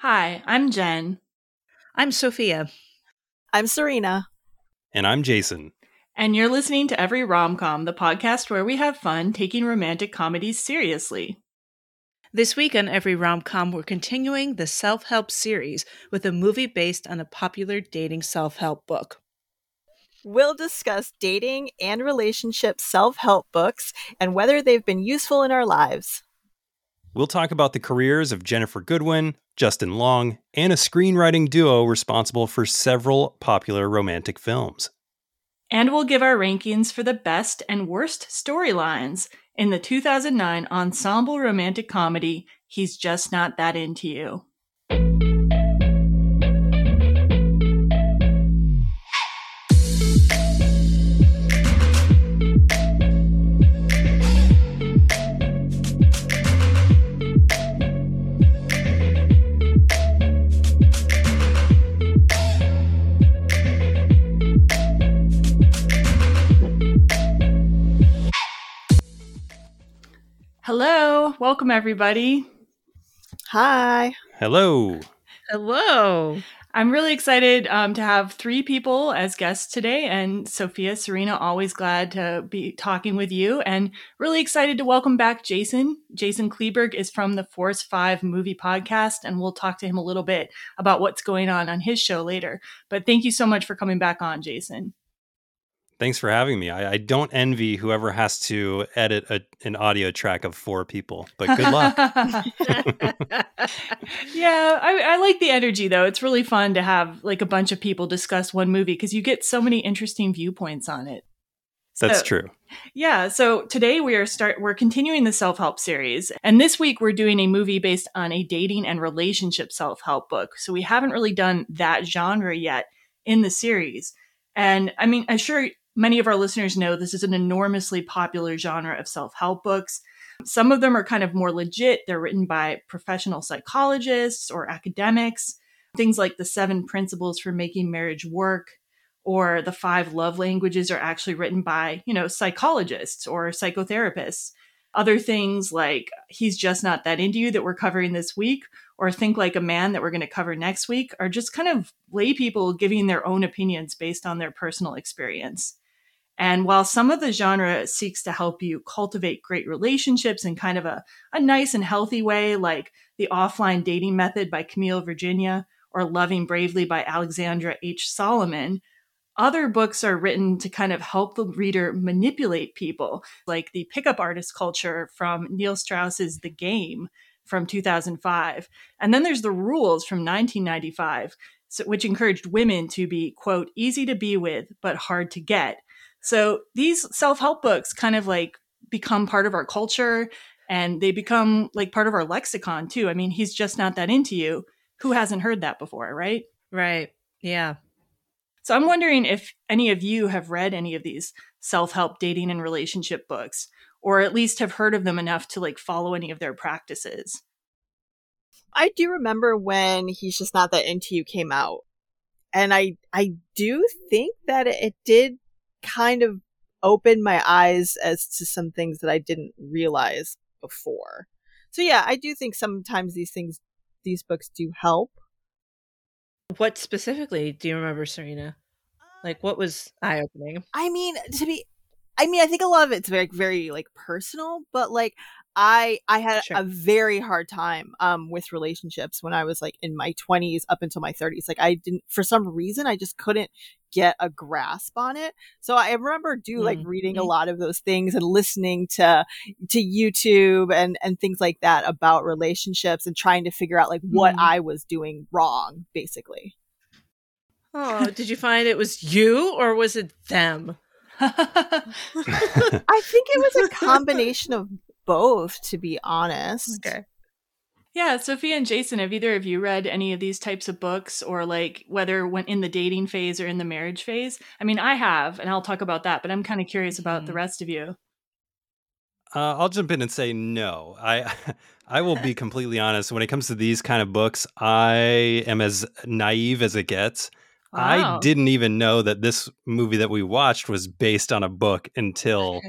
Hi, I'm Jen. I'm Sophia. I'm Serena. And I'm Jason. And you're listening to Every Romcom, the podcast where we have fun taking romantic comedies seriously. This week on Every Romcom, we're continuing the self help series with a movie based on a popular dating self help book. We'll discuss dating and relationship self help books and whether they've been useful in our lives. We'll talk about the careers of Ginnifer Goodwin, Justin Long, and a screenwriting duo responsible for several popular romantic films. And we'll give our rankings for the best and worst storylines in the 2009 ensemble romantic comedy, He's Just Not That Into You. Hello, welcome everybody. Hi. Hello. Hello. I'm really excited um, to have three people as guests today, and Sophia, Serena, always glad to be talking with you, and really excited to welcome back Jason. Jason Kleberg is from the Force Five Movie Podcast, and we'll talk to him a little bit about what's going on on his show later. But thank you so much for coming back on, Jason. Thanks for having me. I, I don't envy whoever has to edit a, an audio track of four people, but good luck. yeah, I, I, like the energy though. It's really fun to have like a bunch of people discuss one movie because you get so many interesting viewpoints on it. That's so, true. Yeah. So today we are start we're continuing the self help series, and this week we're doing a movie based on a dating and relationship self help book. So we haven't really done that genre yet in the series. And I mean, I'm sure many of our listeners know this is an enormously popular genre of self help books. Some of them are kind of more legit. They're written by professional psychologists or academics. Things like the seven principles for making marriage work or the five love languages are actually written by, you know, psychologists or psychotherapists. Other things like He's Just Not That Into You that we're covering this week, or Think Like a Man that we're going to cover next week, are just kind of lay people giving their own opinions based on their personal experience. And while some of the genre seeks to help you cultivate great relationships in kind of a, a nice and healthy way, like The Offline Dating Method by Camille Virginia or Loving Bravely by Alexandra H. Solomon, other books are written to kind of help the reader manipulate people, like the pickup artist culture from Neil Strauss's The Game from 2005. And then there's The Rules from 1995, so, which encouraged women to be, quote, easy to be with, but hard to get so these self help books kind of like become part of our culture and they become like part of our lexicon too. I mean, he's just not that into you. Who hasn't heard that before, right? Right. Yeah. So I'm wondering if any of you have read any of these self help dating and relationship books, or at least have heard of them enough to like follow any of their practices. I do remember when He's Just Not That Into You came out. And I I do think that it did kind of opened my eyes as to some things that I didn't realize before. So yeah, I do think sometimes these things, these books do help. What specifically do you remember, Serena? Um, like what was eye opening? I mean, to be, I mean, I think a lot of it's very, very like personal, but like I I had sure. a very hard time um with relationships when I was like in my 20s up until my 30s. Like I didn't for some reason I just couldn't get a grasp on it. So I remember do like mm-hmm. reading a lot of those things and listening to to YouTube and and things like that about relationships and trying to figure out like what mm-hmm. I was doing wrong basically. Oh, did you find it was you or was it them? I think it was a combination of both, to be honest. Okay. Yeah, Sophia and Jason, have either of you read any of these types of books or like whether when in the dating phase or in the marriage phase? I mean, I have, and I'll talk about that, but I'm kind of curious about mm. the mm-hmm. rest of you. Uh, I'll jump in and say no. I I will be completely honest. When it comes to these kind of books, I am as naive as it gets. Wow. I didn't even know that this movie that we watched was based on a book until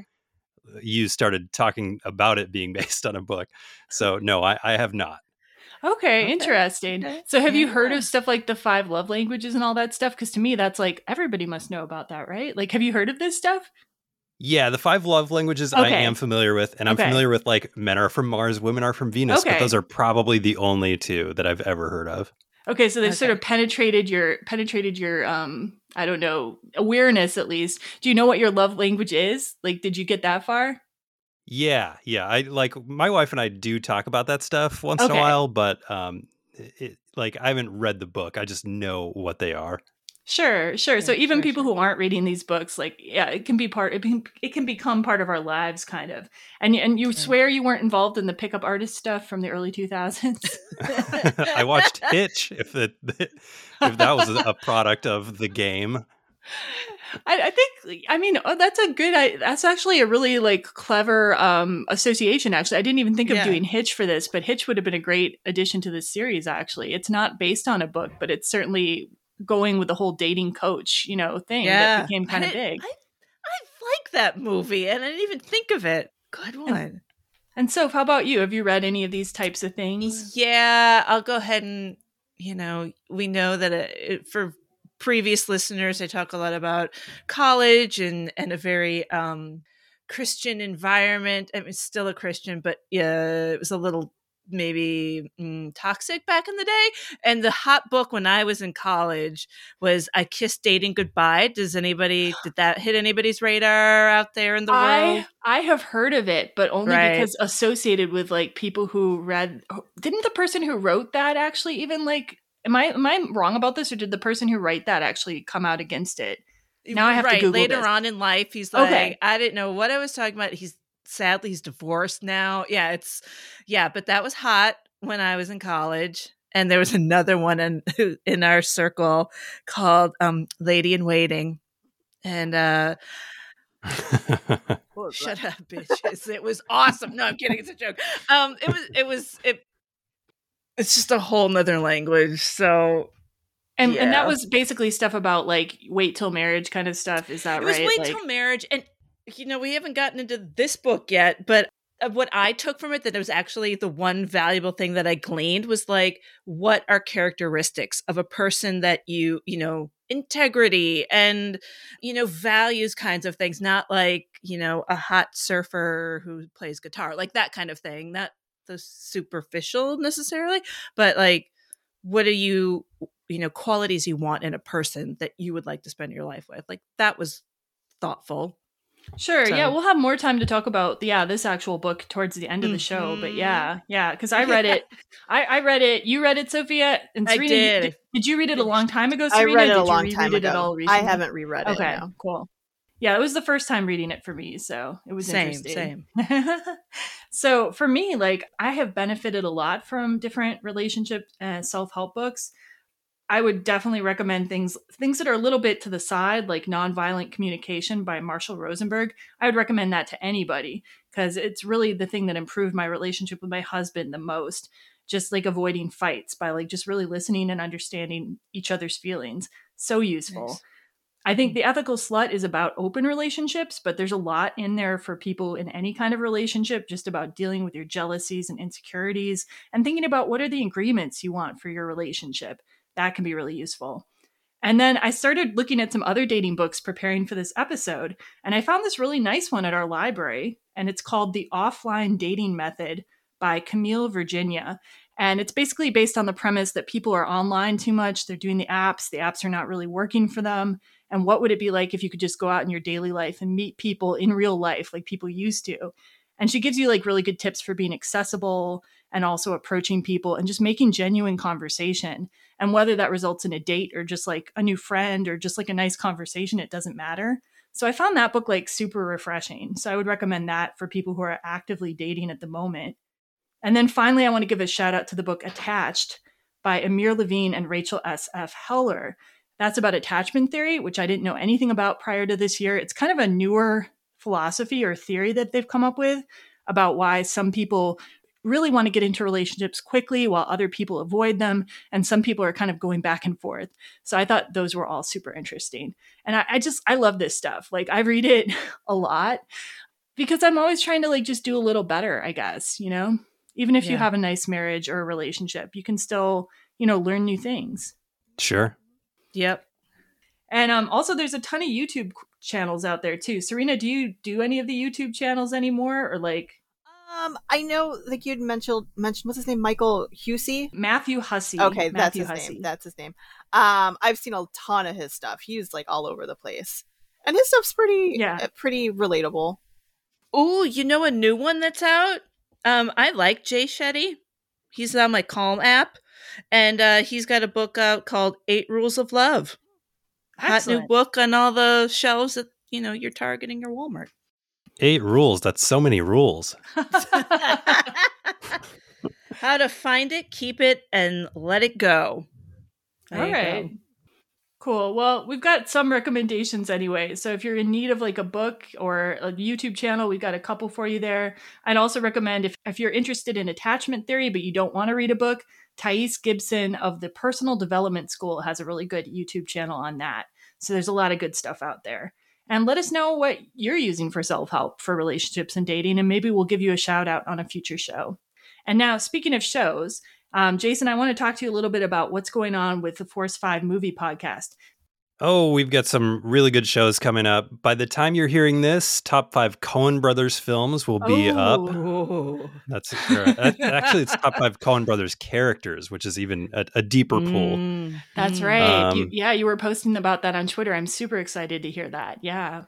you started talking about it being based on a book. So no, I, I have not. Okay, okay. interesting. Okay. So, have you heard of stuff like the five love languages and all that stuff? Because to me, that's like everybody must know about that, right? Like, have you heard of this stuff? Yeah, the five love languages okay. I am familiar with, and I'm familiar with like men are from Mars, women are from Venus, but those are probably the only two that I've ever heard of. Okay, so they've sort of penetrated your penetrated your um I don't know awareness at least. Do you know what your love language is? Like, did you get that far? Yeah, yeah. I like my wife and I do talk about that stuff once in a while, but um, it, like I haven't read the book. I just know what they are. Sure, sure. So even sure, people sure. who aren't reading these books, like yeah, it can be part. It, can, it can become part of our lives, kind of. And and you swear you weren't involved in the pickup artist stuff from the early two thousands. I watched Hitch. If it if that was a product of the game. I, I, think I mean oh, that's a good I, that's actually a really like clever um association actually I didn't even think of yeah. doing Hitch for this but Hitch would have been a great addition to this series actually it's not based on a book but it's certainly going with the whole dating coach, you know, thing yeah. that became kind of big. I, I, like that movie, and I didn't even think of it. Good one. And, and so, how about you? Have you read any of these types of things? Yeah, I'll go ahead and you know, we know that it, for previous listeners, I talk a lot about college and and a very um Christian environment. I mean, still a Christian, but yeah, it was a little maybe mm, toxic back in the day. And the hot book when I was in college was I Kissed Dating Goodbye. Does anybody, did that hit anybody's radar out there in the I, world? I have heard of it, but only right. because associated with like people who read, didn't the person who wrote that actually even like, am I, am I wrong about this or did the person who write that actually come out against it? Now I have right. to Google later this. on in life. He's like, okay. I didn't know what I was talking about. He's sadly he's divorced now. Yeah, it's yeah, but that was hot when I was in college. And there was another one in in our circle called um, Lady in Waiting. And uh Shut up, bitches. It was awesome. No, I'm kidding. It's a joke. Um, it was, it was, it, it's just a whole nother language. So, and yeah. and that was basically stuff about like wait till marriage kind of stuff. Is that it right? Was wait like, till marriage, and you know, we haven't gotten into this book yet, but what I took from it that it was actually the one valuable thing that I gleaned was like, what are characteristics of a person that you, you know, integrity and, you know, values kinds of things, not like, you know, a hot surfer who plays guitar, like that kind of thing, not the superficial necessarily, but like, what are you, you know, qualities you want in a person that you would like to spend your life with? Like, that was thoughtful Sure. So. Yeah, we'll have more time to talk about yeah this actual book towards the end of the show. But mm-hmm. yeah, yeah, because I read it. I, I read it. You read it, Sophia. And Serena, I did. did. did. you read it a long time ago? Serena? I read it did a long time ago. I haven't reread it. Okay, no. cool. Yeah, it was the first time reading it for me, so it was same, interesting. Same. so for me, like I have benefited a lot from different relationship and self help books. I would definitely recommend things things that are a little bit to the side, like Nonviolent Communication by Marshall Rosenberg. I would recommend that to anybody because it's really the thing that improved my relationship with my husband the most. Just like avoiding fights by like just really listening and understanding each other's feelings. So useful. Nice. I think The Ethical Slut is about open relationships, but there's a lot in there for people in any kind of relationship, just about dealing with your jealousies and insecurities and thinking about what are the agreements you want for your relationship that can be really useful. And then I started looking at some other dating books preparing for this episode, and I found this really nice one at our library, and it's called The Offline Dating Method by Camille Virginia. And it's basically based on the premise that people are online too much, they're doing the apps, the apps are not really working for them. And what would it be like if you could just go out in your daily life and meet people in real life like people used to? And she gives you like really good tips for being accessible and also approaching people and just making genuine conversation. And whether that results in a date or just like a new friend or just like a nice conversation, it doesn't matter. So I found that book like super refreshing. So I would recommend that for people who are actively dating at the moment. And then finally, I want to give a shout out to the book Attached by Amir Levine and Rachel S. F. Heller. That's about attachment theory, which I didn't know anything about prior to this year. It's kind of a newer philosophy or theory that they've come up with about why some people really want to get into relationships quickly while other people avoid them. And some people are kind of going back and forth. So I thought those were all super interesting. And I, I just, I love this stuff. Like I read it a lot because I'm always trying to like just do a little better, I guess, you know? Even if yeah. you have a nice marriage or a relationship, you can still, you know, learn new things. Sure. Yep. And um, also, there's a ton of YouTube channels out there too. Serena, do you do any of the YouTube channels anymore, or like? Um, I know, like you'd mentioned, mentioned what's his name, Michael Hussey, Matthew Hussey. Okay, Matthew that's his Hussey. name. That's his name. Um, I've seen a ton of his stuff. He's like all over the place, and his stuff's pretty, yeah, uh, pretty relatable. Oh, you know a new one that's out? Um, I like Jay Shetty. He's on my Calm app, and uh, he's got a book out called Eight Rules of Love. Excellent. Hot new book on all the shelves that you know you're targeting your Walmart. Eight rules. That's so many rules. How to find it, keep it, and let it go. There all right. Go. Cool. Well, we've got some recommendations anyway. So if you're in need of like a book or a YouTube channel, we've got a couple for you there. I'd also recommend if, if you're interested in attachment theory, but you don't want to read a book, Thais Gibson of the Personal Development School has a really good YouTube channel on that. So there's a lot of good stuff out there. And let us know what you're using for self help for relationships and dating, and maybe we'll give you a shout out on a future show. And now, speaking of shows, um, Jason, I want to talk to you a little bit about what's going on with the Force 5 movie podcast. Oh, we've got some really good shows coming up. By the time you're hearing this, top five Coen Brothers films will be oh. up. That's actually it's top five Coen Brothers characters, which is even a, a deeper pool. Mm, that's right. Um, you, yeah, you were posting about that on Twitter. I'm super excited to hear that. Yeah.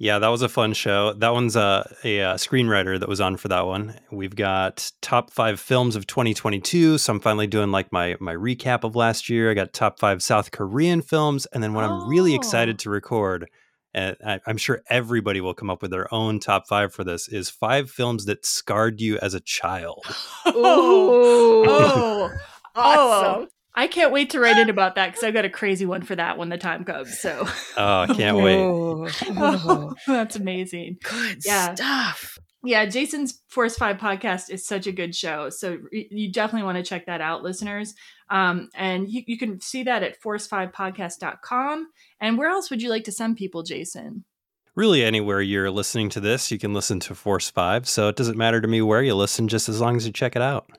Yeah, that was a fun show. That one's a, a, a, screenwriter that was on for that one. We've got top five films of 2022. So I'm finally doing like my my recap of last year. I got top five South Korean films, and then what oh. I'm really excited oh. to record, and I, I'm sure everybody will come up with their own top five for this, is five films that scarred you as a child. oh, oh, awesome. I can't wait to write in about that because I've got a crazy one for that when the time comes. So, oh, I can't wait. oh, that's amazing. Good yeah. stuff. Yeah, Jason's Force Five podcast is such a good show. So re- you definitely want to check that out, listeners. Um, and you, you can see that at force5podcast.com. And where else would you like to send people, Jason? Really, anywhere you're listening to this, you can listen to Force 5. So it doesn't matter to me where you listen, just as long as you check it out.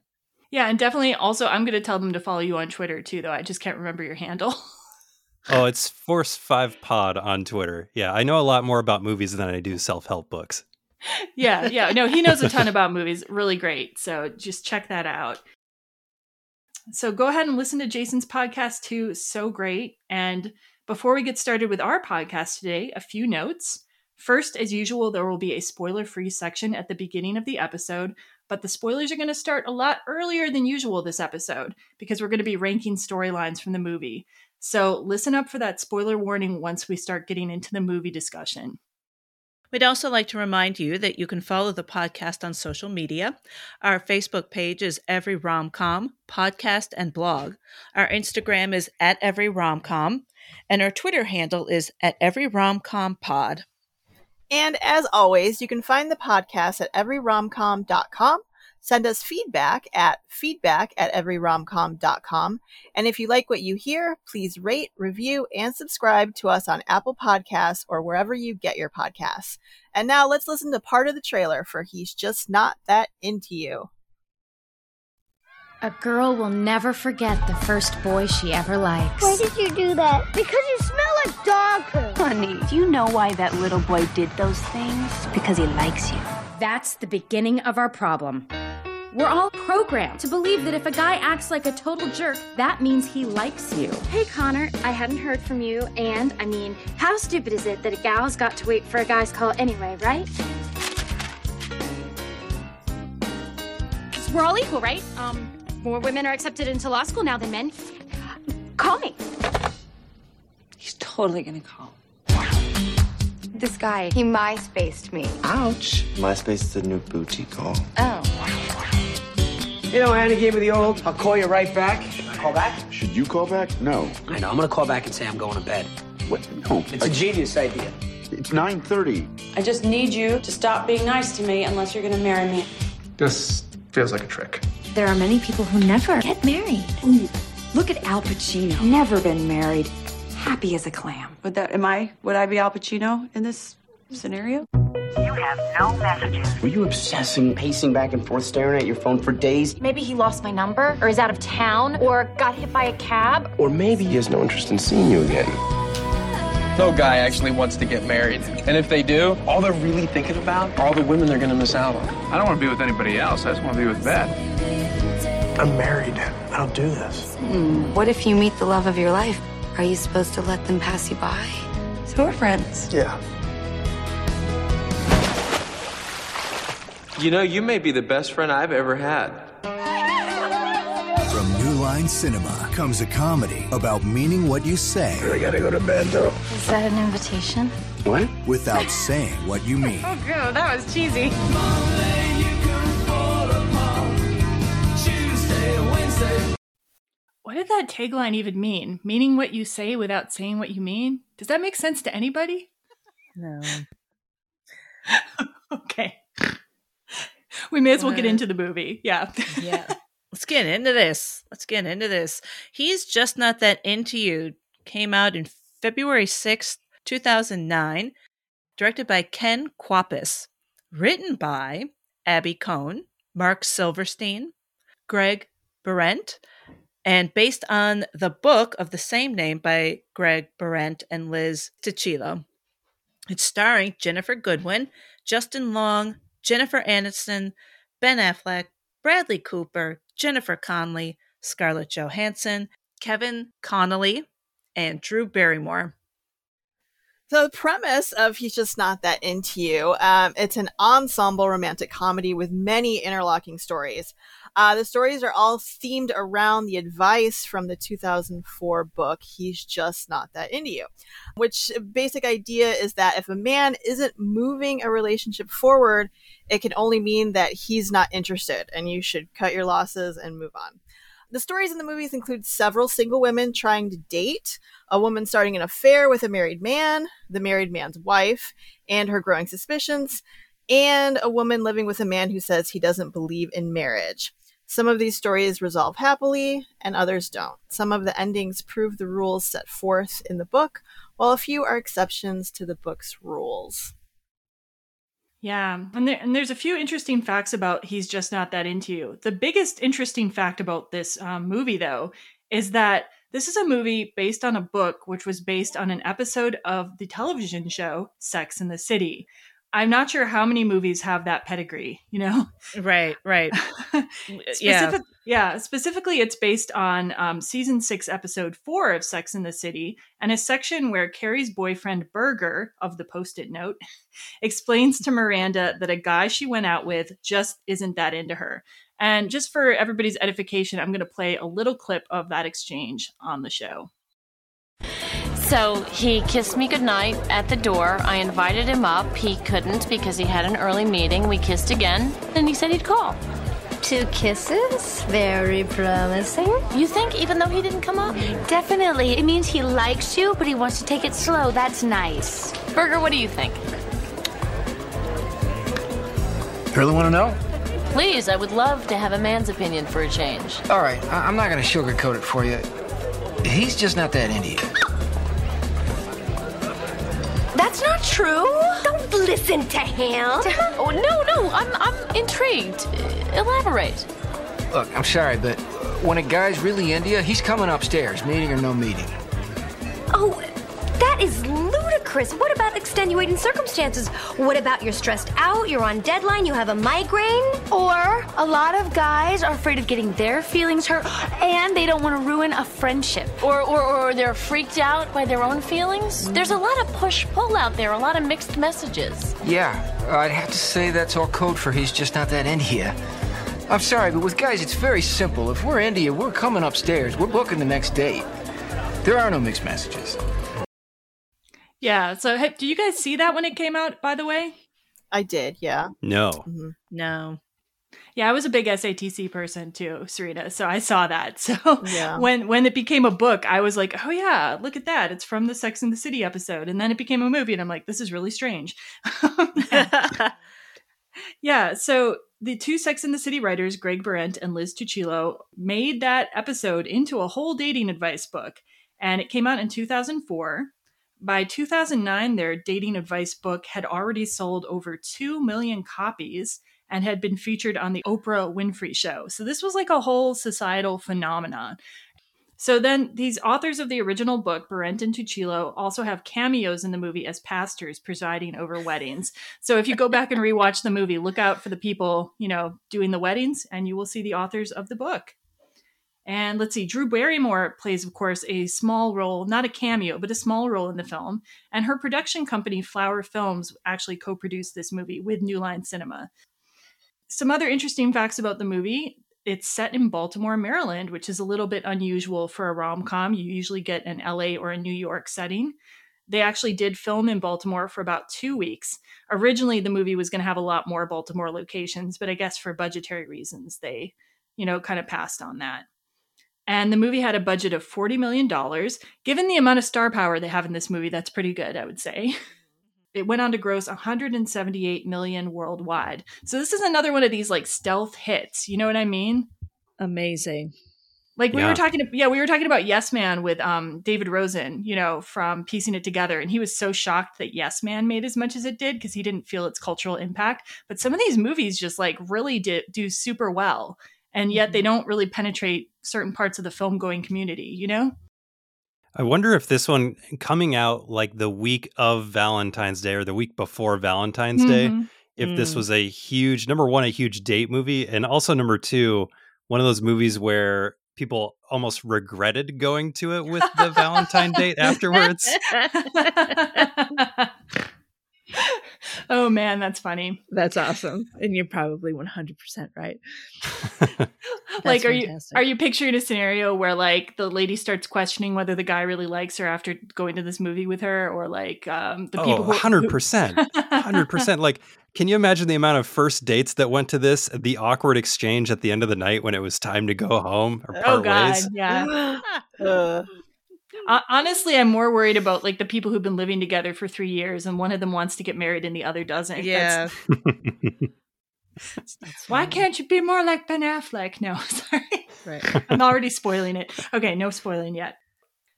Yeah, and definitely also I'm going to tell them to follow you on Twitter too though. I just can't remember your handle. oh, it's Force 5 Pod on Twitter. Yeah, I know a lot more about movies than I do self-help books. yeah, yeah. No, he knows a ton about movies. Really great. So just check that out. So go ahead and listen to Jason's podcast too. So great. And before we get started with our podcast today, a few notes. First, as usual, there will be a spoiler free section at the beginning of the episode but the spoilers are going to start a lot earlier than usual this episode because we're going to be ranking storylines from the movie. So listen up for that spoiler warning once we start getting into the movie discussion. We'd also like to remind you that you can follow the podcast on social media. Our Facebook page is Every Romcom Podcast and Blog. Our Instagram is at Every Romcom, and our Twitter handle is at Every Romcom Pod. And as always, you can find the podcast at everyromcom.com. Send us feedback at feedback at everyromcom.com. And if you like what you hear, please rate, review, and subscribe to us on Apple Podcasts or wherever you get your podcasts. And now let's listen to part of the trailer for He's Just Not That Into You. A girl will never forget the first boy she ever likes. Why did you do that? Because you smell like dog poo. Honey, do you know why that little boy did those things? Because he likes you. That's the beginning of our problem. We're all programmed to believe that if a guy acts like a total jerk, that means he likes you. Hey, Connor, I hadn't heard from you, and I mean, how stupid is it that a gal's got to wait for a guy's call anyway, right? We're all equal, right? Um, more women are accepted into law school now than men. Call me. He's totally gonna call. This guy, he MySpaced me. Ouch. MySpace is the new booty call. Oh. You know, Annie gave me the old, I'll call you right back. Call back? Should you call back? No. I know, I'm gonna call back and say I'm going to bed. What? No. It's I... a genius idea. It's 9.30. I just need you to stop being nice to me unless you're gonna marry me. This feels like a trick. There are many people who never get married. Ooh, look at Al Pacino. Never been married. Happy as a clam. Would that am I would I be Al Pacino in this scenario? You have no messages. Were you obsessing, pacing back and forth, staring at your phone for days? Maybe he lost my number, or is out of town, or got hit by a cab. Or maybe he has no interest in seeing you again. No guy actually wants to get married. And if they do, all they're really thinking about are all the women they're going to miss out on. I don't want to be with anybody else. I just want to be with Beth. I'm married. I don't do this. Hmm, what if you meet the love of your life? Are you supposed to let them pass you by? So we're friends. Yeah. You know, you may be the best friend I've ever had. From New Line Cinema comes a comedy about meaning what you say. I gotta go to bed, though. Is that an invitation? What? Without saying what you mean. Oh, God, that was cheesy. What did that tagline even mean? Meaning what you say without saying what you mean? Does that make sense to anybody? No. okay. We may as well get uh, into the movie. Yeah. yeah. Let's get into this. Let's get into this. He's Just Not That Into You came out in February 6th, 2009, directed by Ken Kwapis, written by Abby Kohn, Marc Silverstein, Greg Behrendt, and based on the book of the same name by Greg Behrendt and Liz Tuccillo. It's starring Ginnifer Goodwin, Justin Long, Jennifer Aniston, Ben Affleck, Bradley Cooper, Jennifer Connelly, Scarlett Johansson, Kevin Connolly, and Drew Barrymore. The premise of He's Just Not That Into You, um, it's an ensemble romantic comedy with many interlocking stories. Uh, the stories are all themed around the advice from the 2004 book, He's Just Not That Into You, which basic idea is that if a man isn't moving a relationship forward, it can only mean that he's not interested and you should cut your losses and move on. The stories in the movies include several single women trying to date, a woman starting an affair with a married man, the married man's wife, and her growing suspicions, and a woman living with a man who says he doesn't believe in marriage. Some of these stories resolve happily, and others don't. Some of the endings prove the rules set forth in the book, while a few are exceptions to the book's rules. Yeah, and, there, and there's a few interesting facts about He's Just Not That Into You. The biggest interesting fact about this um, movie, though, is that this is a movie based on a book which was based on an episode of the television show Sex in the City. I'm not sure how many movies have that pedigree, you know? Right, right. Specific, yeah. Yeah. Specifically, it's based on um, season six, episode four of Sex in the City, and a section where Carrie's boyfriend, Berger, of the post it note, explains to Miranda that a guy she went out with just isn't that into her. And just for everybody's edification, I'm going to play a little clip of that exchange on the show. So he kissed me goodnight at the door. I invited him up. He couldn't because he had an early meeting. We kissed again, and he said he'd call. Two kisses? Very promising. You think, even though he didn't come up? Definitely. It means he likes you, but he wants to take it slow. That's nice. Berger, what do you think? Really want to know? Please, I would love to have a man's opinion for a change. All right, I- I'm not going to sugarcoat it for you. He's just not that into you. That's not true. Don't listen to him. Oh, no, no, I'm, I'm intrigued. Elaborate. Look, I'm sorry, but when a guy's really into you, he's coming upstairs, meeting or no meeting. Oh, that is ludicrous. What about extenuating circumstances? What about you're stressed out, you're on deadline, you have a migraine? Or a lot of guys are afraid of getting their feelings hurt and they don't want to ruin a friendship. Or, or, or they're freaked out by their own feelings. Mm. There's a lot of push pull out there, a lot of mixed messages. Yeah, I'd have to say that's all code for he's just not that into you. I'm sorry, but with guys, it's very simple. If we're into you, we're coming upstairs. We're booking the next date. There are no mixed messages. Yeah. So, hey, do you guys see that when it came out? By the way, I did. Yeah. No. Mm-hmm. No. Yeah, I was a big SATC person too, Serena. So I saw that. So yeah. when when it became a book, I was like, "Oh yeah, look at that! It's from the Sex and the City episode." And then it became a movie, and I'm like, "This is really strange." yeah. So the two Sex and the City writers, Greg Behrendt and Liz Tuccillo, made that episode into a whole dating advice book, and it came out in 2004. By 2009, their dating advice book had already sold over 2 million copies and had been featured on the Oprah Winfrey Show. So this was like a whole societal phenomenon. So then these authors of the original book, Behrendt and Tuccillo, also have cameos in the movie as pastors presiding over weddings. So if you go back and rewatch the movie, look out for the people, you know, doing the weddings and you will see the authors of the book. And let's see, Drew Barrymore plays, of course, a small role, not a cameo, but a small role in the film. And her production company, Flower Films, actually co produced this movie with New Line Cinema. Some other interesting facts about the movie it's set in Baltimore, Maryland, which is a little bit unusual for a rom com. You usually get an LA or a New York setting. They actually did film in Baltimore for about two weeks. Originally, the movie was going to have a lot more Baltimore locations, but I guess for budgetary reasons, they, you know, kind of passed on that. And the movie had a budget of $40 million. Given the amount of star power they have in this movie, that's pretty good, I would say. It went on to gross 178 million worldwide. So this is another one of these like stealth hits. You know what I mean? Amazing. Like we yeah. were talking, yeah, we were talking about Yes Man with um, David Rosen, you know, from piecing it together, and he was so shocked that Yes Man made as much as it did because he didn't feel its cultural impact. But some of these movies just like really did do super well, and yet mm-hmm. they don't really penetrate certain parts of the film going community, you know? I wonder if this one coming out like the week of Valentine's Day or the week before Valentine's mm-hmm. Day, if mm. this was a huge number one, a huge date movie, and also number two, one of those movies where people almost regretted going to it with the Valentine date afterwards. oh man, that's funny. That's awesome. And you're probably 100% right. like are fantastic. you are you picturing a scenario where like the lady starts questioning whether the guy really likes her after going to this movie with her or like um the people oh, 100%. 100%. like can you imagine the amount of first dates that went to this? The awkward exchange at the end of the night when it was time to go home or oh, part oh, God, ways? Yeah. uh, honestly, I'm more worried about like the people who've been living together for three years and one of them wants to get married and the other doesn't. Yeah. Why can't you be more like Ben Affleck? No, sorry. Right. I'm already spoiling it. Okay, no spoiling yet.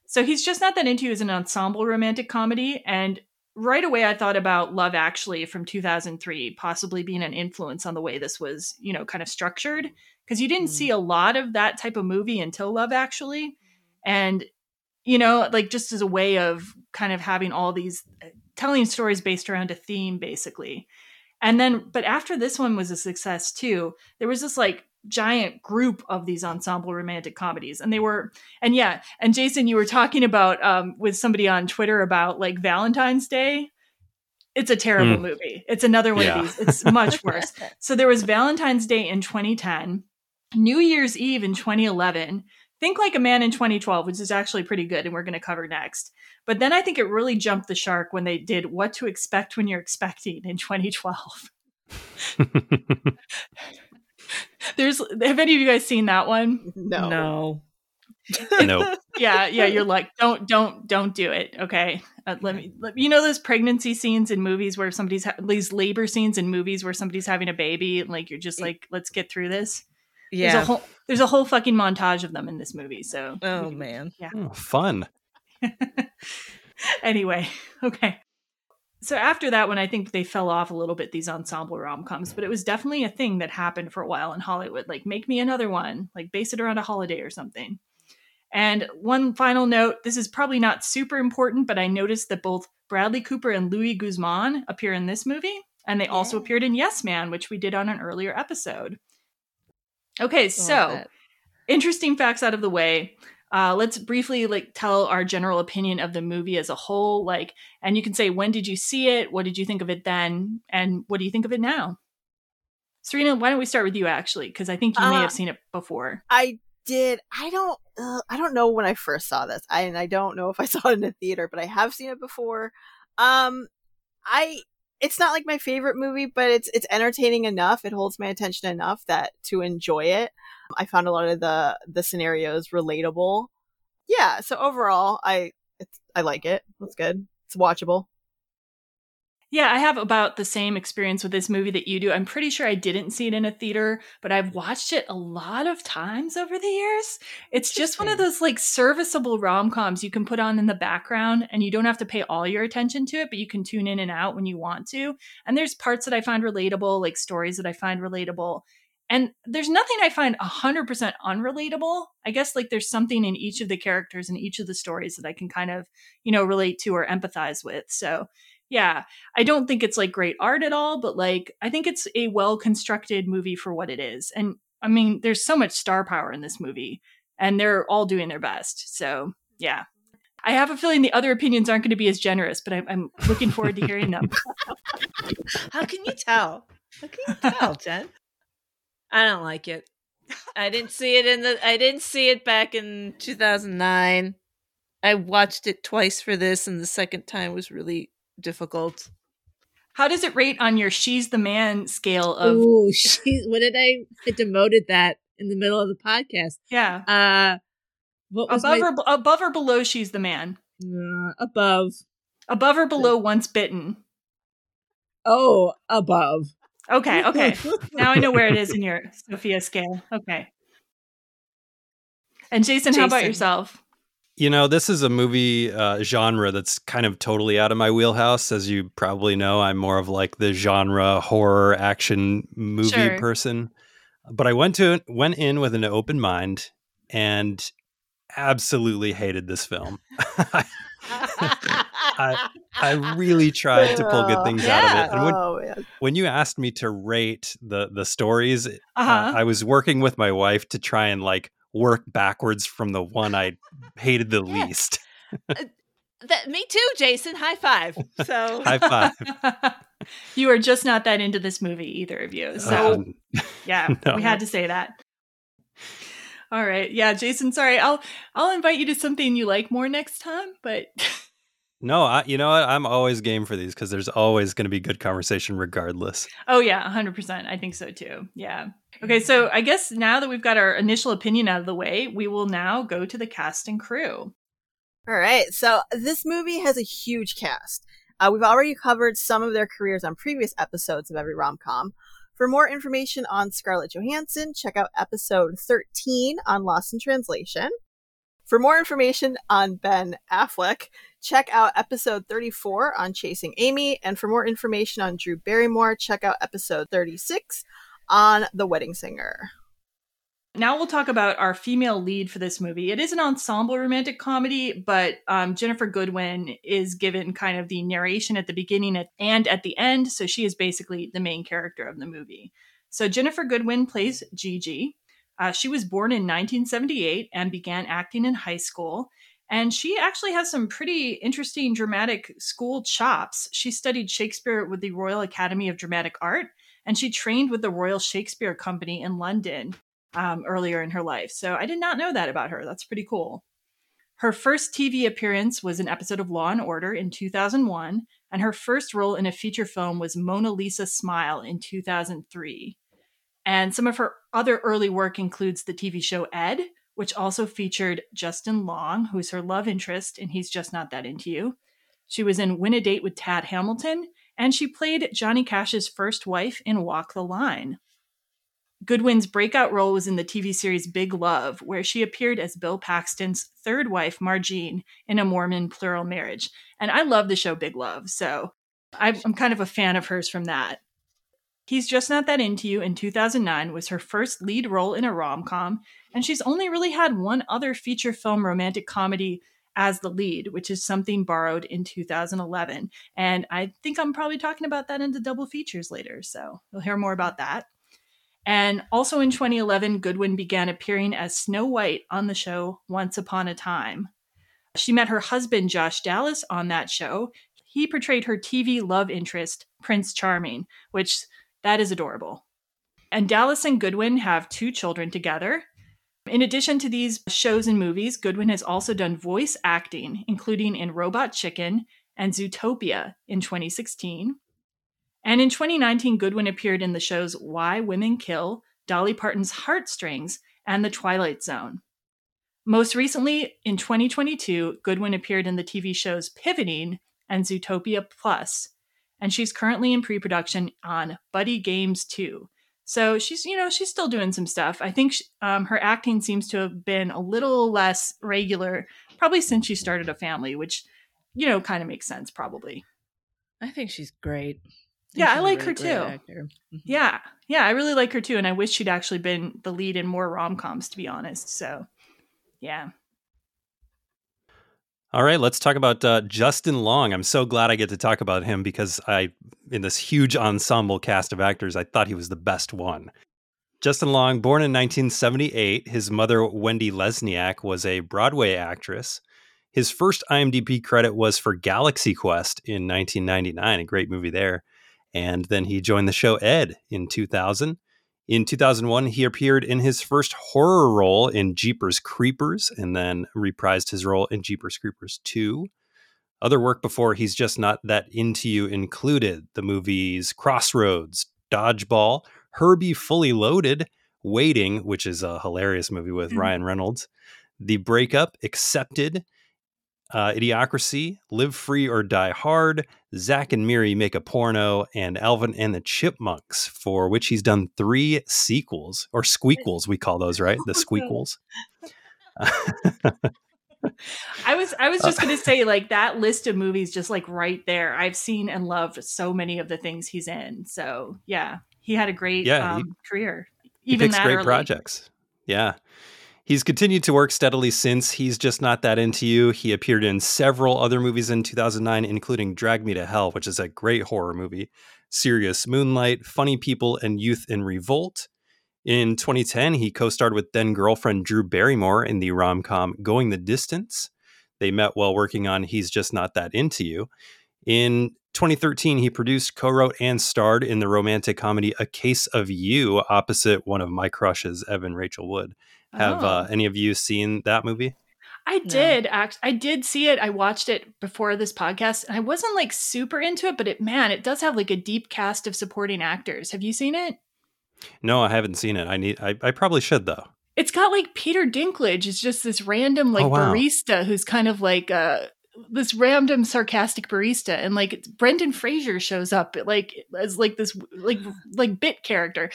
So he's just not that into you as an ensemble romantic comedy. And right away, I thought about Love Actually from 2003, possibly being an influence on the way this was, you know, kind of structured. Because you didn't mm. see a lot of that type of movie until Love Actually. And you know, like just as a way of kind of having all these uh, telling stories based around a theme, basically. And then, but after this one was a success too, there was this like giant group of these ensemble romantic comedies and they were and yeah and jason you were talking about um with somebody on twitter about like valentine's day it's a terrible mm. movie it's another one yeah. of these it's much worse so there was valentine's day in 2010 new year's eve in 2011 Think Like a Man in 2012, which is actually pretty good, and we're going to cover next. But then I think it really jumped the shark when they did What to Expect When You're Expecting in 2012. There's have any of you guys seen that one? No. No. no. yeah, yeah, you're like don't don't don't do it, okay? Uh, let me let, you know those pregnancy scenes in movies where somebody's ha- these labor scenes in movies where somebody's having a baby and like you're just like let's get through this. Yeah. There's a whole there's a whole fucking montage of them in this movie. So Oh man. Yeah. Oh, fun. anyway, okay. So after that one, I think they fell off a little bit, these ensemble rom coms, but it was definitely a thing that happened for a while in Hollywood. Like, make me another one, like base it around a holiday or something. And one final note this is probably not super important, but I noticed that both Bradley Cooper and Louis Guzman appear in this movie, and they yeah. also appeared in Yes Man, which we did on an earlier episode. Okay, so interesting facts out of the way. Uh, let's briefly like tell our general opinion of the movie as a whole. Like, and you can say when did you see it? What did you think of it then? And what do you think of it now? Serena, why don't we start with you actually? Because I think you may uh, have seen it before. I did. I don't. Uh, I don't know when I first saw this. I and I don't know if I saw it in a theater, but I have seen it before. Um, I it's not like my favorite movie, but it's it's entertaining enough. It holds my attention enough that to enjoy it. I found a lot of the the scenarios relatable. Yeah, so overall, I I like it. It's good. It's watchable. Yeah, I have about the same experience with this movie that you do. I'm pretty sure I didn't see it in a theater, but I've watched it a lot of times over the years. It's just one of those like serviceable rom coms you can put on in the background and you don't have to pay all your attention to it, but you can tune in and out when you want to. And there's parts that I find relatable, like stories that I find relatable. And there's nothing I find 100% unrelatable. I guess like there's something in each of the characters and each of the stories that I can kind of, you know, relate to or empathize with. So, yeah, I don't think it's like great art at all, but like I think it's a well constructed movie for what it is. And I mean, there's so much star power in this movie, and they're all doing their best. So yeah, I have a feeling the other opinions aren't going to be as generous, but I'm, I'm looking forward to hearing them. How can you tell? How can you tell, Jen? I don't like it. I didn't see it in the. I didn't see it back in 2009. I watched it twice for this, and the second time was really difficult. How does it rate on your "She's the Man" scale of? Ooh, she. What did I? I demoted that in the middle of the podcast. Yeah. Uh, what was above my, or above or below? She's the man. Uh, above. Above or below? Once bitten. Oh, above. Okay. Okay. now I know where it is in your Sophia scale. Okay. And Jason, Jason. how about yourself? You know, this is a movie uh, genre that's kind of totally out of my wheelhouse. As you probably know, I'm more of like the genre horror action movie sure. person. But I went to went in with an open mind and absolutely hated this film. I, I really tried to pull good things yeah. out of it. And when, oh, when you asked me to rate the the stories, uh, uh-huh. uh, I was working with my wife to try and like work backwards from the one I hated the yeah. least. uh, that, me too, Jason. High five. So high five. you are just not that into this movie, either of you. So um, yeah, no. we had to say that. All right. Yeah, Jason, sorry. I'll I'll invite you to something you like more next time, but No, I, you know what? I'm always game for these because there's always going to be good conversation regardless. Oh, yeah, 100%. I think so too. Yeah. Okay, so I guess now that we've got our initial opinion out of the way, we will now go to the cast and crew. All right. So this movie has a huge cast. Uh, we've already covered some of their careers on previous episodes of every rom com. For more information on Scarlett Johansson, check out episode 13 on Lost in Translation. For more information on Ben Affleck, check out episode 34 on Chasing Amy. And for more information on Drew Barrymore, check out episode 36 on The Wedding Singer. Now we'll talk about our female lead for this movie. It is an ensemble romantic comedy, but um, Ginnifer Goodwin is given kind of the narration at the beginning and at the end. So she is basically the main character of the movie. So Ginnifer Goodwin plays Gigi. Uh, she was born in 1978 and began acting in high school. And she actually has some pretty interesting dramatic school chops. She studied Shakespeare with the Royal Academy of Dramatic Art, and she trained with the Royal Shakespeare Company in London um, earlier in her life. So I did not know that about her. That's pretty cool. Her first TV appearance was an episode of Law and Order in 2001, and her first role in a feature film was Mona Lisa Smile in 2003. And some of her other early work includes the TV show Ed, which also featured Justin Long, who's her love interest, and he's just not that into you. She was in Win a Date with Tad Hamilton, and she played Johnny Cash's first wife in Walk the Line. Goodwin's breakout role was in the TV series Big Love, where she appeared as Bill Paxton's third wife, Margene, in a Mormon plural marriage. And I love the show Big Love, so I'm kind of a fan of hers from that. He's Just Not That Into You in 2009 was her first lead role in a rom com, and she's only really had one other feature film romantic comedy as the lead, which is something borrowed in 2011. And I think I'm probably talking about that in the double features later, so you'll hear more about that. And also in 2011, Goodwin began appearing as Snow White on the show Once Upon a Time. She met her husband, Josh Dallas, on that show. He portrayed her TV love interest, Prince Charming, which that is adorable. And Dallas and Goodwin have two children together. In addition to these shows and movies, Goodwin has also done voice acting, including in Robot Chicken and Zootopia in 2016. And in 2019, Goodwin appeared in the shows Why Women Kill, Dolly Parton's Heartstrings, and The Twilight Zone. Most recently, in 2022, Goodwin appeared in the TV shows Pivoting and Zootopia Plus, and she's currently in pre production on Buddy Games 2. So she's, you know, she's still doing some stuff. I think she, um, her acting seems to have been a little less regular, probably since she started a family, which, you know, kind of makes sense, probably. I think she's great. I yeah, I like really her too. Mm-hmm. Yeah, yeah, I really like her too, and I wish she'd actually been the lead in more rom coms, to be honest. So, yeah. All right, let's talk about uh, Justin Long. I'm so glad I get to talk about him because I, in this huge ensemble cast of actors, I thought he was the best one. Justin Long, born in 1978, his mother, Wendy Lesniak, was a Broadway actress. His first IMDb credit was for Galaxy Quest in 1999, a great movie there. And then he joined the show Ed in 2000. In 2001, he appeared in his first horror role in Jeepers Creepers and then reprised his role in Jeepers Creepers 2. Other work before He's Just Not That Into You included the movies Crossroads, Dodgeball, Herbie Fully Loaded, Waiting, which is a hilarious movie with mm-hmm. Ryan Reynolds, The Breakup, Accepted, uh, Idiocracy, Live Free or Die Hard, Zack and Miri Make a Porno, and Alvin and the Chipmunks, for which he's done three sequels or squeakles. We call those right, the squeakles. I was I was just gonna say like that list of movies just like right there. I've seen and loved so many of the things he's in. So yeah, he had a great yeah, um, he, career. Even he picks great early. projects. Yeah. He's continued to work steadily since He's Just Not That Into You. He appeared in several other movies in 2009, including Drag Me to Hell, which is a great horror movie, Serious Moonlight, Funny People, and Youth in Revolt. In 2010, he co starred with then girlfriend Drew Barrymore in the rom com Going the Distance. They met while working on He's Just Not That Into You. In 2013, he produced, co wrote, and starred in the romantic comedy A Case of You opposite one of my crushes, Evan Rachel Wood. Have uh, oh. uh, any of you seen that movie? I did act. I did see it. I watched it before this podcast, and I wasn't like super into it, but it man, it does have like a deep cast of supporting actors. Have you seen it? No, I haven't seen it. I need. I, I probably should though. It's got like Peter Dinklage. It's just this random like oh, wow. barista who's kind of like a this random sarcastic barista and like Brendan Fraser shows up like as like this like like bit character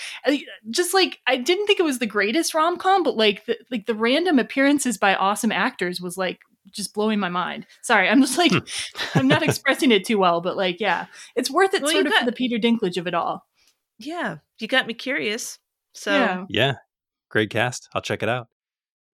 just like I didn't think it was the greatest rom-com but like the, like the random appearances by awesome actors was like just blowing my mind sorry I'm just like hmm. I'm not expressing it too well but like yeah it's worth it well, sort of got, for the Peter Dinklage of it all yeah you got me curious so yeah. yeah great cast I'll check it out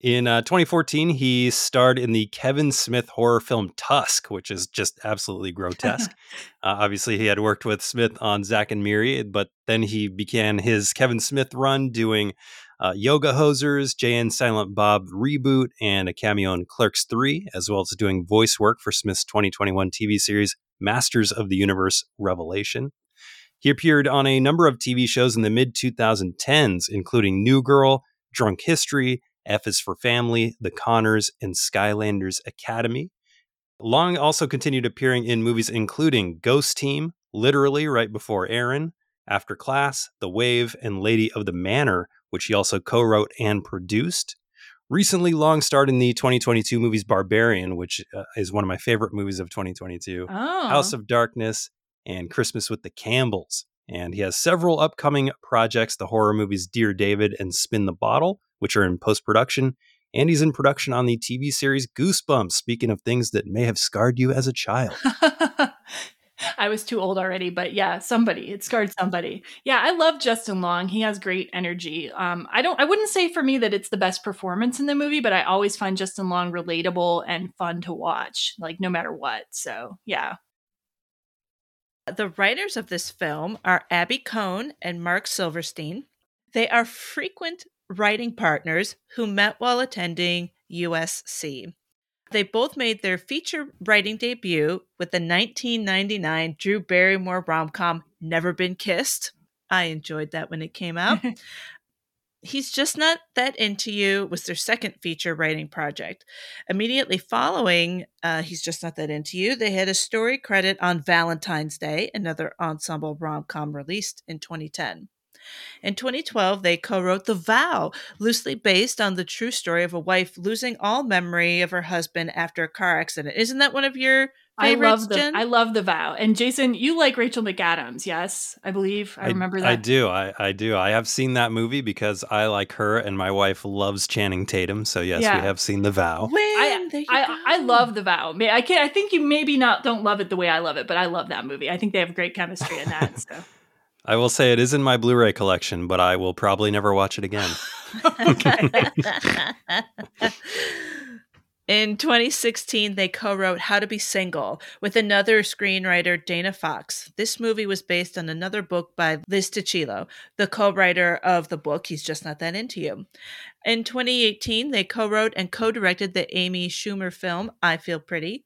in uh, 2014, he starred in the Kevin Smith horror film Tusk, which is just absolutely grotesque. uh, obviously, he had worked with Smith on Zack and Miri, but then he began his Kevin Smith run doing uh, Yoga Hosers, Jay and Silent Bob reboot, and a cameo in Clerks 3, as well as doing voice work for Smith's 2021 TV series Masters of the Universe Revelation. He appeared on a number of TV shows in the mid 2010s, including New Girl, Drunk History, F is for Family, The Connors, and Skylanders Academy. Long also continued appearing in movies including Ghost Team, literally right before Aaron, After Class, The Wave, and Lady of the Manor, which he also co wrote and produced. Recently, Long starred in the 2022 movies Barbarian, which uh, is one of my favorite movies of 2022, oh. House of Darkness, and Christmas with the Campbells. And he has several upcoming projects the horror movies Dear David and Spin the Bottle, which are in post production. And he's in production on the TV series Goosebumps, speaking of things that may have scarred you as a child. I was too old already, but yeah, somebody it scarred somebody. Yeah, I love Justin Long. He has great energy. Um, I don't, I wouldn't say for me that it's the best performance in the movie, but I always find Justin Long relatable and fun to watch, like no matter what. So yeah. The writers of this film are Abby Kohn and Marc Silverstein. They are frequent writing partners who met while attending USC. They both made their feature writing debut with the 1999 Drew Barrymore rom com Never Been Kissed. I enjoyed that when it came out. He's Just Not That Into You was their second feature writing project. Immediately following uh, He's Just Not That Into You, they had a story credit on Valentine's Day, another ensemble rom com released in 2010. In 2012, they co wrote The Vow, loosely based on the true story of a wife losing all memory of her husband after a car accident. Isn't that one of your I love the Jen? I love the vow. And Jason, you like Rachel McAdams, yes? I believe. I, I remember that. I do. I, I do. I have seen that movie because I like her and my wife loves Channing Tatum. So yes, yeah. we have seen the vow. When? I, I, I, love the vow. I can I think you maybe not don't love it the way I love it, but I love that movie. I think they have great chemistry in that. So I will say it is in my Blu-ray collection, but I will probably never watch it again. In 2016, they co wrote How to Be Single with another screenwriter, Dana Fox. This movie was based on another book by Liz Tuccillo, the co writer of the book He's Just Not That Into You. In 2018, they co wrote and co directed the Amy Schumer film, I Feel Pretty.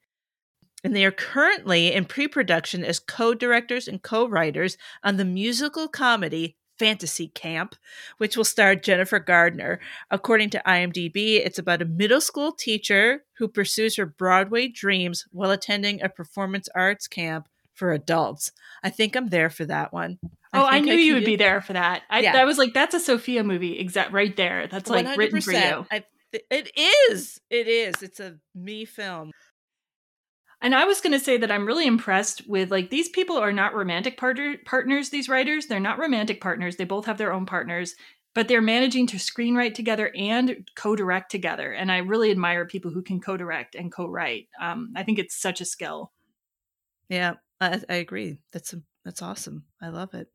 And they are currently in pre production as co directors and co writers on the musical comedy fantasy camp, which will star Jennifer Garner. According to IMDb, it's about a middle school teacher who pursues her Broadway dreams while attending a performance arts camp for adults. I think I'm there for that one. I oh, I knew I you would be there for that. I, yeah. I was like, that's a Sophia movie, exact right there. That's like 100%. written for you. I, it is. It is. It's a me film. And I was going to say that I'm really impressed with like these people are not romantic partner- partners, these writers. They're not romantic partners. They both have their own partners, but they're managing to screenwrite together and co direct together. And I really admire people who can co direct and co write. Um, I think it's such a skill. Yeah, I, I agree. That's, a, that's awesome. I love it.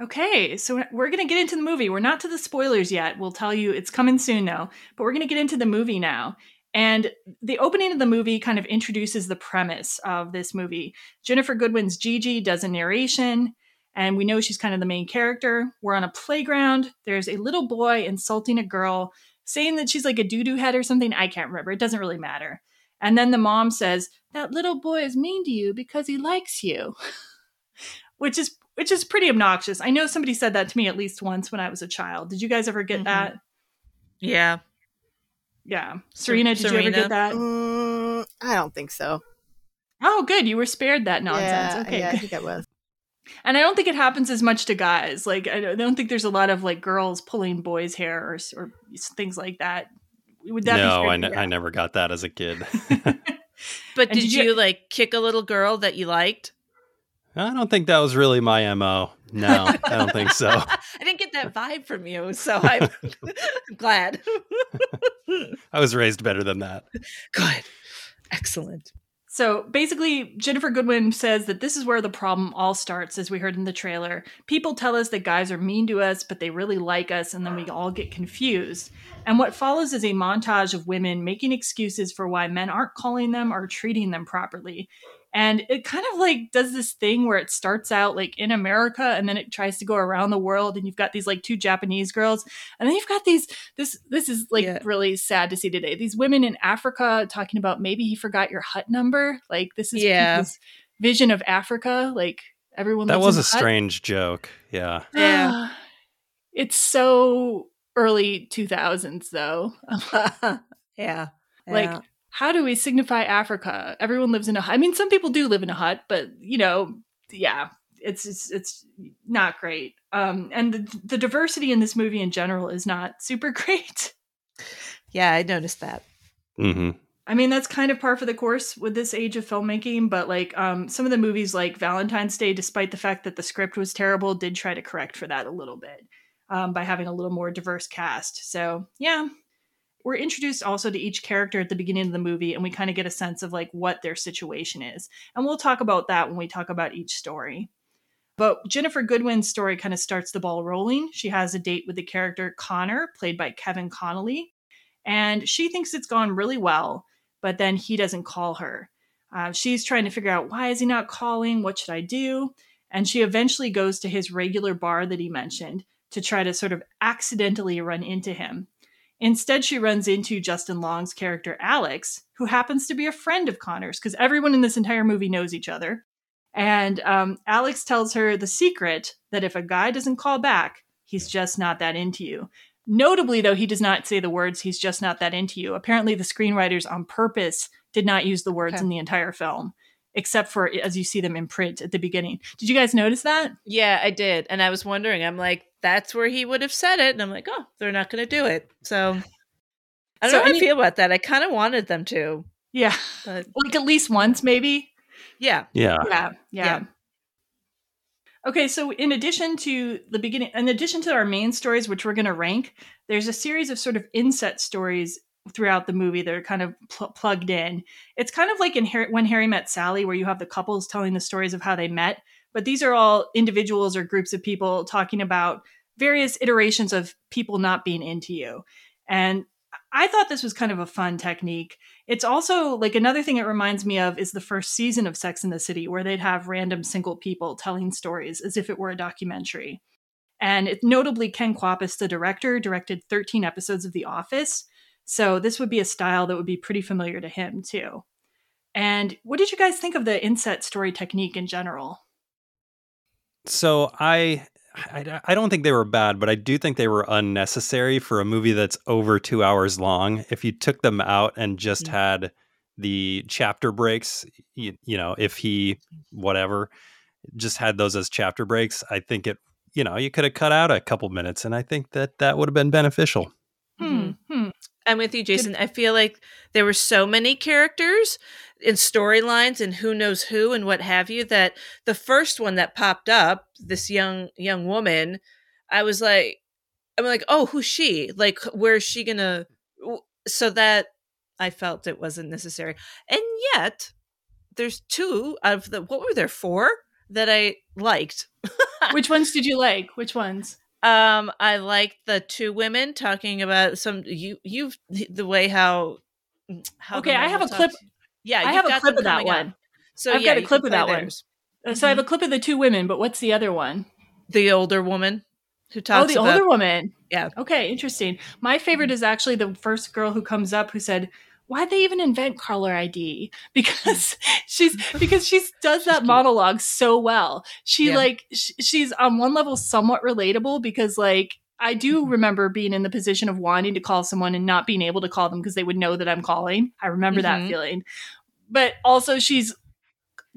Okay, so we're going to get into the movie. We're not to the spoilers yet. We'll tell you it's coming soon, though. But we're going to get into the movie now. And the opening of the movie kind of introduces the premise of this movie. Ginnifer Goodwin's Gigi does a narration, and we know she's kind of the main character. We're on a playground. There's a little boy insulting a girl, saying that she's like a doo doo head or something. I can't remember. It doesn't really matter. And then the mom says, That little boy is mean to you because he likes you. which is which is pretty obnoxious. I know somebody said that to me at least once when I was a child. Did you guys ever get mm-hmm. that? Yeah. Yeah. Serena, did Serena. you ever get that? Mm, I don't think so. Oh, good. You were spared that nonsense. Yeah, okay. Yeah, I think I was. And I don't think it happens as much to guys. Like I don't think there's a lot of like girls pulling boys' hair or, or things like that. Would that no, I, ne- I never got that as a kid. but did, did you, you like kick a little girl that you liked? I don't think that was really my mo. No, I don't think so. I didn't get that vibe from you, so I'm glad. I was raised better than that. Good. Excellent. So basically, Ginnifer Goodwin says that this is where the problem all starts, as we heard in the trailer. People tell us that guys are mean to us, but they really like us, and then we all get confused. And what follows is a montage of women making excuses for why men aren't calling them or treating them properly and it kind of like does this thing where it starts out like in america and then it tries to go around the world and you've got these like two japanese girls and then you've got these this this is like yeah. really sad to see today these women in africa talking about maybe he forgot your hut number. Like this is yeah. vision of africa. Like everyone that was a strange joke. Yeah. Yeah. It's so early 2000s though. Yeah. Like yeah how do we signify Africa? Everyone lives in a hut. I mean, some people do live in a hut, but you know, yeah, it's it's, it's not great. Um, and the, the diversity in this movie in general is not super great. Yeah, I noticed that. Mm-hmm. I mean, that's kind of par for the course with this age of filmmaking, but like um, some of the movies like Valentine's Day, despite the fact that the script was terrible, did try to correct for that a little bit um, by having a little more diverse cast. So, yeah, we're introduced also to each character at the beginning of the movie and we kind of get a sense of like what their situation is. And we'll talk about that when we talk about each story. But Ginnifer goodwin's story kind of starts the ball rolling. She has a date with the character connor played by kevin connolly and she thinks it's gone really well but then he doesn't call her. Uh, she's trying to figure out why is he not calling? What should i do? And she eventually goes to his regular bar that he mentioned to try to sort of accidentally run into him Instead, she runs into Justin Long's character, Alex, who happens to be a friend of Connor's because everyone in this entire movie knows each other. And um, Alex tells her the secret that if a guy doesn't call back, he's just not that into you. Notably, though, he does not say the words, he's just not that into you. Apparently, the screenwriters on purpose did not use the words okay. in the entire film, except for as you see them in print at the beginning. Did you guys notice that? Yeah, I did. And I was wondering, I'm like, that's where he would have said it. And I'm like, oh, they're not going to do it. So I don't So know how any- I feel about that. I kind of wanted them to. Yeah. But Like at least once, maybe. yeah. Yeah. Yeah. Yeah. Yeah. Okay, so in addition to the beginning, in addition to our main stories, which we're going to rank, there's a series of sort of inset stories throughout the movie that are kind of pl- plugged in. It's kind of like in Har- When Harry Met Sally, where you have the couples telling the stories of how they met, but these are all individuals or groups of people talking about various iterations of people not being into you. And I thought this was kind of a fun technique. It's also like another thing it reminds me of is the first season of Sex in the City, where they'd have random single people telling stories as if it were a documentary. And it, notably, Ken Kwapis, the director, directed 13 episodes of The Office. So this would be a style that would be pretty familiar to him, too. And what did you guys think of the inset story technique in general? So I, I I don't think they were bad, but I do think they were unnecessary for a movie that's over two hours long. If you took them out and just had the chapter breaks, you, you know, if he whatever, just had those as chapter breaks, I think it, you know, you could have cut out a couple minutes, and I think that that would have been beneficial. Hmm. hmm. I'm with you, Jason. I feel like there were so many characters in storylines and who knows who and what have you that the first one that popped up, this young young woman, I was like, I'm like, oh, who's she? Like, where is she gonna? So that I felt it wasn't necessary, and yet there's two of the what were there four that I liked. Which ones did you like? Which ones? Um, I liked the two women talking about some you you've the way how how Okay, I have a clip. to- Yeah, I you've a clip of that coming up. one. So I've yeah, got a clip of that one. Uh, So I have a clip of the two women, but what's the other one? The older woman who talks. Oh, the about older woman. Yeah. Okay, interesting. My favorite is actually the first girl who comes up who said, "Why'd they even invent caller ID?" Because she's because she does that monologue so well. She Yeah. like sh- she's on one level somewhat relatable because like I do mm-hmm. remember being in the position of wanting to call someone and not being able to call them because they would know that I'm calling. I remember that Mhm. feeling. But also she's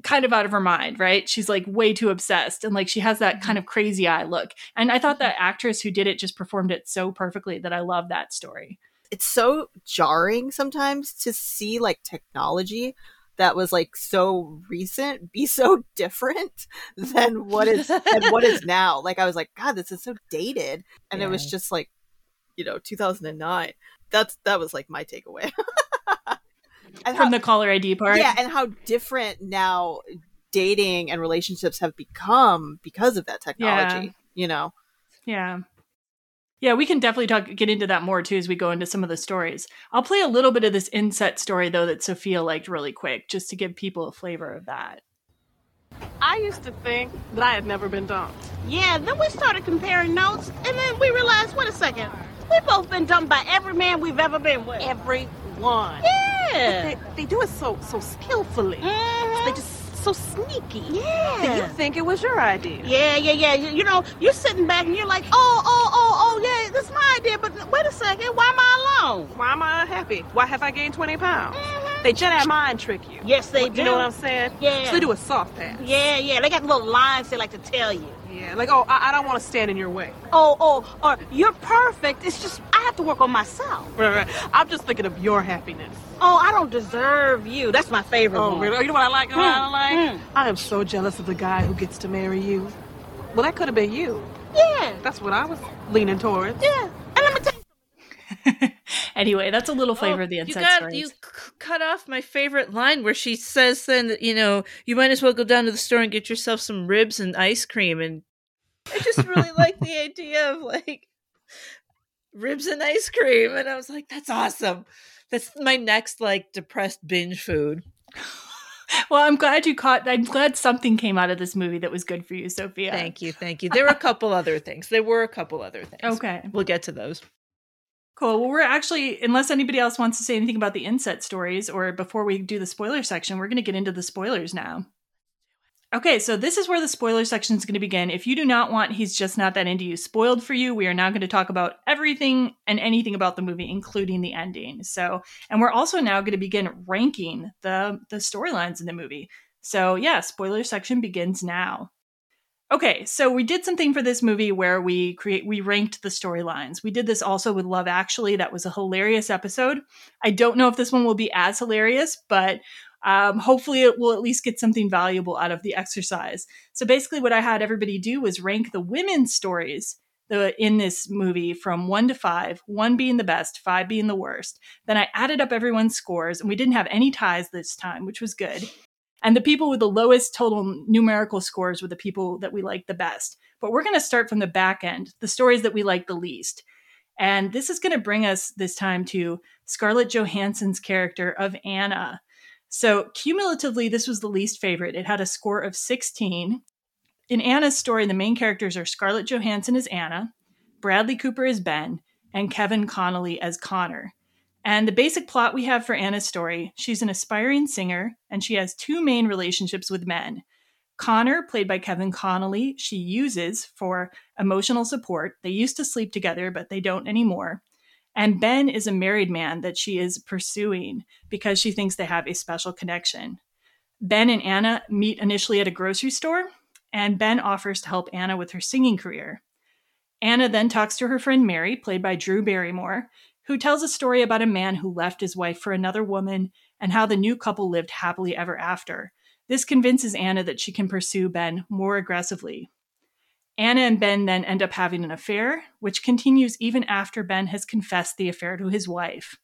kind of out of her mind, right? She's like way too obsessed and like she has that kind mm-hmm. of crazy eye look. And I thought mm-hmm. that actress who did it just performed it so perfectly that I love that story. it's so jarring sometimes to see like technology that was like so recent be so different than what is than what is now. Like I was like, God, this is so dated, and it was just like, you know, 2009. That's that was like my takeaway. and From the caller ID part. yeah, and how different now dating and relationships have become because of that technology. You know, Yeah. Yeah, we can definitely talk get into that more too as we go into some of the stories. I'll play a little bit of this inset story though that Sophia liked really quick, just to give people a flavor of that. I used to think that I had never been dumped. Yeah, then we started comparing notes, and then we realized, wait a second, we've both been dumped by every man we've ever been with. Everyone. Yeah. They, they do it so so skillfully. Mm-hmm. They just so sneaky. Yeah. Then you think it was your idea. Yeah, yeah, yeah. You, you know, you're sitting back and you're like, oh, oh, oh, oh, yeah, that's my idea. But wait a second, why am I alone? Why am I unhappy? Why have I gained 20 pounds? Mm-hmm. They Jedi mind trick you. Yes, they You do. know what I'm saying? Yeah. So they do a soft pass. Yeah, yeah. They got little lines they like to tell you. Yeah, like, oh, I, I don't want to stand in your way. Oh, oh, or you're perfect. It's just I have to work on myself. Right, right. I'm just thinking of your happiness. Oh, I don't deserve you. That's my favorite Oh, one. really? You know what I like? You know what I don't like? Hmm, I am so jealous of the guy who gets to marry you. Well, that could have been you. Yeah. That's what I was leaning towards. Yeah. And let me tell you. Anyway, that's a little oh, flavor of the you got stories. you c- cut off my favorite line where she says then that you know you might as well go down to the store and get yourself some ribs and ice cream and I just really like the idea of like ribs and ice cream and I was like that's awesome. That's my next like depressed binge food. Well, I'm glad you caught I'm glad something came out of this movie that was good for you, Sophia. Thank you, thank you. There were a couple other things. There were a couple other things. Okay. We'll get to those. Cool. Well, we're actually, unless anybody else wants to say anything about the inset stories or before we do the spoiler section, we're going to get into the spoilers now. Okay, so this is where the spoiler section is going to begin. If you do not want He's Just Not That Into You spoiled for you, we are now going to talk about everything and anything about the movie, including the ending. So, and we're also now going to begin ranking the, the storylines in the movie. So, yeah, spoiler section begins now. Okay, so we did something for this movie where we create we ranked the storylines. We did this also with Love Actually. That was a hilarious episode. I don't know if this one will be as hilarious, but um, hopefully it will at least get something valuable out of the exercise. So basically, what I had everybody do was rank the women's stories the in this movie from one to five, one being the best, five being the worst. Then I added up everyone's scores, and we didn't have any ties this time, which was good. And the people with the lowest total numerical scores were the people that we liked the best. But we're going to start from the back end, the stories that we like the least. And this is going to bring us this time to Scarlett Johansson's character of Anna. So, cumulatively, this was the least favorite. It had a score of 16. In Anna's story, the main characters are Scarlett Johansson as Anna, Bradley Cooper as Ben, and Kevin Connolly as Connor. And the basic plot we have for Anna's story she's an aspiring singer, and she has two main relationships with men. Connor, played by Kevin Connolly, she uses for emotional support. They used to sleep together, but they don't anymore. And Ben is a married man that she is pursuing because she thinks they have a special connection. Ben and Anna meet initially at a grocery store, and Ben offers to help Anna with her singing career. Anna then talks to her friend Mary, played by Drew Barrymore, who tells a story about a man who left his wife for another woman and how the new couple lived happily ever after. This convinces Anna that she can pursue Ben more aggressively. Anna and Ben then end up having an affair, which continues even after Ben has confessed the affair to his wife.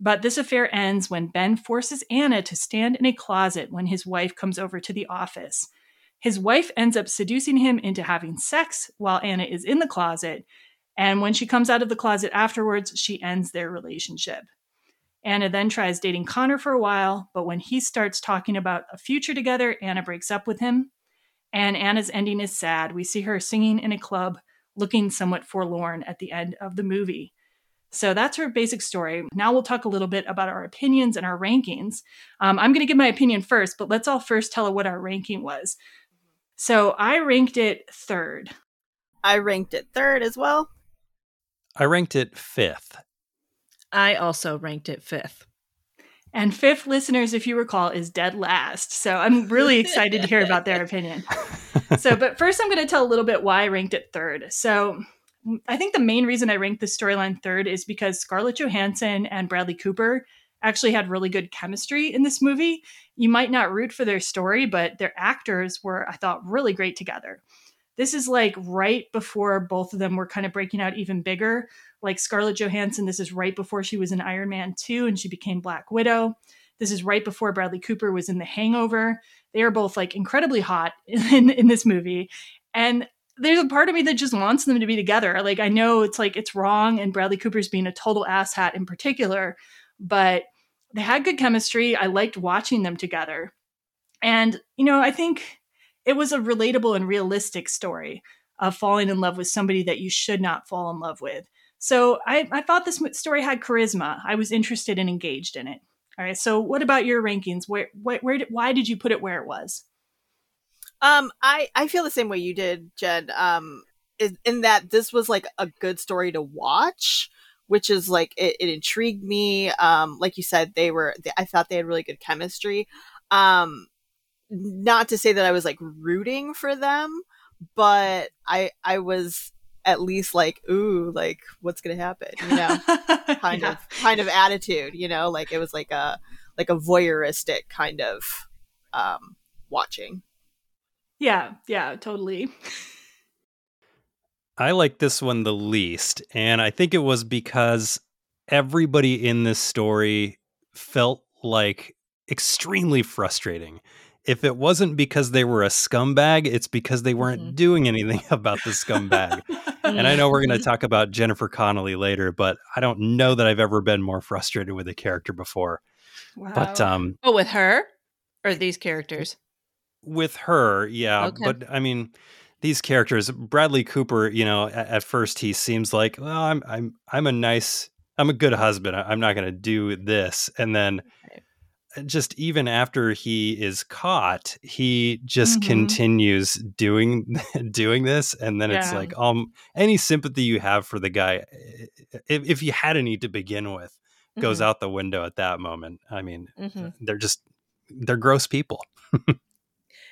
But this affair ends when Ben forces Anna to stand in a closet when his wife comes over to the office. His wife ends up seducing him into having sex while Anna is in the closet, and when she comes out of the closet afterwards, she ends their relationship. Anna then tries dating Connor for a while, but when he starts talking about a future together, Anna breaks up with him. And Anna's ending is sad. We see her singing in a club, looking somewhat forlorn at the end of the movie. So that's her basic story. Now we'll talk a little bit about our opinions and our rankings. Um, I'm going to give my opinion first, but let's all first tell what our ranking was. So I ranked it third. I ranked it third as well. I ranked it fifth. I also ranked it fifth. And fifth, listeners, if you recall, is dead last. So I'm really excited to hear about their opinion. So, but first, I'm going to tell a little bit why I ranked it third. So, I think the main reason I ranked the storyline third is because Scarlett Johansson and Bradley Cooper actually had really good chemistry in this movie. You might not root for their story, but their actors were, I thought, really great together. This is like right before both of them were kind of breaking out even bigger. Like Scarlett Johansson, this is right before she was in Iron Man 2 and she became Black Widow. This is right before Bradley Cooper was in The Hangover. They are both like incredibly hot in, in this movie. And there's a part of me that just wants them to be together. Like I know it's like it's wrong and Bradley Cooper's being a total asshat in particular, but they had good chemistry. I liked watching them together. And you know, I think it was a relatable and realistic story of falling in love with somebody that you should not fall in love with. So I, I thought this story had charisma. I was interested and engaged in it. All right. So what about your rankings? Where, where, where did, why did you put it where it was? Um, I, I feel the same way you did, Jen. Um, in, in that this was like a good story to watch, which is like, it, it intrigued me. Um, like you said, they were, they, I thought they had really good chemistry. Um, not to say that I was like rooting for them, but I I was at least like, ooh, like what's gonna happen, you know, kind yeah. of kind of attitude, you know, like it was like a like a voyeuristic kind of um watching. Yeah, yeah, totally. I like this one the least, and I think it was because everybody in this story felt like extremely frustrating if it wasn't because they were a scumbag, it's because they weren't mm-hmm. doing anything about the scumbag. and I know we're going to mm-hmm. talk about Jennifer Connelly later, but I don't know that I've ever been more frustrated with a character before. Wow. But um Oh, with her or these characters? With her, yeah, okay. but I mean these characters, Bradley Cooper, you know, at, at first he seems like, well, I'm I'm I'm a nice I'm a good husband. I'm not going to do this. And then okay just even after he is caught, he just mm-hmm. continues doing doing this, and then yeah. it's like um any sympathy you have for the guy, if, if you had any to begin with, goes mm-hmm. out the window at that moment. I mean, mm-hmm. they're just they're gross people.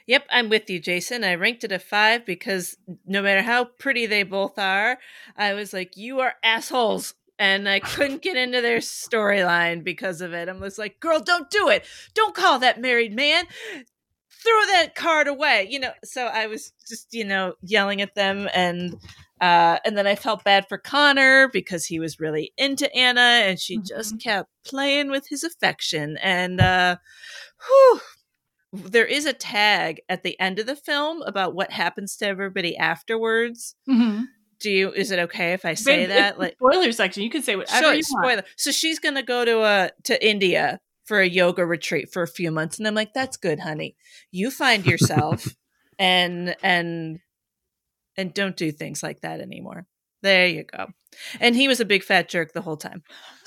Yep, I'm with you, Jason. I ranked it a five because no matter how pretty they both are, I was like, you are assholes. And I couldn't get into their storyline because of it. I'm just like, girl, don't do it. Don't call that married man. Throw that card away. You know, so I was just, you know, yelling at them and uh, and then I felt bad for Connor because he was really into Anna and she mm-hmm. just kept playing with his affection. And uh, whew, there is a tag at the end of the film about what happens to everybody afterwards. Mm-hmm. Do you? Is it okay if I say that? Like spoiler section, you can say whatever sure, you want. Spoiler. So she's going to go to a to India for a yoga retreat for a few months, and I'm like, that's good, honey. You find yourself and and and don't do things like that anymore. There you go. And he was a big fat jerk the whole time.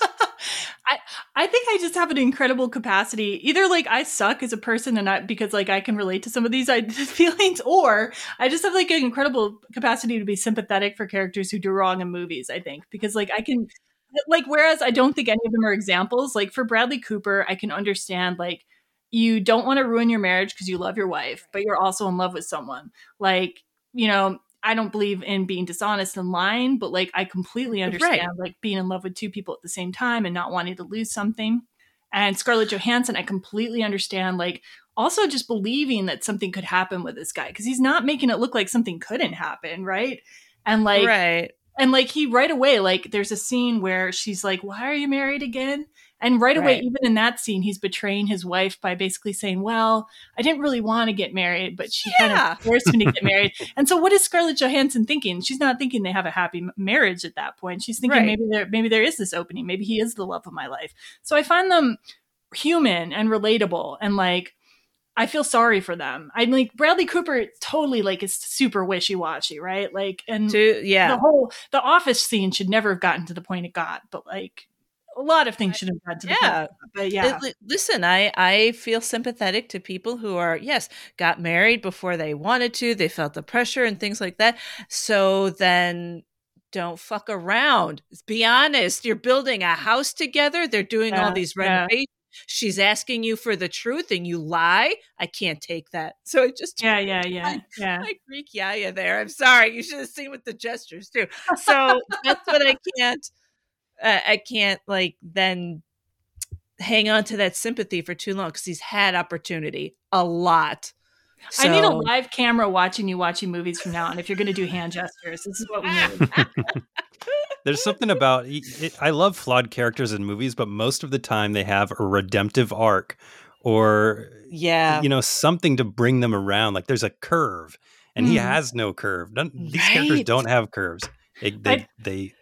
I I think I just have an incredible capacity. Either like I suck as a person and I because like I can relate to some of these feelings, or I just have like an incredible capacity to be sympathetic for characters who do wrong in movies. I think because like I can like whereas I don't think any of them are examples. Like for Bradley Cooper, I can understand like you don't want to ruin your marriage because you love your wife, but you're also in love with someone. Like you know I don't believe in being dishonest and lying, but like I completely understand right. like being in love with two people at the same time and not wanting to lose something. And Scarlett Johansson, I completely understand like also just believing that something could happen with this guy because he's not making it look like something couldn't happen, right? And like right. And like he right away, like there's a scene where she's like, "Why are you married again?" And right, right, away, even in that scene, he's betraying his wife by basically saying, Well, I didn't really want to get married, but she yeah. kind of forced me to get married. And so, what is Scarlett Johansson thinking? She's not thinking they have a happy marriage at that point. She's thinking right. maybe there, maybe there is this opening. Maybe he is the love of my life. So, I find them human and relatable and like, I feel sorry for them. I'm like Bradley Cooper totally like is super wishy washy, right? Like, and yeah, the whole the office scene should never have gotten to the point it got, but like a lot of things should have gone to yeah. But yeah. It, listen, I I feel sympathetic to people who are yes got married before they wanted to, they felt the pressure and things like that. So then don't fuck around. Be honest. You're building a house together. They're doing yeah, all these renovations. Yeah. She's asking you for the truth and you lie. I can't take that. So I just yeah yeah yeah I, yeah. I Greek Yaya there. I'm sorry. You should have seen with the gestures too. So that's what I can't uh, I can't like then hang on to that sympathy for too long because he's had opportunity a lot. So. I need a live camera watching you watching movies from now on. If you're going to do hand gestures, this is what we need. There's something about it, I love flawed characters in movies, but most of the time they have a redemptive arc or yeah, you know, something to bring them around. Like there's a curve, and mm. he has no curve. None, right. These characters don't have curves. They they, I, they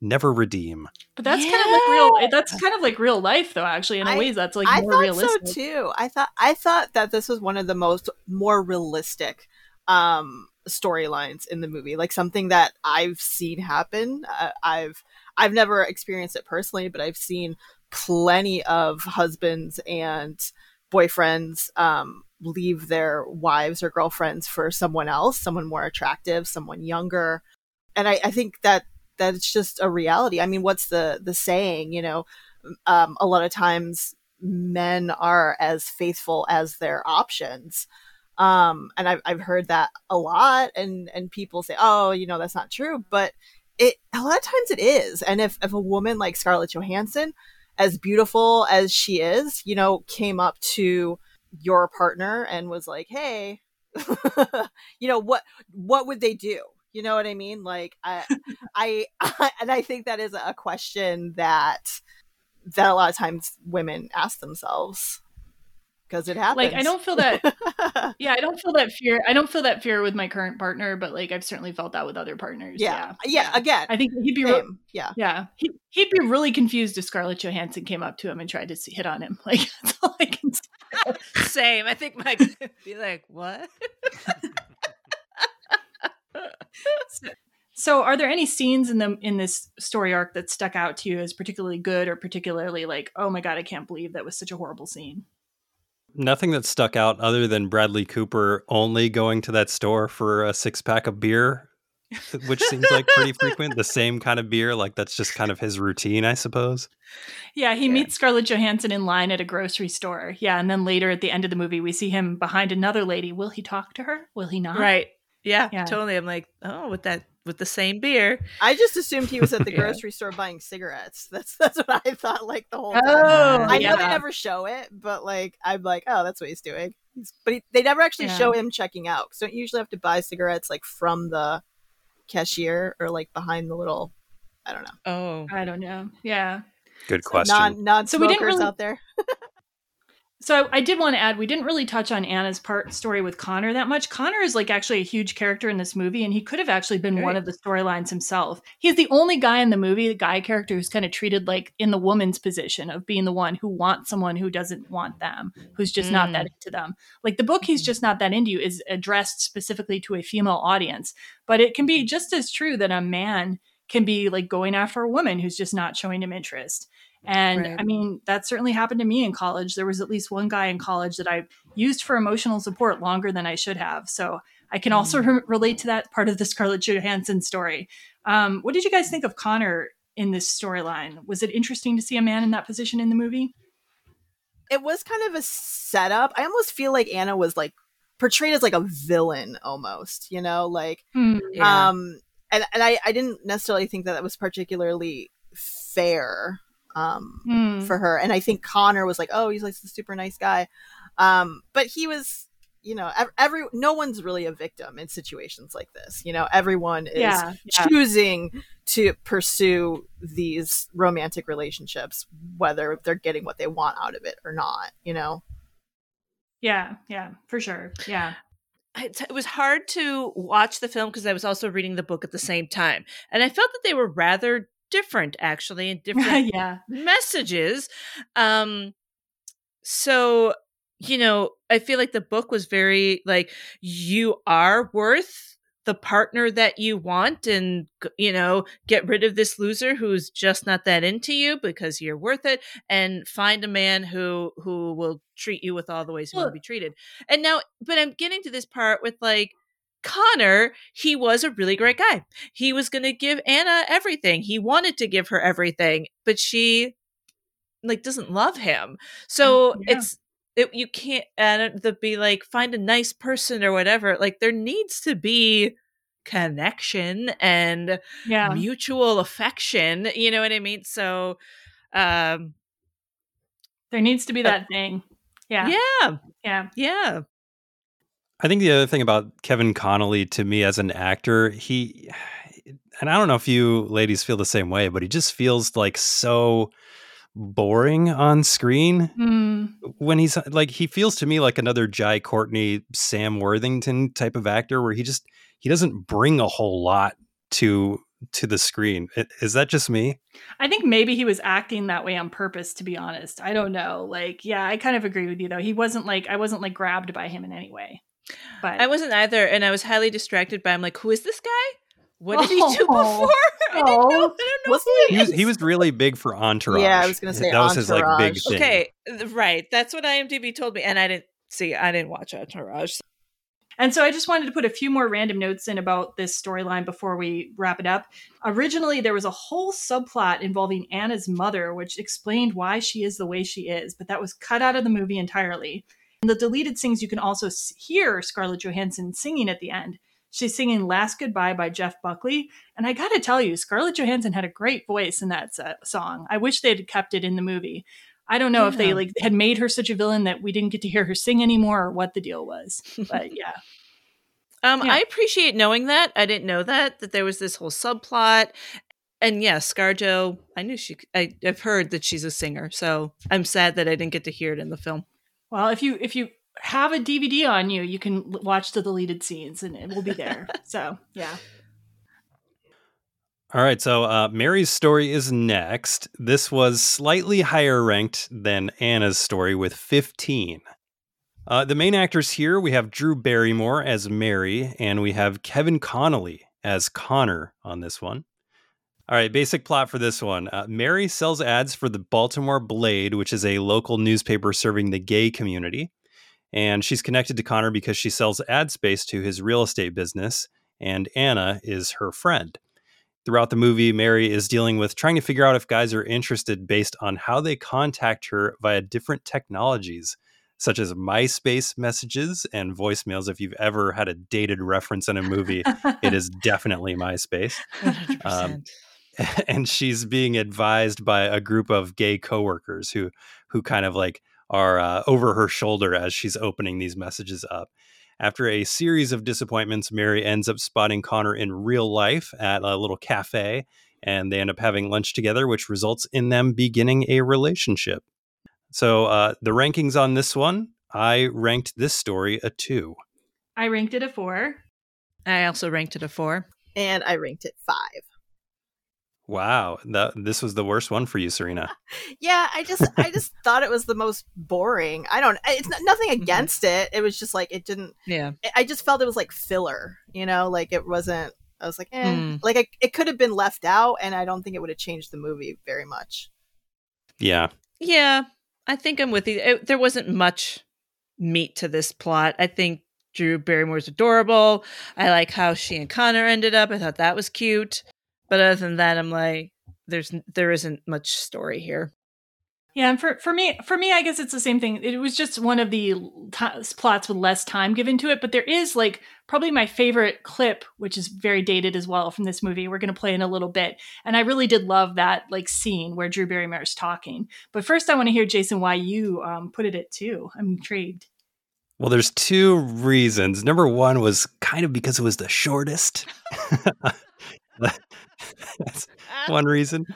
never redeem. But that's yeah. kind of like real. That's kind of like real life, though. Actually, in a ways, that's like I more realistic. So too. I thought I thought that this was one of the most more realistic um storylines in the movie like something that i've seen happen uh, i've i've never experienced it personally but i've seen plenty of husbands and boyfriends um, leave their wives or girlfriends for someone else someone more attractive someone younger and I, I think that that it's just a reality. I mean, what's the the saying? You know, um, a lot of times men are as faithful as their options. Um, and I've I've heard that a lot, and and people say, oh, you know, that's not true, but it a lot of times it is. And if if a woman like Scarlett Johansson, as beautiful as she is, you know, came up to your partner and was like, hey, you know what what would they do you know what I mean? Like I, I, I, and I think that is a question that that a lot of times women ask themselves because it happens. Like I don't feel that. yeah, I don't feel that fear. I don't feel that fear with my current partner, but like I've certainly felt that with other partners. Yeah, yeah. yeah. Again, I think he'd be. Re- yeah, yeah. He, he'd be really confused if Scarlett Johansson came up to him and tried to hit on him. Like that's all I can say. Same. I think Mike would be like, "What?" So, so, are there any scenes in the in this story arc that stuck out to you as particularly good or particularly like, oh my god, I can't believe that was such a horrible scene? Nothing that stuck out other than Bradley Cooper only going to that store for a six pack of beer which seems like pretty frequent. The same kind of beer, like that's just kind of his routine, I suppose. Yeah, he yeah. meets Scarlett Johansson in line at a grocery store. Yeah, and then later at the end of the movie, we see him behind another lady. Will he talk to her? Will he not? Right. Yeah, yeah. totally. I'm like, oh, with that with the same beer. I just assumed he was at the yeah. grocery store buying cigarettes. That's that's what I thought like the whole time. Oh, I yeah. know they never show it, but like I'm like, oh, that's what he's doing. He's, but he, they never actually yeah. show him checking out. So don't usually have to buy cigarettes like from the cashier or like behind the little. I don't know. Oh, I don't know. Yeah. Good question. Non non so we didn't really, out there. So I, did want to add, we didn't really touch on Anna's part story with Connor that much. Connor is like actually a huge character in this movie, and he could have actually been right. one of the storylines himself. He's the only guy in the movie, the guy character who's kind of treated like in the woman's position of being the one who wants someone who doesn't want them, who's just mm. not that mm. into them. Like the book, he's mm. just not that into you is addressed specifically to a female audience, but it can be just as true that a man can be like going after a woman who's just not showing him interest. And right. I mean, that certainly happened to me in college. There was at least one guy in college that I used for emotional support longer than I should have. So I can also mm. re- relate to that part of the Scarlett Johansson story. Um, what did you guys think of Connor in this storyline? Was it interesting to see a man in that position in the movie? It was kind of a setup. I almost feel like Anna was like portrayed as like a villain almost, you know, like mm, yeah. um and and I I didn't necessarily think that that was particularly fair um, mm. for her. And I think Connor was like, oh, he's like a super nice guy. Um, but he was, you know, every no one's really a victim in situations like this. You know, everyone is yeah, yeah. choosing to pursue these romantic relationships, whether they're getting what they want out of it or not. You know. Yeah, yeah, for sure. Yeah it was hard to watch the film because I was also reading the book at the same time. And I felt that they were rather different actually and different yeah. messages um so you know i feel like the book was very like you are worth the partner that you want and you know get rid of this loser who's just not that into you because you're worth it and find a man who who will treat you with all the ways you well, want to be treated and now but i'm getting to this part with like Connor, he was a really great guy. He was going to give Anna everything. He wanted to give her everything, but she like doesn't love him. So mm, yeah. it's it, you can't and the be like find a nice person or whatever. Like there needs to be connection and yeah. mutual affection. You know what I mean? So um there needs to be that thing. Yeah. Yeah. Yeah. Yeah. I think the other thing about Kevin Connolly to me as an actor, he and I don't know if you ladies feel the same way, but he just feels like so boring on screen mm. when he's like he feels to me like another Jai Courtney, Sam Worthington type of actor where he just he doesn't bring a whole lot to to the screen. Is that just me? I think maybe he was acting that way on purpose to be honest. I don't know. Like yeah, I kind of agree with you though. He wasn't like I wasn't like grabbed by him in any way. But I wasn't either, and I was highly distracted by. I'm like, who is this guy? What did oh, he do oh. before? I didn't know. Oh. I don't know he, was, he was really big for Entourage. Yeah, I was going to say that Entourage. was his like big thing. Okay, right. That's what IMDb told me, and I didn't see. I didn't watch Entourage. And so I just wanted to put a few more random notes in about this storyline before we wrap it up. Originally, there was a whole subplot involving Anna's mother, which explained why she is the way she is, but that was cut out of the movie entirely. In the deleted scenes, you can also hear Scarlett Johansson singing at the end. She's singing Last Goodbye by Jeff Buckley. And I got to tell you, Scarlett Johansson had a great voice in that song. I wish they'd kept it in the movie. I don't know yeah. if they like had made her such a villain that we didn't get to hear her sing anymore or what the deal was. But yeah. Um, yeah. I appreciate knowing that. I didn't know that that there was this whole subplot, and yeah, ScarJo. I knew she. I, I've heard that she's a singer, so I'm sad that I didn't get to hear it in the film. Well, if you if you have a DVD on you, you can watch the deleted scenes, and it will be there. so yeah. All right, so uh, Mary's story is next. This was slightly higher ranked than Anna's story with 15. Uh, the main actors here we have Drew Barrymore as Mary, and we have Kevin Connolly as Connor on this one. All right, basic plot for this one. Uh, Mary sells ads for the Baltimore Blade, which is a local newspaper serving the gay community. And she's connected to Connor because she sells ad space to his real estate business. and Anna is her friend. Throughout the movie, Mary is dealing with trying to figure out if guys are interested based on how they contact her via different technologies, such as MySpace messages and voicemails. If you've ever had a dated reference in a movie, it is definitely MySpace. Um, and she's being advised by a group of gay coworkers who who kind of like are uh, over her shoulder as she's opening these messages up. After a series of disappointments, Mary ends up spotting Connor in real life at a little cafe, and they end up having lunch together, which results in them beginning a relationship. So, uh, the rankings on this one, I ranked this story a two. I ranked it a four. I also ranked it a four. And I ranked it five. Wow, that this was the worst one for you, Serena. yeah, I just I just thought it was the most boring. I don't. It's not, nothing mm-hmm. against it. It was just like it didn't. Yeah. I just felt it was like filler. You know, like it wasn't. I was like, eh. Mm. Like I, it could have been left out, and I don't think it would have changed the movie very much. Yeah. Yeah, I think I'm with you. It, there wasn't much meat to this plot. I think Drew Barrymore's adorable. I like how she and Connor ended up. I thought that was cute. But other than that, I'm like, there's there isn't much story here. Yeah, and for for me, for me, I guess it's the same thing. It was just one of the t- plots with less time given to it, but there is like probably my favorite clip, which is very dated as well from this movie. We're going to play in a little bit, and I really did love that like scene where Drew Barrymore is talking. But first, I want to hear Jason why you um, put it at two. I'm intrigued. Well, there's two reasons. Number one was kind of because it was the shortest. That's one reason.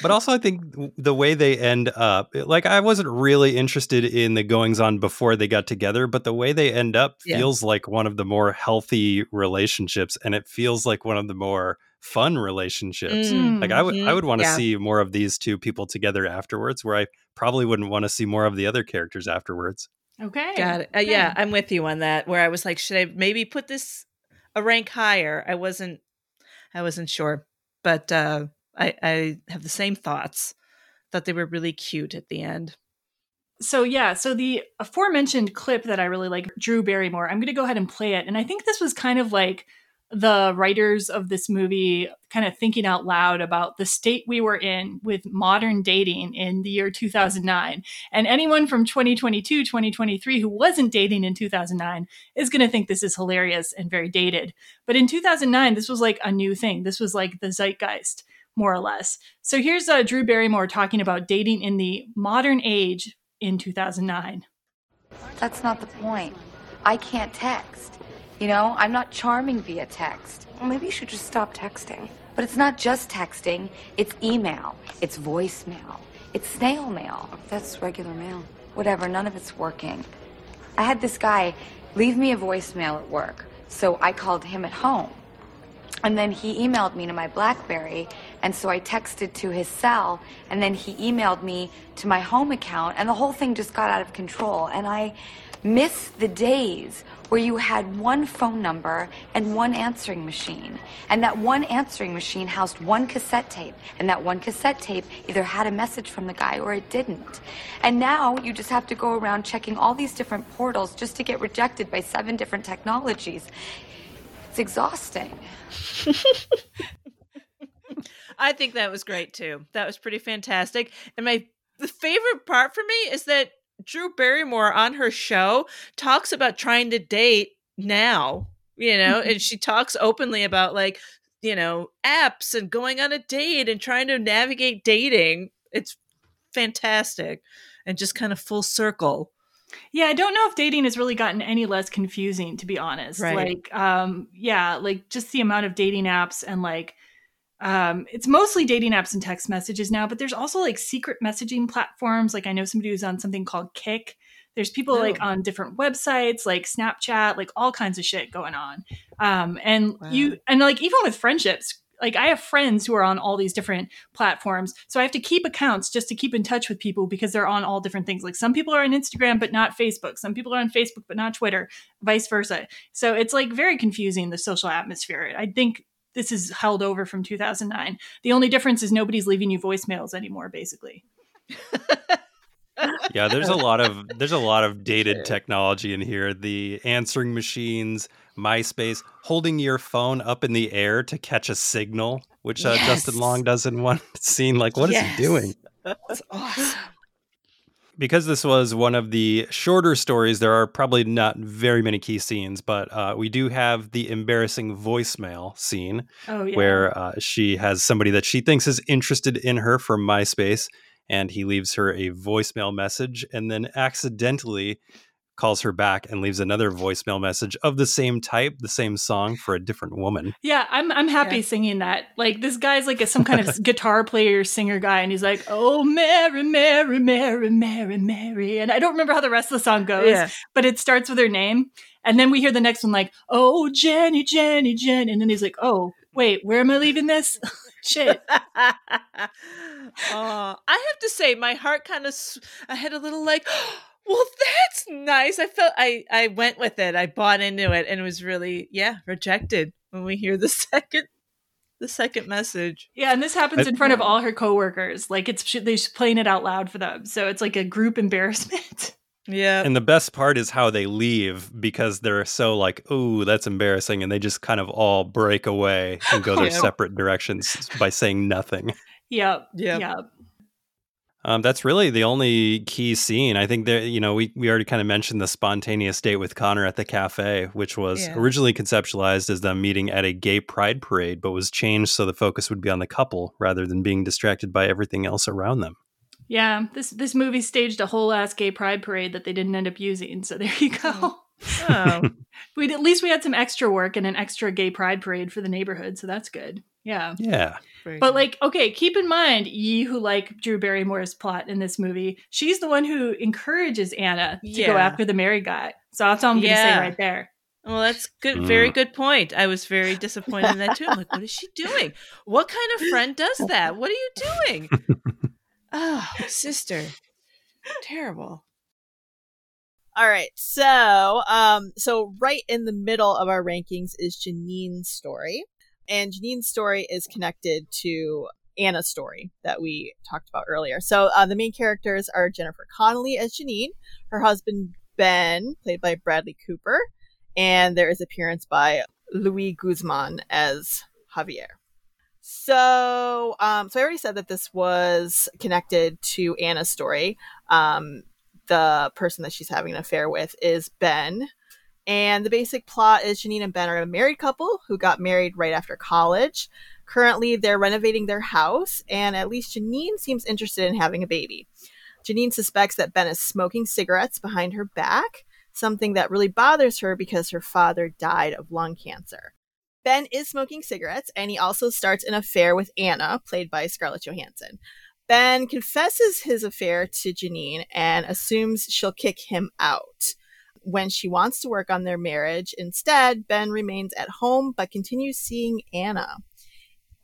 But also, I think the way they end up, like, I wasn't really interested in the goings on before they got together, but the way they end up yeah. feels like one of the more healthy relationships, and it feels like one of the more fun relationships. Mm-hmm. Like, I would, I mm-hmm. would want to yeah. see more of these two people together afterwards, where I probably wouldn't want to see more of the other characters afterwards. Okay, got it. Uh, yeah, I'm with you on that. Where I was like, should I maybe put this a rank higher? I wasn't, I wasn't sure but uh, I, I have the same thoughts. Thought they were really cute at the end. So yeah, so the aforementioned clip that I really like, Drew Barrymore. I'm going to go ahead and play it, and I think this was kind of like the writers of this movie kind of thinking out loud about the state we were in with modern dating in the year 2009. And anyone from 2022, 2023 who wasn't dating in 2009 is going to think this is hilarious and very dated. But in 2009, this was like a new thing. This was like the zeitgeist, more or less. So here's uh, Drew Barrymore talking about dating in the modern age in 2009. That's not the point. I can't text. You know, I'm not charming via text. Well, maybe you should just stop texting. But it's not just texting, it's email, it's voicemail, it's snail mail. That's regular mail. Whatever, none of it's working. I had this guy leave me a voicemail at work, so I called him at home. And then he emailed me to my Blackberry, and so I texted to his cell, and then he emailed me to my home account, and the whole thing just got out of control. And I miss the days where you had one phone number and one answering machine. And that one answering machine housed one cassette tape. And that one cassette tape either had a message from the guy or it didn't. And now you just have to go around checking all these different portals just to get rejected by seven different technologies. It's exhausting. I think that was great too. That was pretty fantastic. And my the favorite part for me is that Drew Barrymore on her show talks about trying to date now, you know, and she talks openly about like, you know, apps and going on a date and trying to navigate dating. It's fantastic and just kind of full circle. Yeah, I don't know if dating has really gotten any less confusing to be honest. Right. Like um yeah, like just the amount of dating apps and like um, it's mostly dating apps and text messages now, but there's also like secret messaging platforms. Like I know somebody who's on something called Kik. There's people oh. like on different websites, like Snapchat, like all kinds of shit going on. Um, and wow. you and like even with friendships, like I have friends who are on all these different platforms. So I have to keep accounts just to keep in touch with people because they're on all different things. Like some people are on Instagram but not Facebook. Some people are on Facebook but not Twitter, vice versa. So it's like very confusing the social atmosphere. I think this is held over from 2009. The only difference is nobody's leaving you voicemails anymore, basically. yeah, there's a lot of there's a lot of dated technology in here. The answering machines, MySpace, holding your phone up in the air to catch a signal, which uh, yes. Justin Long does in one scene. Like, what yes. is he doing? That's awesome. Because this was one of the shorter stories, there are probably not very many key scenes, but uh, we do have the embarrassing voicemail scene oh, yeah. where uh, she has somebody that she thinks is interested in her from MySpace, and he leaves her a voicemail message and then accidentally calls her back and leaves another voicemail message of the same type, the same song for a different woman. Yeah, I'm I'm happy yeah. singing that. Like this guy's like a, some kind of guitar player, singer guy, and he's like, "Oh Mary, Mary, Mary, Mary, Mary," and I don't remember how the rest of the song goes, yeah. but it starts with her name, and then we hear the next one like, "Oh Jenny, Jenny, Jenny," and then he's like, "Oh wait, where am I leaving this?" Shit. uh, I have to say, my heart kind of, I had a little like. Well, that's nice. I felt I I went with it. I bought into it, and it was really yeah rejected when we hear the second the second message. Yeah, and this happens I, in front of all her coworkers. Like it's they're playing it out loud for them, so it's like a group embarrassment. Yeah. And the best part is how they leave because they're so like, oh, that's embarrassing. And they just kind of all break away and go their separate directions by saying nothing. Yep. Yep. Yep. Um, that's really the only key scene. I think that you know we we already kind of mentioned the spontaneous date with Connor at the cafe, which was yeah. originally conceptualized as them meeting at a gay pride parade, but was changed so the focus would be on the couple rather than being distracted by everything else around them. Yeah, this this movie staged a whole ass gay pride parade that they didn't end up using. So there you go. Oh. we at least we had some extra work and an extra gay pride parade for the neighborhood, so that's good. Yeah. Yeah. Very but like, okay, keep in mind, ye who like Drew Barrymore's plot in this movie, she's the one who encourages Anna to yeah. go after the married guy. So that's all I'm gonna say right there. Well, that's good. Very mm. good point. I was very disappointed in that too. I'm like, what is she doing? What kind of friend does that? What are you doing? oh, sister. Terrible. All right. So, um, so right in the middle of our rankings is Janine's story. And Janine's story is connected to Anna's story that we talked about earlier. So uh, the main characters are Jennifer Connelly as Janine, her husband Ben, played by Bradley Cooper, and there is appearance by Louis Guzman as Javier. So, um, so I already said that this was connected to Anna's story. Um, the person that she's having an affair with is Ben, and the basic plot is Janine and Ben are a married couple who got married right after college. Currently, they're renovating their house, and at least Janine seems interested in having a baby. Janine suspects that Ben is smoking cigarettes behind her back, something that really bothers her because her father died of lung cancer. Ben is smoking cigarettes, and he also starts an affair with Anna, played by Scarlett Johansson. Ben confesses his affair to Janine and assumes she'll kick him out when she wants to work on their marriage. Instead, Ben remains at home but continues seeing Anna.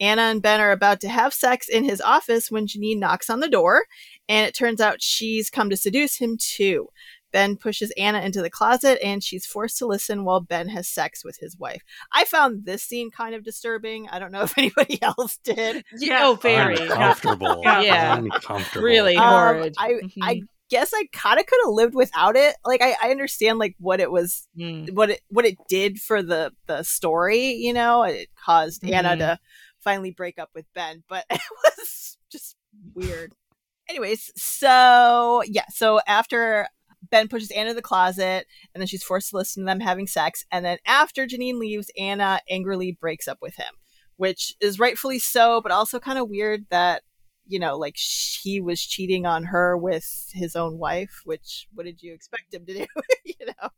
Anna and Ben are about to have sex in his office when Janine knocks on the door, and it turns out she's come to seduce him too. Ben pushes Anna into the closet and she's forced to listen while Ben has sex with his wife. I found this scene kind of disturbing. I don't know if anybody else did. Yeah, oh, very uncomfortable. yeah, uncomfortable. Really um, horrid. I mm-hmm. I guess I kind of could have lived without it. Like I, I understand like what it was, mm. what it what it did for the the story. You know, it caused mm. Anna to finally break up with Ben, but it was just weird. Anyways, so yeah, so after Ben pushes Anna in the closet, and then she's forced to listen to them having sex, and then after Janine leaves, Anna angrily breaks up with him, which is rightfully so, but also kind of weird that you know, like he was cheating on her with his own wife, which what did you expect him to do? you know.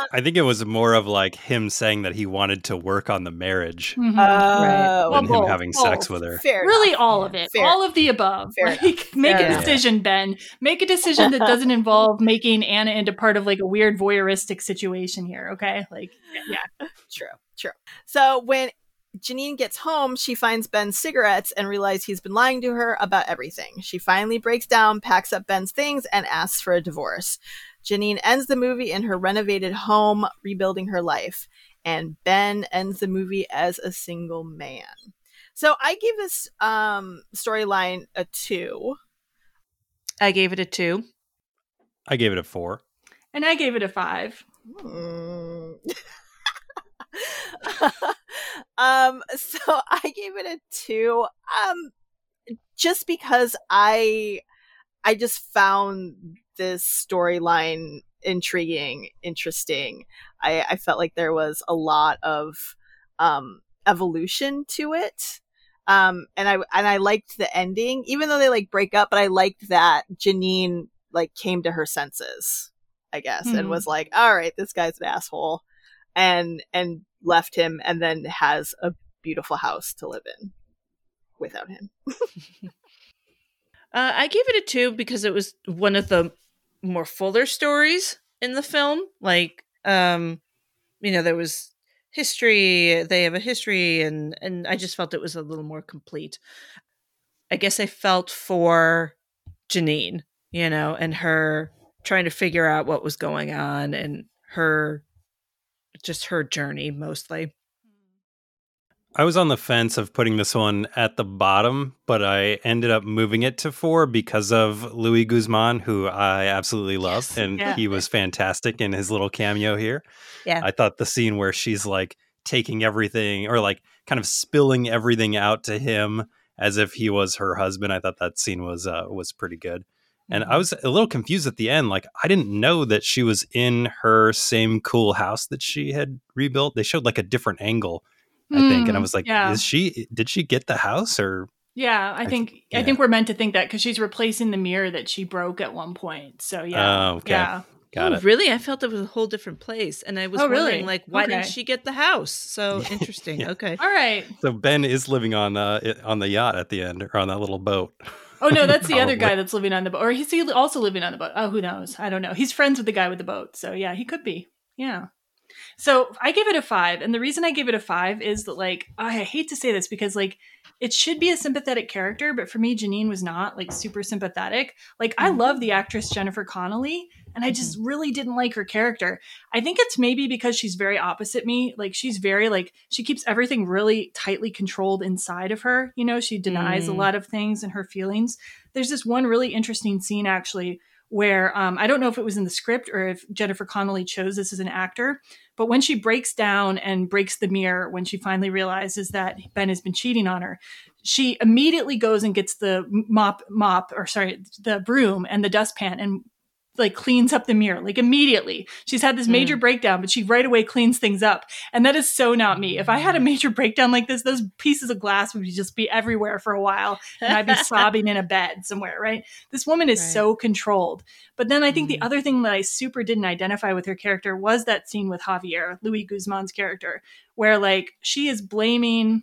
Um, I think it was more of like him saying that he wanted to work on the marriage mm-hmm. uh, than well, him having both. sex with her. Fair really, enough. all yeah. of it, Fair. all of the above. Fair like, make Fair a decision, Ben. Make a decision that doesn't involve making Anna into part of like a weird voyeuristic situation here. Okay, like yeah, true, true. So when Janine gets home, she finds Ben's cigarettes and realizes he's been lying to her about everything. She finally breaks down, packs up Ben's things, and asks for a divorce. Janine ends the movie in her renovated home, rebuilding her life. And Ben ends the movie as a single man. So I gave this um, storyline a two. I gave it a two. I gave it a four. And I gave it a five. Mm. um, so I gave it a two. Um, just because I, I just found this storyline intriguing, interesting. I, I felt like there was a lot of um evolution to it. Um, and I and I liked the ending, even though they like break up. But I liked that Janine like came to her senses, I guess, mm-hmm. and was like, "All right, this guy's an asshole," and and left him, and then has a beautiful house to live in without him. uh, I gave it a two because it was one of the more fuller stories in the film. Like, um, you know, there was history they have a history and and i just felt it was a little more complete i guess i felt for janine you know and her trying to figure out what was going on and her just her journey mostly I was on the fence of putting this one at the bottom, but I ended up moving it to four because of Louis Guzman, who I absolutely love. Yes. And yeah. he was fantastic in his little cameo here. Yeah. I thought the scene where she's like taking everything or like kind of spilling everything out to him as if he was her husband, I thought that scene was uh, was pretty good. And I was a little confused at the end. Like, I didn't know that she was in her same cool house that she had rebuilt. They showed like a different angle I think. And I mm, was like, yeah. is she, did she get the house or? Yeah, I, I think, th- yeah. I think we're meant to think that because she's replacing the mirror that she broke at one point. So yeah. Oh, okay. Yeah. Got oh, it. really? I felt it was a whole different place, and I was oh, wondering, really? like, why okay. didn't she get the house? So interesting. yeah. Okay, all right. So Ben is living on uh, on the yacht at the end, or on that little boat. Oh no, that's the other guy that's living on the boat, or is he also living on the boat? Oh, who knows? I don't know. He's friends with the guy with the boat, so yeah, he could be. Yeah. So I give it a five. And the reason I give it a five is that, like, I hate to say this because, like, it should be a sympathetic character, but for me, Janine was not like super sympathetic. Like, I love the actress Jennifer Connelly, and I just mm-hmm. really didn't like her character. I think it's maybe because she's very opposite me. Like, she's very, like, she keeps everything really tightly controlled inside of her. You know, she denies mm. a lot of things and her feelings. There's this one really interesting scene, actually, where um, I don't know if it was in the script or if Jennifer Connelly chose this as an actor, but when she breaks down and breaks the mirror, when she finally realizes that Ben has been cheating on her, she immediately goes and gets the mop, mop, or sorry, the broom and the dustpan and like cleans up the mirror like immediately. She's had this major mm. breakdown, but she right away cleans things up. And that is so not me. If I had a mm. major breakdown like this, those pieces of glass would just be everywhere for a while and I'd be sobbing in a bed somewhere, right? This woman is right. so controlled. But then I think mm. the other thing that I super didn't identify with her character was that scene with Javier, louis Guzman's character, where like she is blaming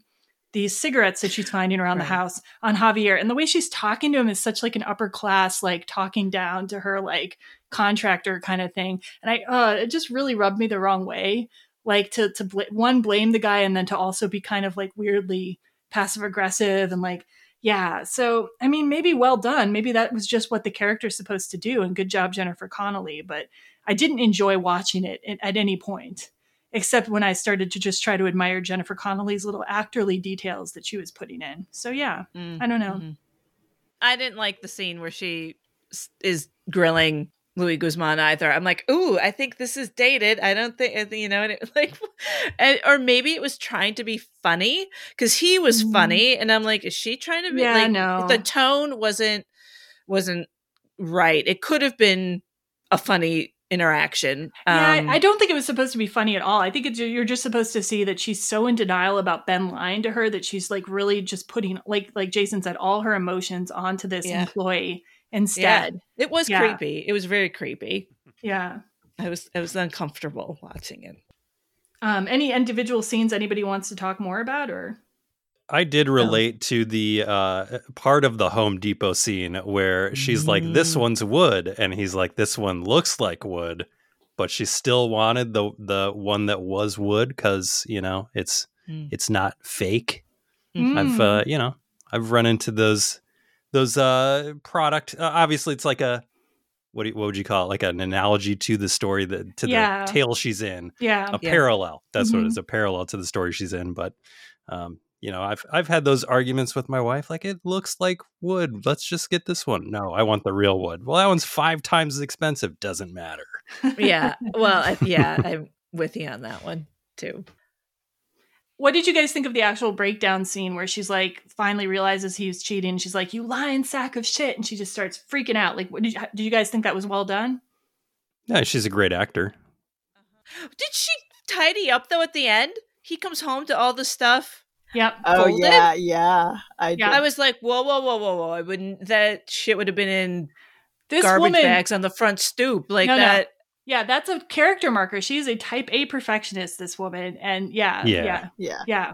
these cigarettes that she's finding around right. the house on Javier. And the way she's talking to him is such like an upper class, like talking down to her like contractor kind of thing. And I, uh, it just really rubbed me the wrong way. Like to, to bl- one, blame the guy and then to also be kind of like weirdly passive aggressive and like, yeah. So, I mean, maybe well done. Maybe that was just what the character's supposed to do. And good job, Jennifer Connelly. But I didn't enjoy watching it at any point except when I started to just try to admire Jennifer Connelly's little actorly details that she was putting in. So yeah, mm, I don't know. Mm-hmm. I didn't like the scene where she is grilling Louis Guzman either. I'm like, ooh, I think this is dated. I don't think you know, and it, like, and, or maybe it was trying to be funny because he was mm-hmm. funny, and I'm like, is she trying to be? Yeah, like, no. The tone wasn't wasn't right. It could have been a funny interaction. yeah, I, um, I, don't think it was supposed to be funny at all. I think it's, you're just supposed to see that she's so in denial about Ben lying to her that she's like really just putting like like Jason said all her emotions onto this yeah. employee instead. Yeah. It was yeah. creepy. It was very creepy. Yeah. I was I was uncomfortable watching it. Um any individual scenes anybody wants to talk more about or I did relate oh. to the uh, part of the Home Depot scene where she's mm. like, "This mm. one's wood," and he's like, "This one looks like wood," but she still wanted the the one that was wood because you know it's mm. it's not fake. Mm. I've uh, you know I've run into those those uh, product. Uh, obviously, it's like a what do you, what would you call it? Like an analogy to the story that to yeah. the tale she's in. Yeah, a yeah. parallel. That's mm-hmm. what it is. A parallel to the story she's in, but. Um, you know, I've I've had those arguments with my wife. Like, it looks like wood. Let's just get this one. No, I want the real wood. Well, that one's five times as expensive. Doesn't matter. yeah. Well, I, yeah, I'm with you on that one too. what did you guys think of the actual breakdown scene where she's like finally realizes he's cheating? She's like, "You lying sack of shit," and she just starts freaking out. Like, what did you, did you guys think that was well done? Yeah, she's a great actor. Did she tidy up though at the end? He comes home to all the stuff. Yep. Oh folded. yeah, yeah. I yeah. I was like, whoa, whoa, whoa, whoa, whoa! I wouldn't. That shit would have been in this garbage woman, bags on the front stoop, like no, that. No. Yeah, that's a character marker. She's a type A perfectionist, this woman. And yeah, yeah, yeah, yeah. yeah.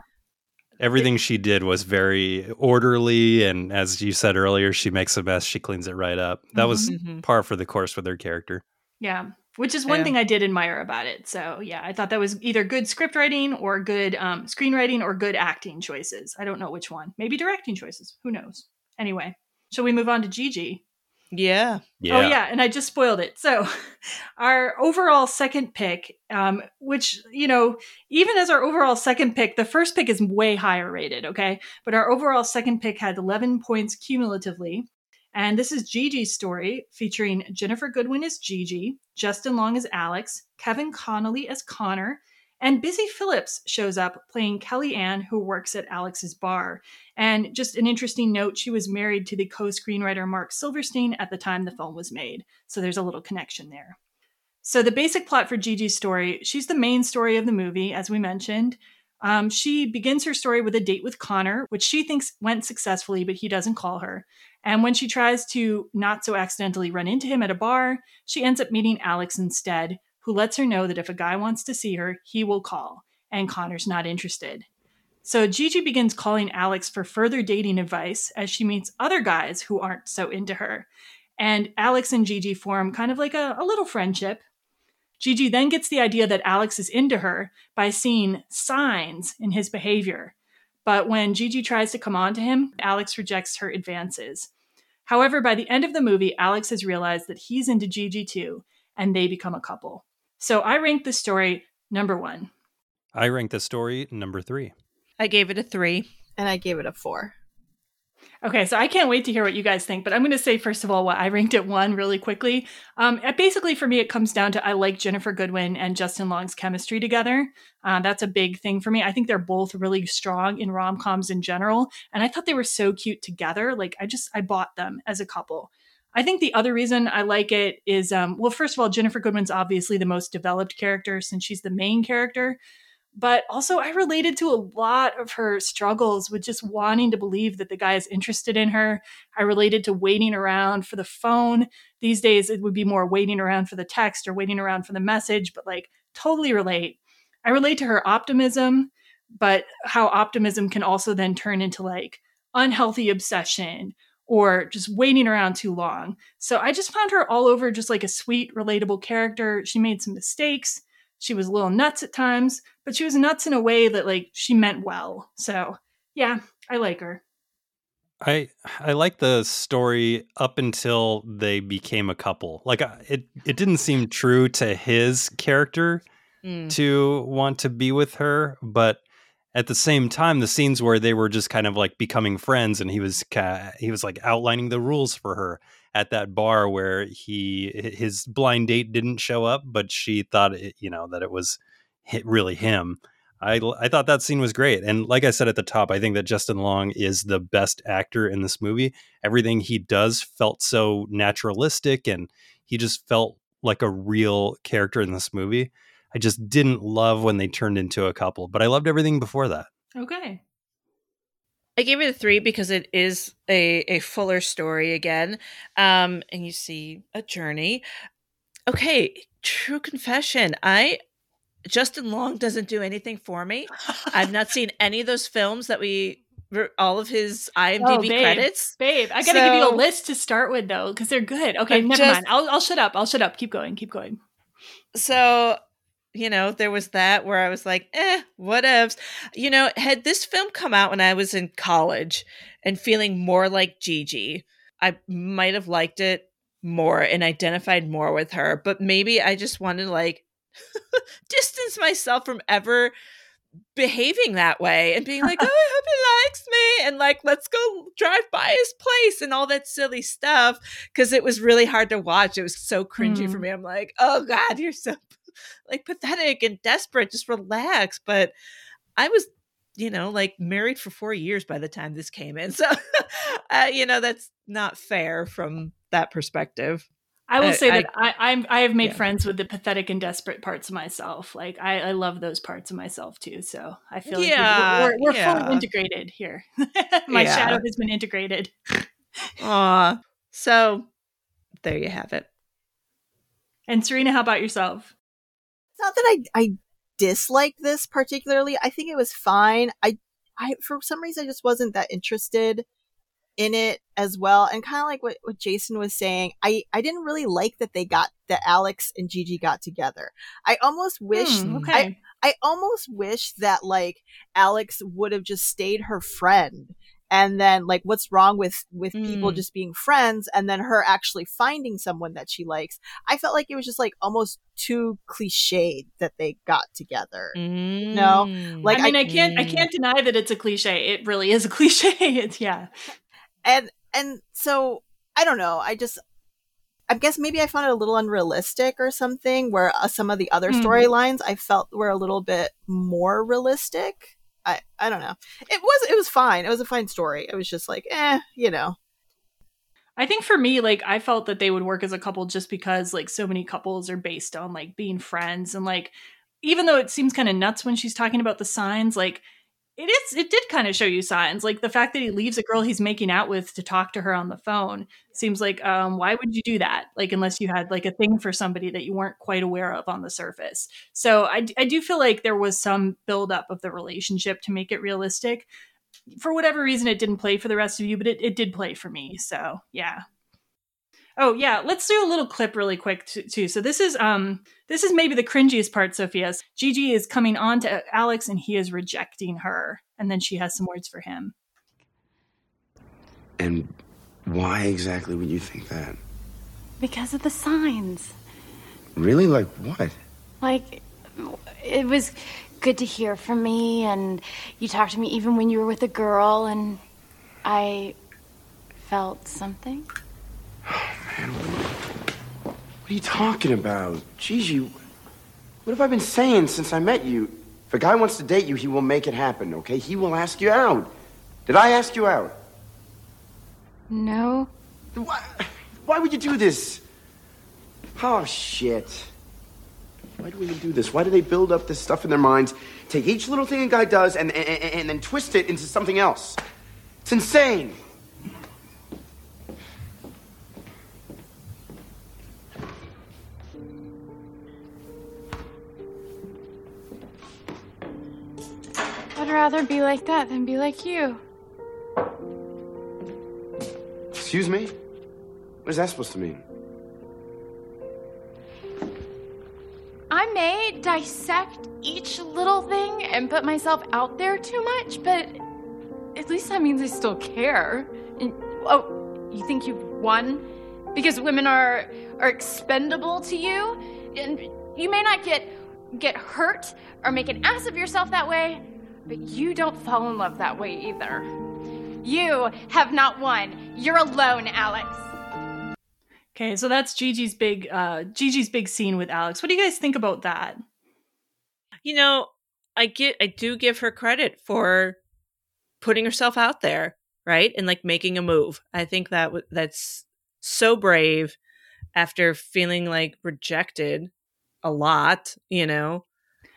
Everything she did was very orderly. And as you said earlier, she makes a mess, she cleans it right up. That mm-hmm. was par for the course with her character. Yeah. Which is one yeah. thing I did admire about it. So yeah, I thought that was either good script writing or good um, screenwriting or good acting choices. I don't know which one. Maybe directing choices. Who knows? Anyway, shall we move on to Gigi? Yeah. yeah. Oh yeah, and I just spoiled it. So, our overall second pick, um, which you know, even as our overall second pick, the first pick is way higher rated. Okay, but our overall second pick had 11 points cumulatively, and this is Gigi's story featuring Ginnifer Goodwin as Gigi, Justin Long as Alex, Kevin Connolly as Connor, and Busy Phillips shows up playing Kelly Ann, who works at Alex's bar. And just an interesting note she was married to the co screenwriter Marc Silverstein at the time the film was made. So there's a little connection there. So, the basic plot for Gigi's story she's the main story of the movie, as we mentioned. Um, she begins her story with a date with Connor, which she thinks went successfully, but he doesn't call her. And when she tries to not so accidentally run into him at a bar, she ends up meeting Alex instead, who lets her know that if a guy wants to see her, he will call, and Connor's not interested. So Gigi begins calling Alex for further dating advice as she meets other guys who aren't so into her. And Alex and Gigi form kind of like a, a little friendship. Gigi then gets the idea that Alex is into her by seeing signs in his behavior. But when Gigi tries to come on to him, Alex rejects her advances. However, by the end of the movie, Alex has realized that he's into Gigi too, and they become a couple. So I ranked the story number one. I ranked the story number three. I gave it a three. And I gave it a four. Okay, so I can't wait to hear what you guys think, but I'm going to say first of all what I ranked it one really quickly. Um, basically, for me, it comes down to I like Ginnifer Goodwin and Justin Long's chemistry together. Uh, that's a big thing for me. I think they're both really strong in rom coms in general, and I thought they were so cute together. Like I just I bought them as a couple. I think the other reason I like it is, um, well, first of all, Ginnifer Goodwin's obviously the most developed character since she's the main character. But also, I related to a lot of her struggles with just wanting to believe that the guy is interested in her. I related to waiting around for the phone. These days, it would be more waiting around for the text or waiting around for the message, but like totally relate. I relate to her optimism, but how optimism can also then turn into like unhealthy obsession or just waiting around too long. So I just found her all over just like a sweet, relatable character. She made some mistakes. She was a little nuts at times, but she was nuts in a way that like she meant well. So yeah, I like her. I I like the story up until they became a couple. Like it it didn't seem true to his character mm. to want to be with her, but at the same time the scenes where they were just kind of like becoming friends and he was he was like outlining the rules for her at that bar where he his blind date didn't show up but she thought it, you know that it was really him I, I thought that scene was great. And like I said at the top, I think that Justin Long is the best actor in this movie. Everything he does felt so naturalistic and he just felt like a real character in this movie. I just didn't love when they turned into a couple, but I loved everything before that. Okay. I gave it a three because it is a, a fuller story again. Um, and you see a journey. Okay, true confession. I Justin Long doesn't do anything for me. I've not seen any of those films that we all of his IMDb oh, babe, credits. Babe, I gotta so, give you a list to start with though, because they're good. Okay, I'm never just, mind. I'll, I'll shut up. I'll shut up. Keep going. Keep going. So you know, there was that where I was like, eh, whatevs. You know, had this film come out when I was in college and feeling more like Gigi, I might have liked it more and identified more with her. But maybe I just wanted to like distance myself from ever behaving that way and being like, oh, I hope he likes me. And like, let's go drive by his place and all that silly stuff. Cause it was really hard to watch. It was so cringy mm. for me. I'm like, oh God, you're so like pathetic and desperate. Just relax. But I was you know, like married for four years by the time this came in. So, uh, you know, that's not fair from that perspective. I will say that I, I'm I have made yeah. friends with the pathetic and desperate parts of myself. Like I, I love those parts of myself too. So I feel yeah, like we're, we're, we're yeah. fully integrated here. My yeah. shadow has been integrated. Aw. So there you have it. And Serena, how about yourself? Not that I I dislike this particularly. I think it was fine. I I for some reason I just wasn't that interested in it as well. And kind of like what, what Jason was saying, I, I didn't really like that they got that Alex and Gigi got together. I almost wish hmm, okay. I, I almost wish that like Alex would have just stayed her friend and then like what's wrong with with mm. people just being friends and then her actually finding someone that she likes i felt like it was just like almost too cliched that they got together mm. no like i mean I, I, can't mm. i can't deny that it's a cliche it really is a cliche it's yeah and and so I don't know. I just I guess maybe I found it a little unrealistic or something. Where uh, some of the other mm. storylines I felt were a little bit more realistic. I I don't know. It was it was fine. It was a fine story. It was just like eh, you know. I think for me, like I felt that they would work as a couple just because like so many couples are based on like being friends and like even though it seems kind of nuts when she's talking about the signs, like it is it did kind of show you signs like the fact that he leaves a girl he's making out with to talk to her on the phone seems like um why would you do that? Like unless you had like a thing for somebody that you weren't quite aware of on the surface. So i, I do feel like there was some buildup of the relationship to make it realistic. For whatever reason it didn't play for the rest of you but it, it did play for me so yeah Oh yeah, let's do a little clip really quick too. So this is um this is maybe the cringiest part, Sophia. Gigi is coming on to Alex and he is rejecting her, and then she has some words for him. And why exactly would you think that? Because of the signs. Really? Like what? Like it was good to hear from me and you talked to me even when you were with a girl and I felt something. Man, what are you talking about? Gigi, what have I been saying since I met you? If a guy wants to date you, he will make it happen, okay? He will ask you out. Did I ask you out? No. Why, why would you do this? Oh, shit. Why do we even do this? Why do they build up this stuff in their minds, take each little thing a guy does, and, and, and then twist it into something else? It's insane. Rather be like that than be like you. Excuse me? What is that supposed to mean? I may dissect each little thing and put myself out there too much, but at least that means I still care. And, oh, you think you've won? Because women are are expendable to you? And you may not get get hurt or make an ass of yourself that way, but you don't fall in love that way either. You have not won. You're alone, Alex. Okay, so that's Gigi's big uh Gigi's big scene with Alex. What do you guys think about that? You know, I get I do give her credit for putting herself out there, right? And like making a move. I think that w- that's so brave after feeling like rejected a lot, you know.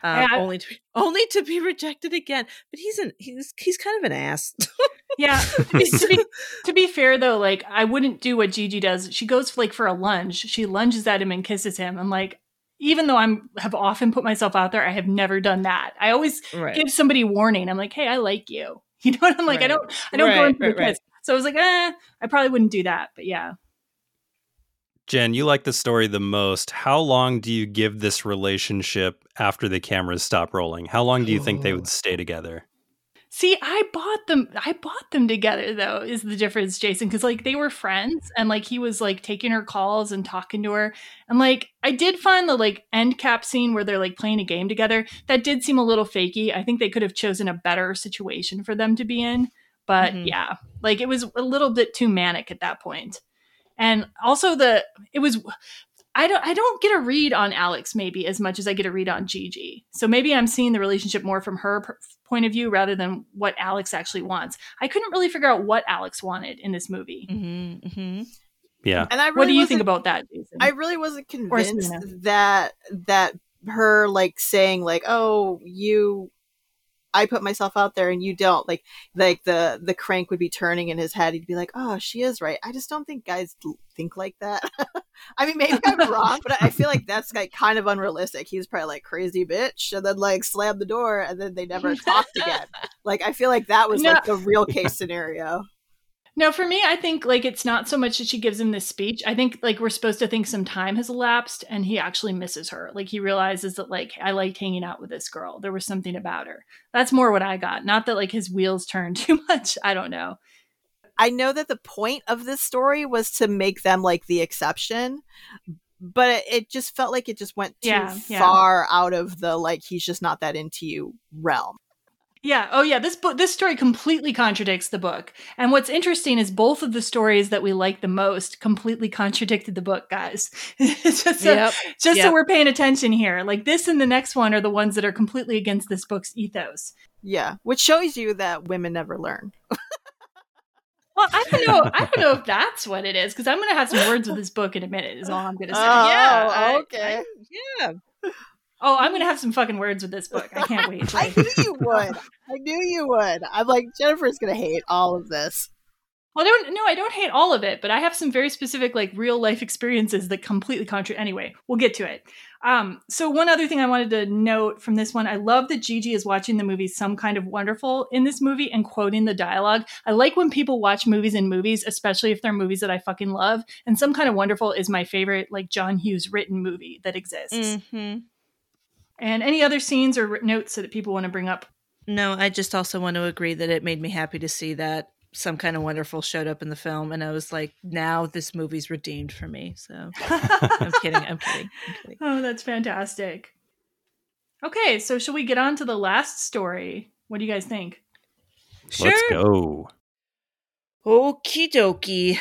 Uh, yeah, only to be, only to be rejected again. But he's an he's he's kind of an ass. yeah. To be, to be, to be fair though, like I wouldn't do what Gigi does. She goes like for a lunge. She lunges at him and kisses him. I'm like, even though I'm have often put myself out there, I have never done that. I always right. give somebody warning. I'm like, hey, I like you. You know what I'm like? Right. I don't I don't right, go into right, kiss. So I was like, eh, I probably wouldn't do that. But yeah. Jen, you like the story the most. How long do you give this relationship after the cameras stop rolling? How long do you think they would stay together? See, I bought them. I bought them together though. Is the difference, Jason? Because like they were friends, and like he was like taking her calls and talking to her, and like I did find the like end cap scene where they're like playing a game together. That did seem a little fakey. I think they could have chosen a better situation for them to be in. But mm-hmm. yeah, like it was a little bit too manic at that point and also the it was I don't I don't get a read on Alex maybe as much as I get a read on Gigi. So maybe I'm seeing the relationship more from her per- point of view rather than what Alex actually wants. I couldn't really figure out what Alex wanted in this movie. Mm-hmm, mm-hmm. Yeah. And I really what do you think about that, Jason? I really wasn't convinced that that her like saying like, "Oh, you I put myself out there and you don't." Like like the the crank would be turning in his head. He'd be like, "Oh, she is right." I just don't think guys think like that. I mean, maybe I'm wrong, but I feel like that's like kind of unrealistic. He's probably like crazy bitch and then like slam the door and then they never talked again. Like I feel like that was No. like the real case scenario. No, for me, I think like it's not so much that she gives him this speech. I think like we're supposed to think some time has elapsed and he actually misses her. Like he realizes that like I liked hanging out with this girl. There was something about her. That's more what I got. Not that like his wheels turned too much. I don't know. I know that the point of this story was to make them like the exception, but it, it just felt like it just went too Yeah, yeah. far out of the like he's just not that into you realm. Yeah. Oh, yeah. This book, this story completely contradicts the book. And what's interesting is both of the stories that we like the most completely contradicted the book, guys. Just so, Yep, just yep. so we're paying attention here. Like this and the next one are the ones that are completely against this book's ethos. Yeah, which shows you that women never learn. Well, I don't know. I don't know if that's what it is because I'm going to have some words with this book in a minute. Is all I'm going to say. Oh, yeah, I- okay. I- yeah. Oh, I'm going to have some fucking words with this book. I can't wait. I knew you would. I knew you would. I'm like Jennifer's gonna hate all of this. Well, I don't no, I don't hate all of it, but I have some very specific like real life experiences that completely contra. Anyway, we'll get to it. Um, so one other thing I wanted to note from this one, I love that Gigi is watching the movie Some Kind of Wonderful in this movie and quoting the dialogue. I like when people watch movies in movies, especially if they're movies that I fucking love. And Some Kind of Wonderful is my favorite like John Hughes written movie that exists. Mm-hmm. And any other scenes or notes that people want to bring up? No, I just also want to agree that it made me happy to see that some kind of wonderful showed up in the film, and I was like, now this movie's redeemed for me. So I'm kidding. I'm kidding. I'm kidding. Oh, that's fantastic. Okay, so shall we get on to the last story? What do you guys think? Let's go. Okie dokie.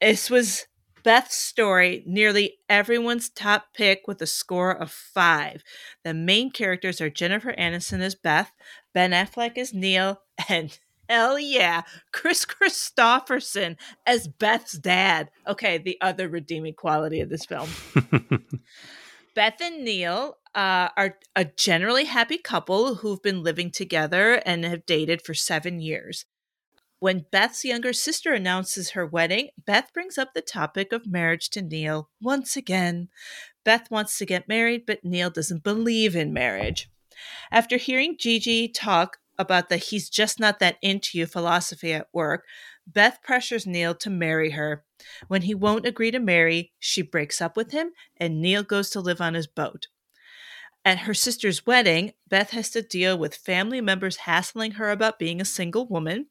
This was Beth's story, nearly everyone's top pick with a score of five. The main characters are Jennifer Aniston as Beth, Ben Affleck as Neil, and hell yeah, Kris Kristofferson as Beth's dad. Okay, the other redeeming quality of this film. Beth and Neil uh, are a generally happy couple who've been living together and have dated for seven years. When Beth's younger sister announces her wedding, Beth brings up the topic of marriage to Neil once again. Beth wants to get married, but Neil doesn't believe in marriage. After hearing Gigi talk about the he's just not that into you philosophy at work, Beth pressures Neil to marry her. When he won't agree to marry, she breaks up with him and Neil goes to live on his boat. At her sister's wedding, Beth has to deal with family members hassling her about being a single woman,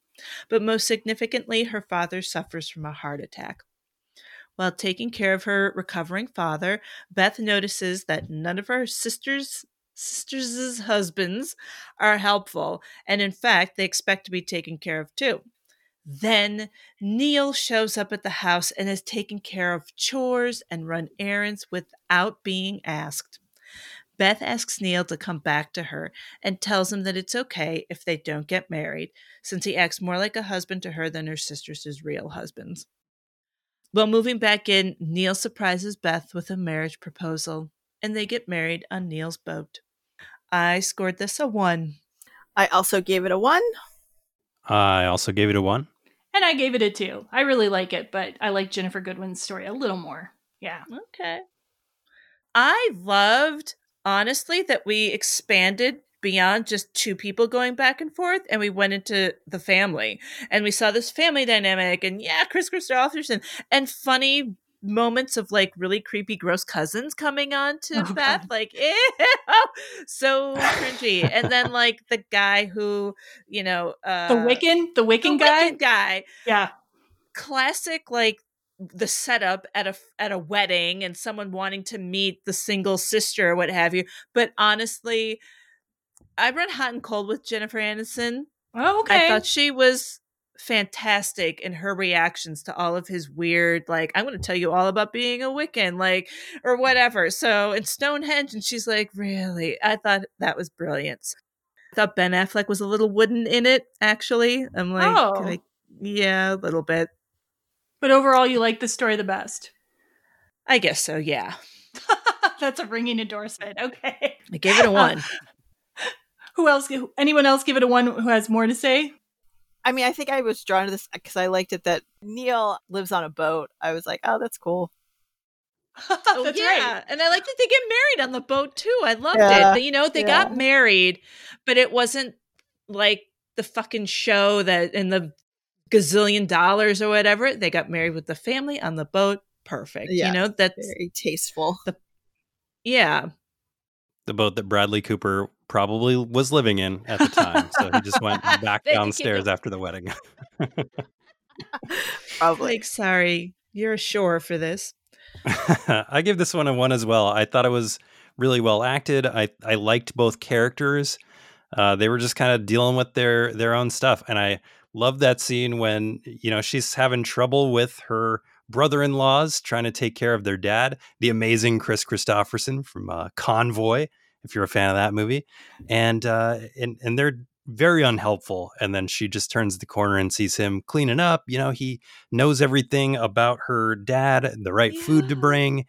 but most significantly, her father suffers from a heart attack. While taking care of her recovering father, Beth notices that none of her sisters sisters' husbands are helpful, and in fact, they expect to be taken care of too. Then Neil shows up at the house and has taken care of chores and run errands without being asked. Beth asks Neil to come back to her and tells him that it's okay if they don't get married, since he acts more like a husband to her than her sisters' as real husbands. While moving back in, Neil surprises Beth with a marriage proposal, and they get married on Neil's boat. I scored this a one. I also gave it a one. I also gave it a one. And I gave it a two. I really like it, but I like Ginnifer Goodwin's story a little more. Yeah. Okay. I loved, honestly, that we expanded beyond just two people going back and forth and we went into the family and we saw this family dynamic and yeah, Kris Kristofferson and funny moments of like really creepy, gross cousins coming on to Oh, Beth, like ew, so cringy. and then like the guy who, you know, uh The Wiccan? The Wiccan guy? Wiccan guy. Yeah. Classic like the setup at a at a wedding and someone wanting to meet the single sister or what have you. But honestly, I run hot and cold with Jennifer Aniston. Oh, okay. I thought she was fantastic in her reactions to all of his weird like i'm going to tell you all about being a wiccan like or whatever so in stonehenge and she's like really i thought that was brilliant i thought ben affleck was a little wooden in it actually i'm like, oh. like yeah a little bit but overall you like the story the best i guess so yeah that's a ringing endorsement okay i gave it a one who else anyone else give it a one who has more to say I mean, I think I was drawn to this because I liked it that Neil lives on a boat. I was like, oh, that's cool. oh, that's yeah. right. And I like that they get married on the boat too. I loved Yeah, it. You know, they yeah. got married, but it wasn't like the fucking show that in the gazillion dollars or whatever. They got married with the family on the boat. Perfect. Yeah, you know, that's very tasteful. The, yeah. The boat that Bradley Cooper probably was living in at the time. so he just went back downstairs after the wedding. Probably. Like, sorry, you're ashore for this. I give this one a one as well. I thought it was really well acted. I, I liked both characters. Uh, they were just kind of dealing with their their own stuff, and I love that scene when you know she's having trouble with her brother-in-laws trying to take care of their dad, the amazing Kris Kristofferson from uh, Convoy. If you're a fan of that movie, and uh, and and they're very unhelpful. And then she just turns the corner and sees him cleaning up. You know, he knows everything about her dad, the right food to bring.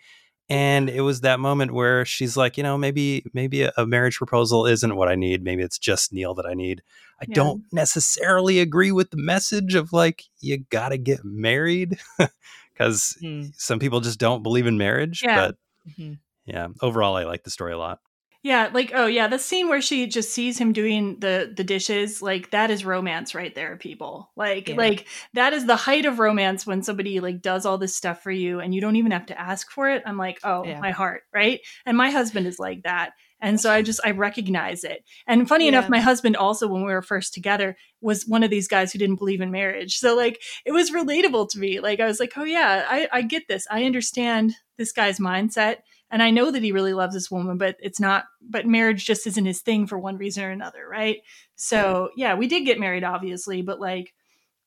And it was that moment where she's like, you know, maybe maybe a marriage proposal isn't what I need. Maybe it's just Neil that I need. I Yeah. don't necessarily agree with the message of like you got to get married because some people just don't believe in marriage. Yeah. But Mhm. yeah, overall, I like the story a lot. Yeah, like oh yeah, the scene where she just sees him doing the the dishes, like that is romance right there, people. Like Yeah. like that is the height of romance when somebody like does all this stuff for you and you don't even have to ask for it. I'm like, "Oh, Yeah. my heart," right? And my husband is like that. And so I just I recognize it. And funny enough, my husband also when we were first together was one of these guys who didn't believe in marriage. So like it was relatable to me. Like I was like, "Oh yeah, I I get this. I understand this guy's mindset." and I know that he really loves this woman, but it's not. But marriage just isn't his thing for one reason or another, right? So yeah, we did get married, obviously, but like,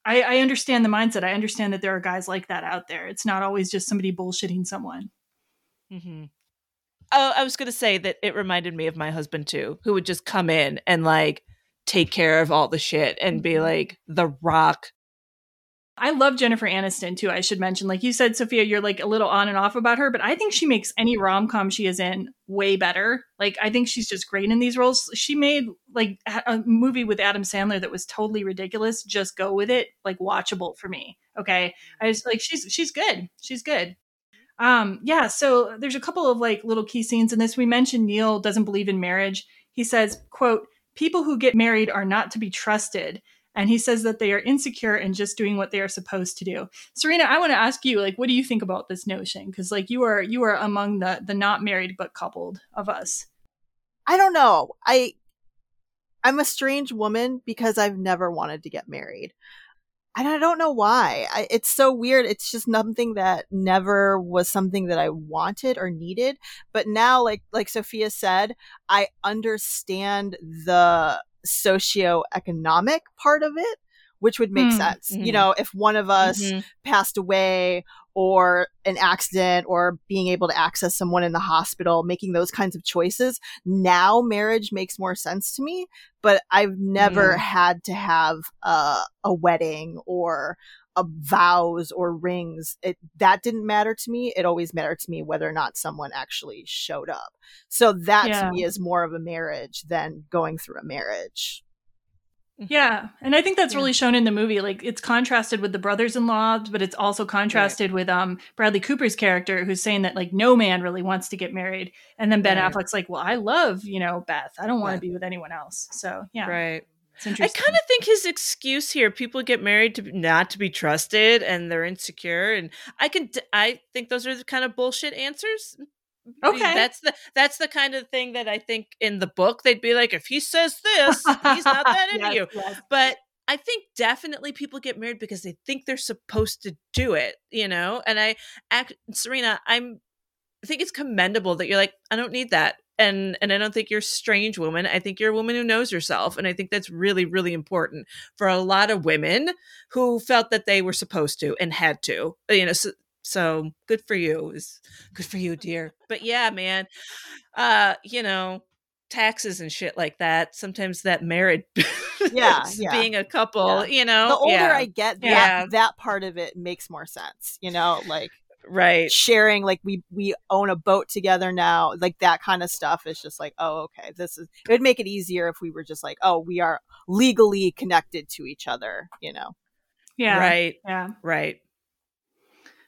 I, I understand the mindset. I understand that there are guys like that out there. It's not always just somebody bullshitting someone. Mm-hmm. Oh, I was going to say that it reminded me of my husband too, who would just come in and like take care of all the shit and be mm-hmm. like the rock. I love Jennifer Aniston too. I should mention, like you said, Sophia, you're like a little on and off about her, but I think she makes any rom com she is in way better. Like I think she's just great in these roles. She made like a a movie with Adam Sandler that was totally ridiculous. Just go with it, like watchable for me. Okay, I just like she's she's good. She's good. Um, yeah. So there's a couple of like little key scenes in this. We mentioned Neil doesn't believe in marriage. He says, "quote People who get married are not to be trusted." and he says that they are insecure and just doing what they are supposed to do. Serena, I want to ask you, like, what do you think about this notion? Because like you are you are among the the not married but coupled of us. I don't know. I I'm a strange woman because I've never wanted to get married. And I don't know why. I, it's so weird. It's just something that never was something that I wanted or needed. But now, like like Sophia said, I understand the socioeconomic part of it, which would make Hmm. sense. You Mhm. know, if one of us Mhm. passed away or an accident or being able to access someone in the hospital, making those kinds of choices. Now marriage makes more sense to me, but I've never Mm. had to have a, a wedding or a vows or rings. It that didn't matter to me. It always mattered to me whether or not someone actually showed up. So that Yeah. to me is more of a marriage than going through a marriage. Yeah, and I think that's really shown in the movie. Like it's contrasted with the brothers-in-law, but it's also contrasted with um Bradley Cooper's character, who's saying that like no man really wants to get married, and then Ben Right. Affleck's like, "Well, I love you know Beth. I don't want to be with anyone else." So yeah, Right. It's I kind of think his excuse here: people get married to not to be trusted, and they're insecure. And I can, I think those are the kind of bullshit answers. Okay. that's the that's the kind of thing that I think in the book they'd be like, if he says this, he's not that into Yes, you. yes. But I think definitely people get married because they think they're supposed to do it, you know. And I act, Serena, I'm I think it's commendable that you're like, I don't need that. and and I don't think you're a strange woman. I think you're a woman who knows herself, and I think that's really really important for a lot of women who felt that they were supposed to and had to. You know, so, so good for you. Is good for you, dear. But yeah, man, uh, you know, taxes and shit like that. Sometimes that married, yeah, yeah. being a couple, Yeah. you know, the older yeah. I get, that yeah, that part of it makes more sense. You know, like right sharing like we we own a boat together now like that kind of stuff is just like oh okay this is it would make it easier if we were just like oh we are legally connected to each other you know Yeah. right, Yeah. right.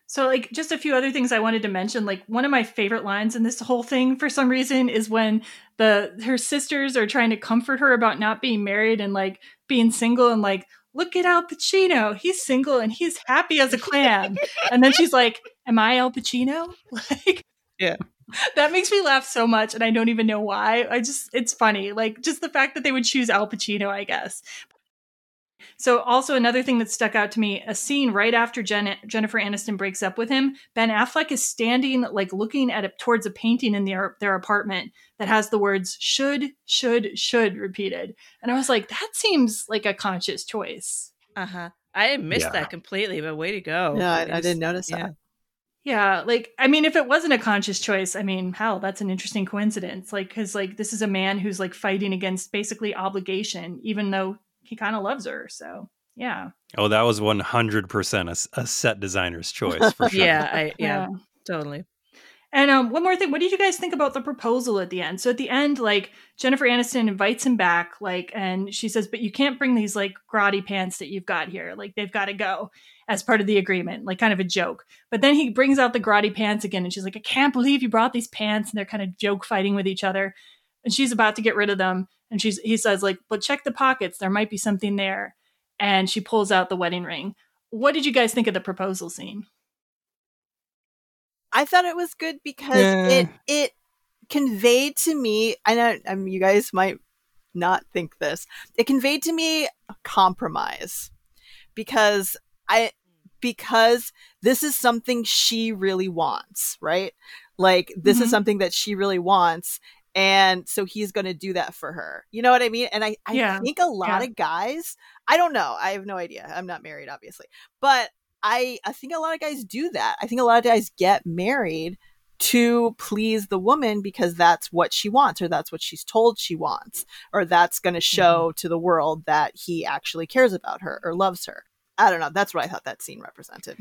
So, like, just a few other things I wanted to mention. Like, one of my favorite lines in this whole thing, for some reason, is when the her sisters are trying to comfort her about not being married and like being single, and like, look at Al Pacino, he's single and he's happy as a clam. and then she's like, "Am I Al Pacino?" Like, yeah, that makes me laugh so much, and I don't even know why. I just, it's funny, like just the fact that they would choose Al Pacino, I guess. So, also another thing that stuck out to me: a scene right after Jen- Jennifer Aniston breaks up with him. Ben Affleck is standing, like looking at it towards a painting in their their apartment that has the words "should, should, should" repeated, and I was like, that seems like a conscious choice. Uh huh. I missed Yeah. that completely, but way to go. Yeah, I- It I didn't notice yeah. that. Yeah, like I mean, if it wasn't a conscious choice, I mean, hell, that's an interesting coincidence. Like, because like this is a man who's like fighting against basically obligation, even though he kind of loves her. So yeah, Oh, that was 100% a set designer's choice for sure. Yeah, I yeah, Yeah. totally. And um, one more thing, what did you guys think about the proposal at the end? So at the end, like Jennifer Aniston invites him back, like, and she says, "But you can't bring these like grotty pants that you've got here. Like they've got to go as part of the agreement, like kind of a joke." But then he brings out the grotty pants again, and she's like, "I can't believe you brought these pants." And they're kind of joke fighting with each other, and she's about to get rid of them, and she's he says like, "But check the pockets. There might be something there." And she pulls out the wedding ring. What did you guys think of the proposal scene? I thought it was good because Yeah. it it conveyed to me. I know I mean, you guys might not think this. It conveyed to me a compromise because I because this is something she really wants, right? Like this Mhm. is something that she really wants. And so he's going to do that for her. You know what I mean? And I, I Yeah. think a lot Yeah. of guys, I don't know. I have no idea. I'm not married, obviously. But I, I think a lot of guys do that. I think a lot of guys get married to please the woman because that's what she wants or that's what she's told she wants or that's going to mm-hmm. show to the world that he actually cares about her or loves her. I don't know. That's what I thought that scene represented.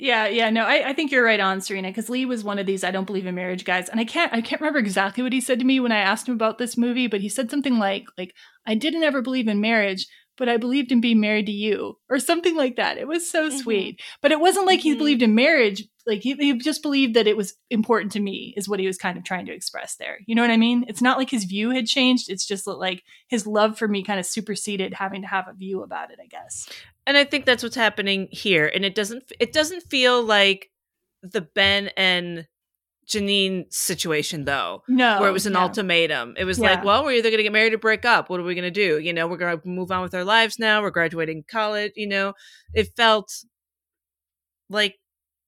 Yeah, yeah, no, I, I think you're right on, Serena, because Lee was one of these I don't believe in marriage guys. And I can't I can't remember exactly what he said to me when I asked him about this movie, but he said something like like I didn't ever believe in marriage, but I believed in being married to you, or something like that. It was so mm-hmm. sweet. But it wasn't like he mm-hmm. believed in marriage, like he, he just believed that it was important to me, is what he was kind of trying to express there. You know what I mean? It's not like his view had changed, it's just that like his love for me kind of superseded having to have a view about it, I guess. And i think that's what's happening here and it doesn't it doesn't feel like the ben and janine situation though No, where it was an yeah. ultimatum it was Yeah. like well we're either going to get married or break up what are we going to do you know we're going to move on with our lives now we're graduating college you know it felt like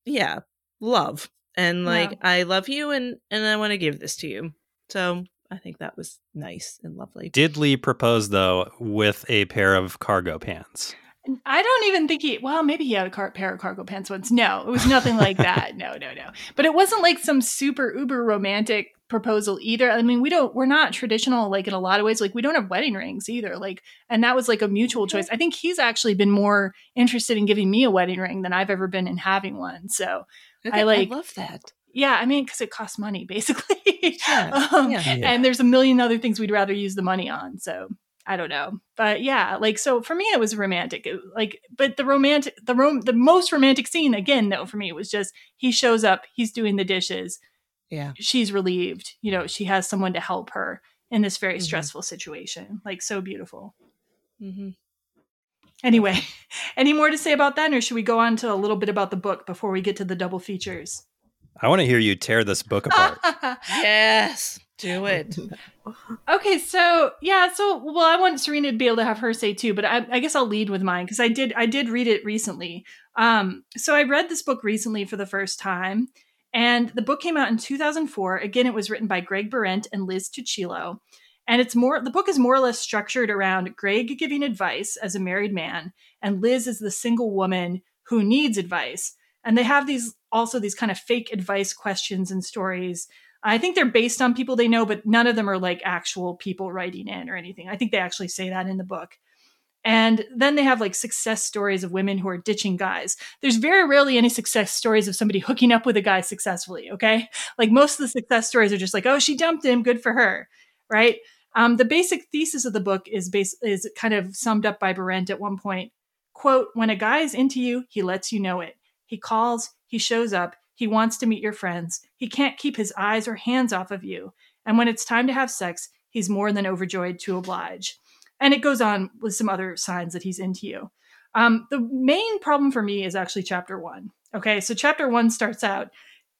yeah love and like Yeah. i love you and and i want to give this to you so i think that was nice and lovely Did Lee propose, though, with a pair of cargo pants? I don't even think he. Well, maybe he had a car, pair of cargo pants once. No, it was nothing like that. No, no, no. But it wasn't like some super uber romantic proposal either. I mean, we don't. We're not traditional like in a lot of ways. Like we don't have wedding rings either. Like, and that was like a mutual choice. I think he's actually been more interested in giving me a wedding ring than I've ever been in having one. So I like. love that Yeah, I mean, because it costs money, basically. Yeah, um, yeah. And there's a million other things we'd rather use the money on. So I don't know, but yeah, like so for me, it was romantic. It- like, but the romantic, the rom- the most romantic scene again, though, for me was just he shows up, he's doing the dishes, yeah she's relieved. You know, she has someone to help her in this very Mhm. stressful situation. Like, so beautiful. mm-hmm. Anyway, any more to say about that, or should we go on to a little bit about the book before we get to the double features? I want to hear you tear this book apart. yes do it Okay, so yeah, so well, I want Serena to be able to have her say too, but I, I guess I'll lead with mine because I did I did read it recently. Um, so I read this book recently for the first time, And the book came out in 2004. Again, it was written by Greg Behrendt and Liz Tuccillo. And it's more the book is more or less structured around Greg giving advice as a married man, and Liz is the single woman who needs advice. And they have these also these kind of fake advice questions and stories. I think they're based on people they know, but none of them are like actual people writing in or anything. I think they actually say that in the book. And then they have like success stories of women who are ditching guys. There's very rarely any success stories of somebody hooking up with a guy successfully, okay? Like most of the success stories are just like, oh, she dumped him, good for her, right? Um, the basic thesis of the book is base, is kind of summed up by Behrendt at one point. Quote, when a guy is into you, he lets you know it. He calls, he shows up, he wants to meet your friends. He can't keep his eyes or hands off of you. And when it's time to have sex, he's more than overjoyed to oblige. And it goes on with some other signs that he's into you. Um, the main problem for me is actually chapter one. Okay, so chapter one starts out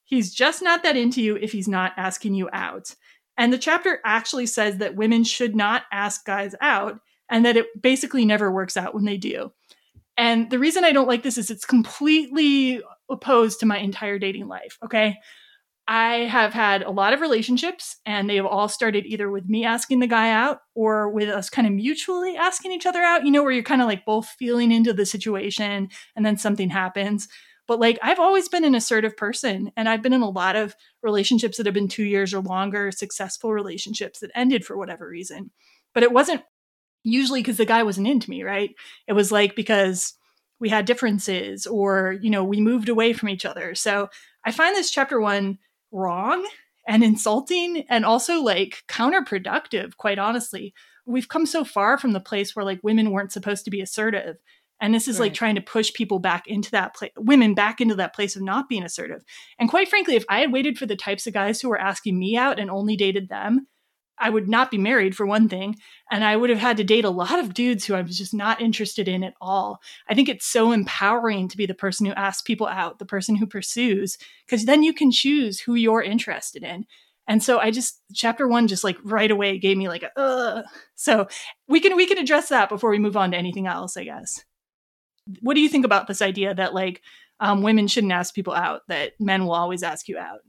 he's just not that into you if he's not asking you out. And the chapter actually says that women should not ask guys out and that it basically never works out when they do. And the reason I don't like this is it's completely opposed to my entire dating life. Okay. I have had a lot of relationships, and they have all started either with me asking the guy out or with us kind of mutually asking each other out, you know, where you're kind of like both feeling into the situation and then something happens. But like, I've always been an assertive person, and I've been in a lot of relationships that have been two years or longer, successful relationships that ended for whatever reason. But it wasn't usually because the guy wasn't into me, right? It was like because we had differences or, you know, we moved away from each other. So I find this chapter one wrong and insulting and also like counterproductive, quite honestly. We've come so far from the place where like women weren't supposed to be assertive. And this is right. like trying to push people back into that place, women back into that place of not being assertive. And quite frankly, if I had waited for the types of guys who were asking me out and only dated them, I would not be married for one thing, and I would have had to date a lot of dudes who I was just not interested in at all. I think it's so empowering to be the person who asks people out, the person who pursues, because then you can choose who you're interested in. And so I just chapter one just like right away gave me like a Ugh. so we can we can address that before we move on to anything else, I guess. What do you think about this idea that like um, women shouldn't ask people out, that men will always ask you out?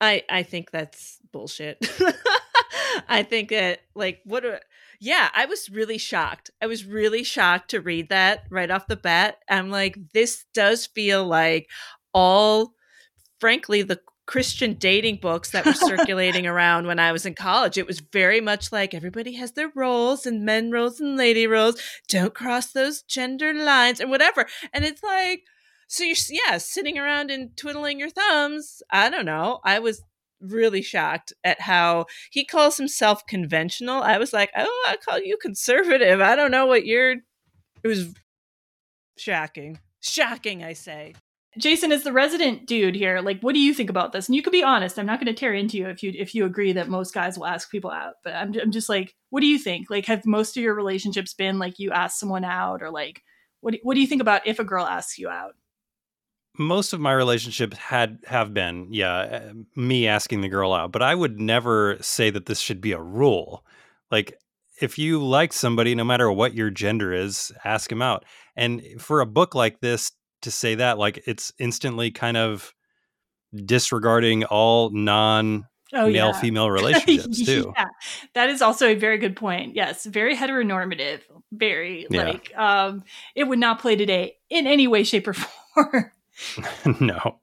I I think that's bullshit. I think that like what a yeah, I was really shocked. I was really shocked to read that right off the bat. I'm like, this does feel like all frankly the Christian dating books that were circulating around when I was in college. It was very much like everybody has their roles and men roles and lady roles. Don't cross those gender lines and whatever. And it's like, so you're, yeah, sitting around and twiddling your thumbs. I don't know. I was really shocked at how he calls himself conventional. I was like, oh, I call you conservative. I don't know what you're. It was shocking. Shocking, I say. Jason is the resident dude here. Like, what do you think about this? And you could be honest. I'm not going to tear into you if you if you agree that most guys will ask people out. But I'm I'm just like, what do you think? Like, have most of your relationships been like you ask someone out, or like, what what do you think about if a girl asks you out? Most of my relationships had have been yeah eh, me asking the girl out but i would never say that this should be a rule like if you like somebody no matter what your gender is ask him out and for a book like this to say that like it's instantly kind of disregarding all non oh, male yeah. female relationships too. yeah. That is also a very good point. Yes, very heteronormative, very yeah. like um it would not play today in any way shape or form. no.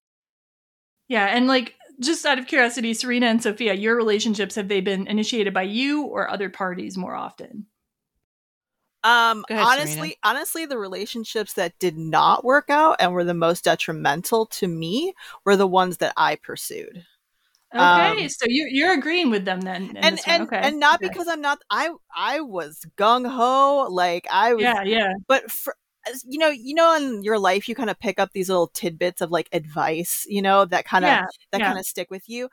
Yeah, and like just out of curiosity, Serena and Sophia, your relationships have they been initiated by you or other parties more often? Um ahead, honestly, Serena. honestly the relationships that did not work out and were the most detrimental to me were the ones that I pursued. Okay, um, so you're you're agreeing with them then, and and, okay. and not okay. because I'm not. I I was gung ho, like I was. Yeah, yeah. But for you know, you know, in your life, you kind of pick up these little tidbits of like advice, you know, that kind of yeah, that yeah. kind of stick with you.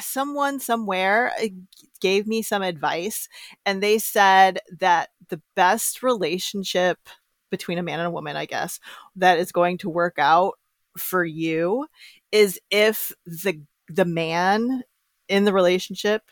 Someone somewhere uh, gave me some advice, and they said that the best relationship between a man and a woman, I guess, that is going to work out for you is if the the man in the relationship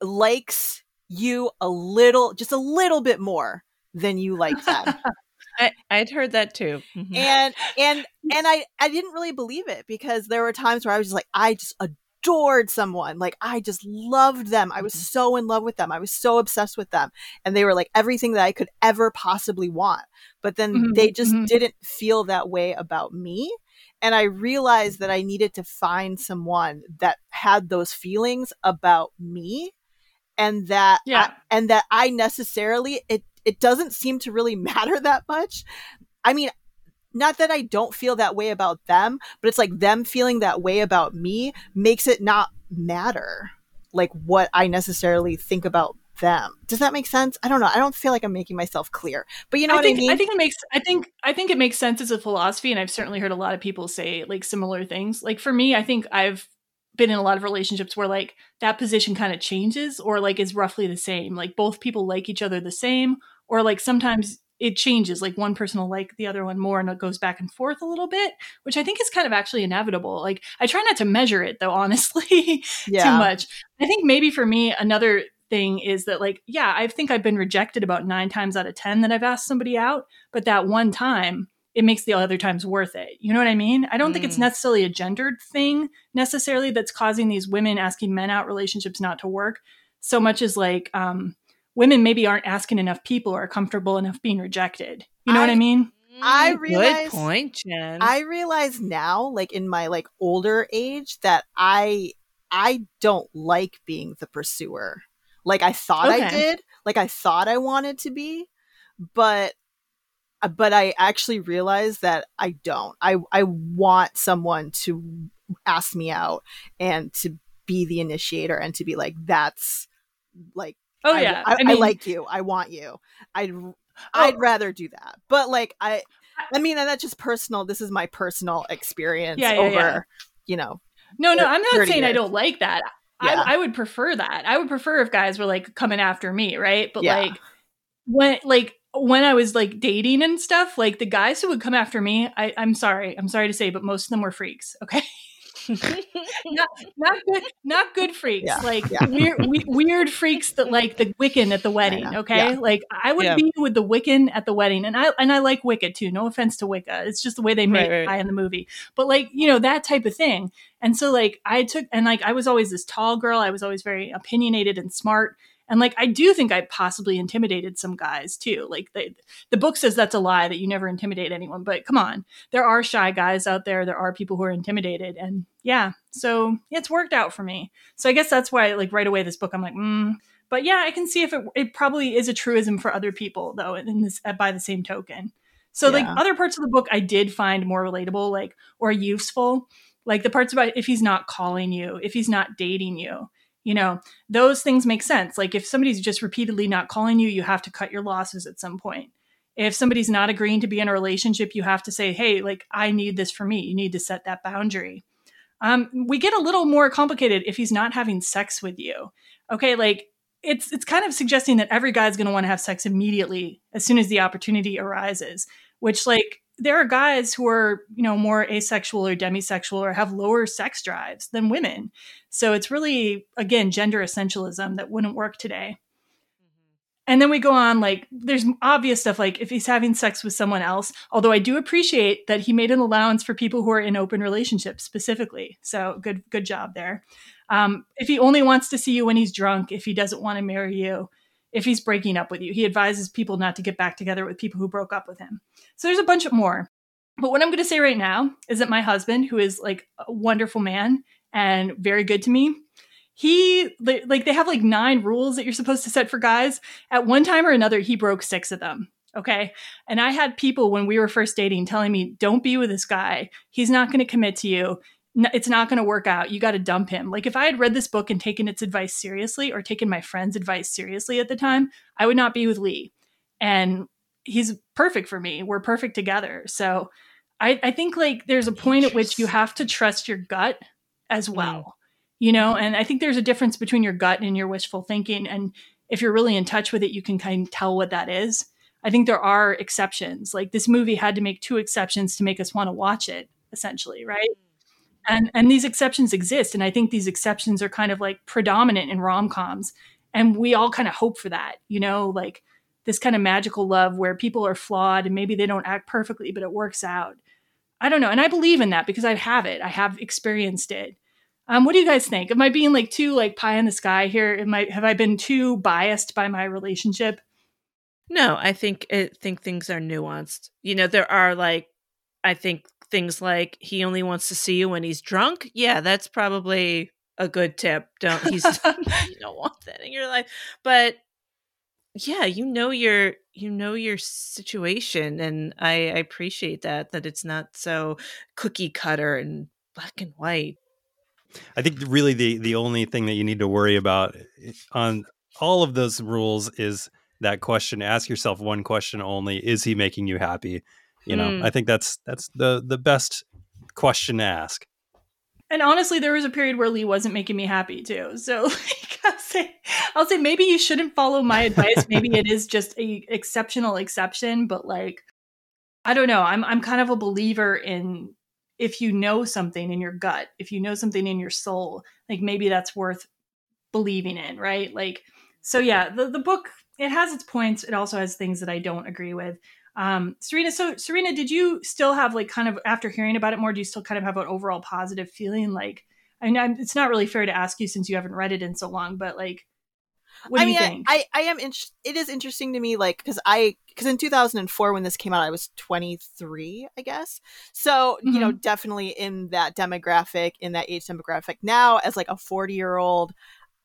likes you a little, just a little bit more than you like them. I, I'd heard that too. Mm-hmm. And and and I I didn't really believe it because there were times where I was just like, I just adored someone. Like I just loved them. I was mm-hmm. so in love with them. I was so obsessed with them. And they were like everything that I could ever possibly want. But then mm-hmm. they just mm-hmm. didn't feel that way about me. And I realized that I needed to find someone that had those feelings about me and that yeah. I, and that I necessarily it it doesn't seem to really matter that much. I mean, not that I don't feel that way about them, but it's like them feeling that way about me makes it not matter like what I necessarily think about them. Does that make sense? I don't know. I don't feel like I'm making myself clear. But you know I what think, I mean? I think it makes I think I think it makes sense as a philosophy and I've certainly heard a lot of people say like similar things. Like for me, I think I've been in a lot of relationships where like that position kind of changes or like is roughly the same. Like both people like each other the same or like sometimes it changes like one person will like the other one more and it goes back and forth a little bit which i think is kind of actually inevitable like i try not to measure it though honestly yeah. too much i think maybe for me another thing is that like yeah i think i've been rejected about nine times out of ten that i've asked somebody out but that one time it makes the other times worth it you know what i mean i don't mm. think it's mm. necessarily a gendered thing necessarily that's causing these women asking men out relationships not to work so much as like um women maybe aren't asking enough people or are comfortable enough being rejected. You know I, what I mean? I realize Good point, Jen. I realize now, like in my like older age, that I I don't like being the pursuer. Like I thought okay. I did. Like I thought I wanted to be, but uh, but I actually realized that I don't. I I want someone to ask me out and to be the initiator and to be like that's like Oh yeah, I, I, I, mean, I like you. I want you. I'd oh. I'd rather do that. But like I, I mean, and that's just personal. This is my personal experience yeah, yeah, over, yeah. you know. No, no, I'm not saying years. I don't like that. I, I would prefer that. I would prefer if guys were like coming after me, right? But like when like when I was like dating and stuff, like the guys who would come after me, I, I'm sorry, I'm sorry to say, but most of them were freaks. Okay. not not good not good freaks yeah, like yeah. weird we, weird freaks that like the wiccan at the wedding okay yeah. like i would be with the wiccan at the wedding and i and i like wicca too no offense to wicca it's just the way they make right, right. in the movie but like you know that type of thing and so like i took and like i was always this tall girl i was always very opinionated and smart and like I do think I possibly intimidated some guys too. Like they, the book says that's a lie that you never intimidate anyone, but come on. There are shy guys out there. There are people who are intimidated and yeah. So it's worked out for me. So I guess that's why like right away this book I'm like, mm. but yeah, I can see if it it probably is a truism for other people though in this by the same token. So yeah. like other parts of the book I did find more relatable like or useful. Like the parts about if he's not calling you, if he's not dating you, you know those things make sense. Like if somebody's just repeatedly not calling you you have to cut your losses at some point. If somebody's not agreeing to be in a relationship you have to say hey like i need this for me. You need to set that boundary. Um, we get a little more complicated if he's not having sex with you. Okay like it's it's kind of suggesting that every guy's going to want to have sex immediately as soon as the opportunity arises which like there are guys who are, you know, more asexual or demisexual or have lower sex drives than women. So it's really, again, gender essentialism that wouldn't work today. Mm-hmm. And then we go on, like, there's obvious stuff like if he's having sex with someone else, although I do appreciate that he made an allowance for people who are in open relationships specifically. So good, good job there. Um, if he only wants to see you when he's drunk, if he doesn't want to marry you, if he's breaking up with you. He advises people not to get back together with people who broke up with him. So there's a bunch of more. But what I'm going to say right now is that my husband, who is like a wonderful man and very good to me, he like they have like nine rules that you're supposed to set for guys. At one time or another, he broke six of them. Okay. And I had people when we were first dating telling me, don't be with this guy. He's not going to commit to you it's not going to work out. You got to dump him. Like if I had read this book and taken its advice seriously or taken my friend's advice seriously at the time, I would not be with Lee. And he's perfect for me. We're perfect together. So I, I think like there's a point at which you have to trust your gut as mm. well. Wow. You know, and I think there's a difference between your gut and your wishful thinking. And if you're really in touch with it, you can kind of tell what that is. I think there are exceptions. Like this movie had to make two exceptions to make us want to watch it, essentially, right? And and these exceptions exist and i think these exceptions are kind of like predominant in rom-coms and we all kind of hope for that you know like this kind of magical love where people are flawed and maybe they don't act perfectly, but it works out. I don't know. And I believe in that because I have it. I have experienced it. Um, what do you guys think? Am I being like too like pie in the sky here? Am I have I been too biased by my relationship? No, I think I think things are nuanced. You know, there are like I think things like he only wants to see you when he's drunk. Yeah, that's probably a good tip. Don't he's you don't want that in your life. But yeah, you know your you know your situation and I, I appreciate that that it's not so cookie cutter and black and white. I think really the the only thing that you need to worry about eh, on all of those rules is that question. Ask yourself one question only: Is he making you happy? You know, mm. I think that's that's the the best question to ask. And honestly, there was a period where Lee wasn't making me happy too. So like, I'll say, I'll say maybe you shouldn't follow my advice. maybe it is just a exceptional exception, but like, I don't know. I'm I'm kind of a believer in if you know something in your gut, if you know something in your soul, like maybe that's worth believing in, right? Like, so yeah, the, the book, it has its points. It also has things that I don't agree with. Um, Serena, so Serena, did you still have like kind of after hearing about it more, do you still kind of have an overall positive feeling? Like, I know it's not really fair to ask you since you haven't read it in so long, but like, what do I mean, you think? I, I, I am. In- it is interesting to me, like, because I because in 2004 when this came out, I was 23, I guess. So mm-hmm. you know, mm-hmm. definitely in that demographic, in that age demographic. Now, as like a 40 year old,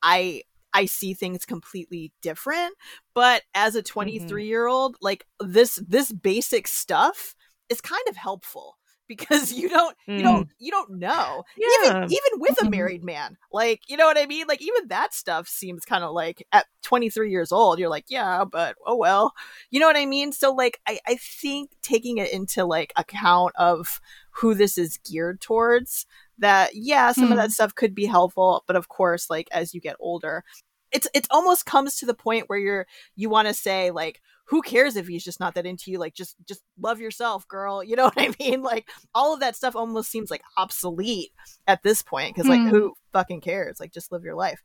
I I see things completely different. But as a 23 year old, like this this basic stuff is kind of helpful because you don't mm. you don't you don't know yeah. even even with a mm-hmm. married man like you know what i mean like even that stuff seems kind of like at 23 years old you're like yeah but oh well you know what i mean so like i i think taking it into like account of who this is geared towards that yeah some mm. of that mm. stuff could be helpful but of course like as you get older it's it almost comes to the point where you're you want to say like who cares if he's just not that into you like just just love yourself girl you know what i mean like all of that stuff almost seems like obsolete at this point because like mm. who fucking cares like just live your life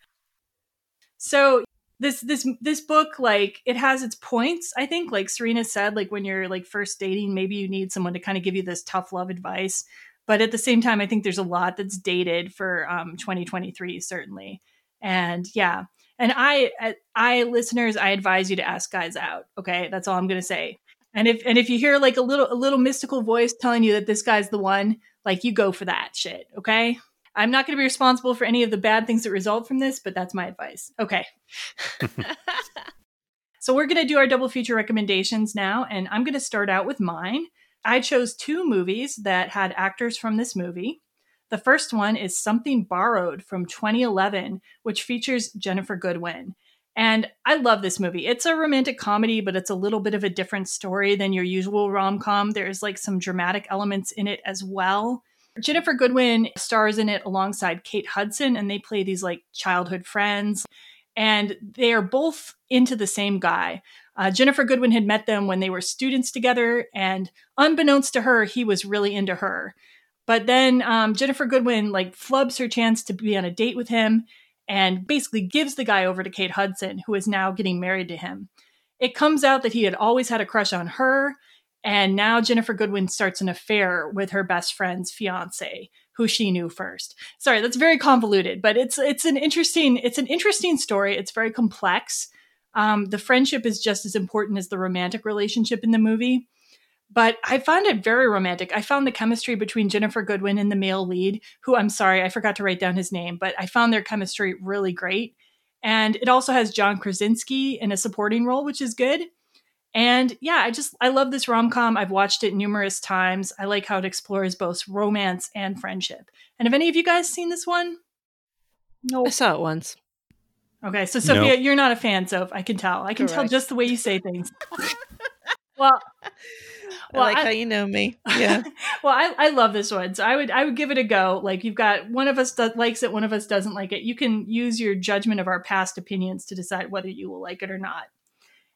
so this this this book like it has its points i think like serena said like when you're like first dating maybe you need someone to kind of give you this tough love advice but at the same time i think there's a lot that's dated for um 2023 certainly and yeah and I, I listeners, I advise you to ask guys out. Okay, that's all I'm going to say. And if and if you hear like a little a little mystical voice telling you that this guy's the one, like you go for that shit. Okay. I'm not going to be responsible for any of the bad things that result from this, but that's my advice. Okay. so we're going to do our double feature recommendations now, and I'm going to start out with mine. I chose two movies that had actors from this movie. The first one is Something Borrowed from 2011, which features Ginnifer Goodwin. And I love this movie. It's a romantic comedy, but it's a little bit of a different story than your usual rom com. There's like some dramatic elements in it as well. Ginnifer Goodwin stars in it alongside Kate Hudson, and they play these like childhood friends. And they are both into the same guy. Uh, Ginnifer Goodwin had met them when they were students together, and unbeknownst to her, he was really into her. But then um, Ginnifer Goodwin like flubs her chance to be on a date with him and basically gives the guy over to Kate Hudson, who is now getting married to him. It comes out that he had always had a crush on her, and now Ginnifer Goodwin starts an affair with her best friend's fiance, who she knew first. Sorry, that's very convoluted, but it's it's an interesting it's an interesting story. It's very complex. Um, the friendship is just as important as the romantic relationship in the movie but I found it very romantic. I found the chemistry between Ginnifer Goodwin and the male lead, who I'm sorry, I forgot to write down his name, but I found their chemistry really great. And it also has John Krasinski in a supporting role, which is good. And yeah, I just I love this rom com. I've watched it numerous times. I like how it explores both romance and friendship. And have any of you guys seen this one? No, I saw it once. Okay, so Sophia, nope. you're not a fan, so I can tell. I can Correct. tell just the way you say things. well, well, I like I, how you know me. Yeah. well, I, I love this one, so I would I would give it a go. Like you've got one of us that likes it, one of us doesn't like it. You can use your judgment of our past opinions to decide whether you will like it or not.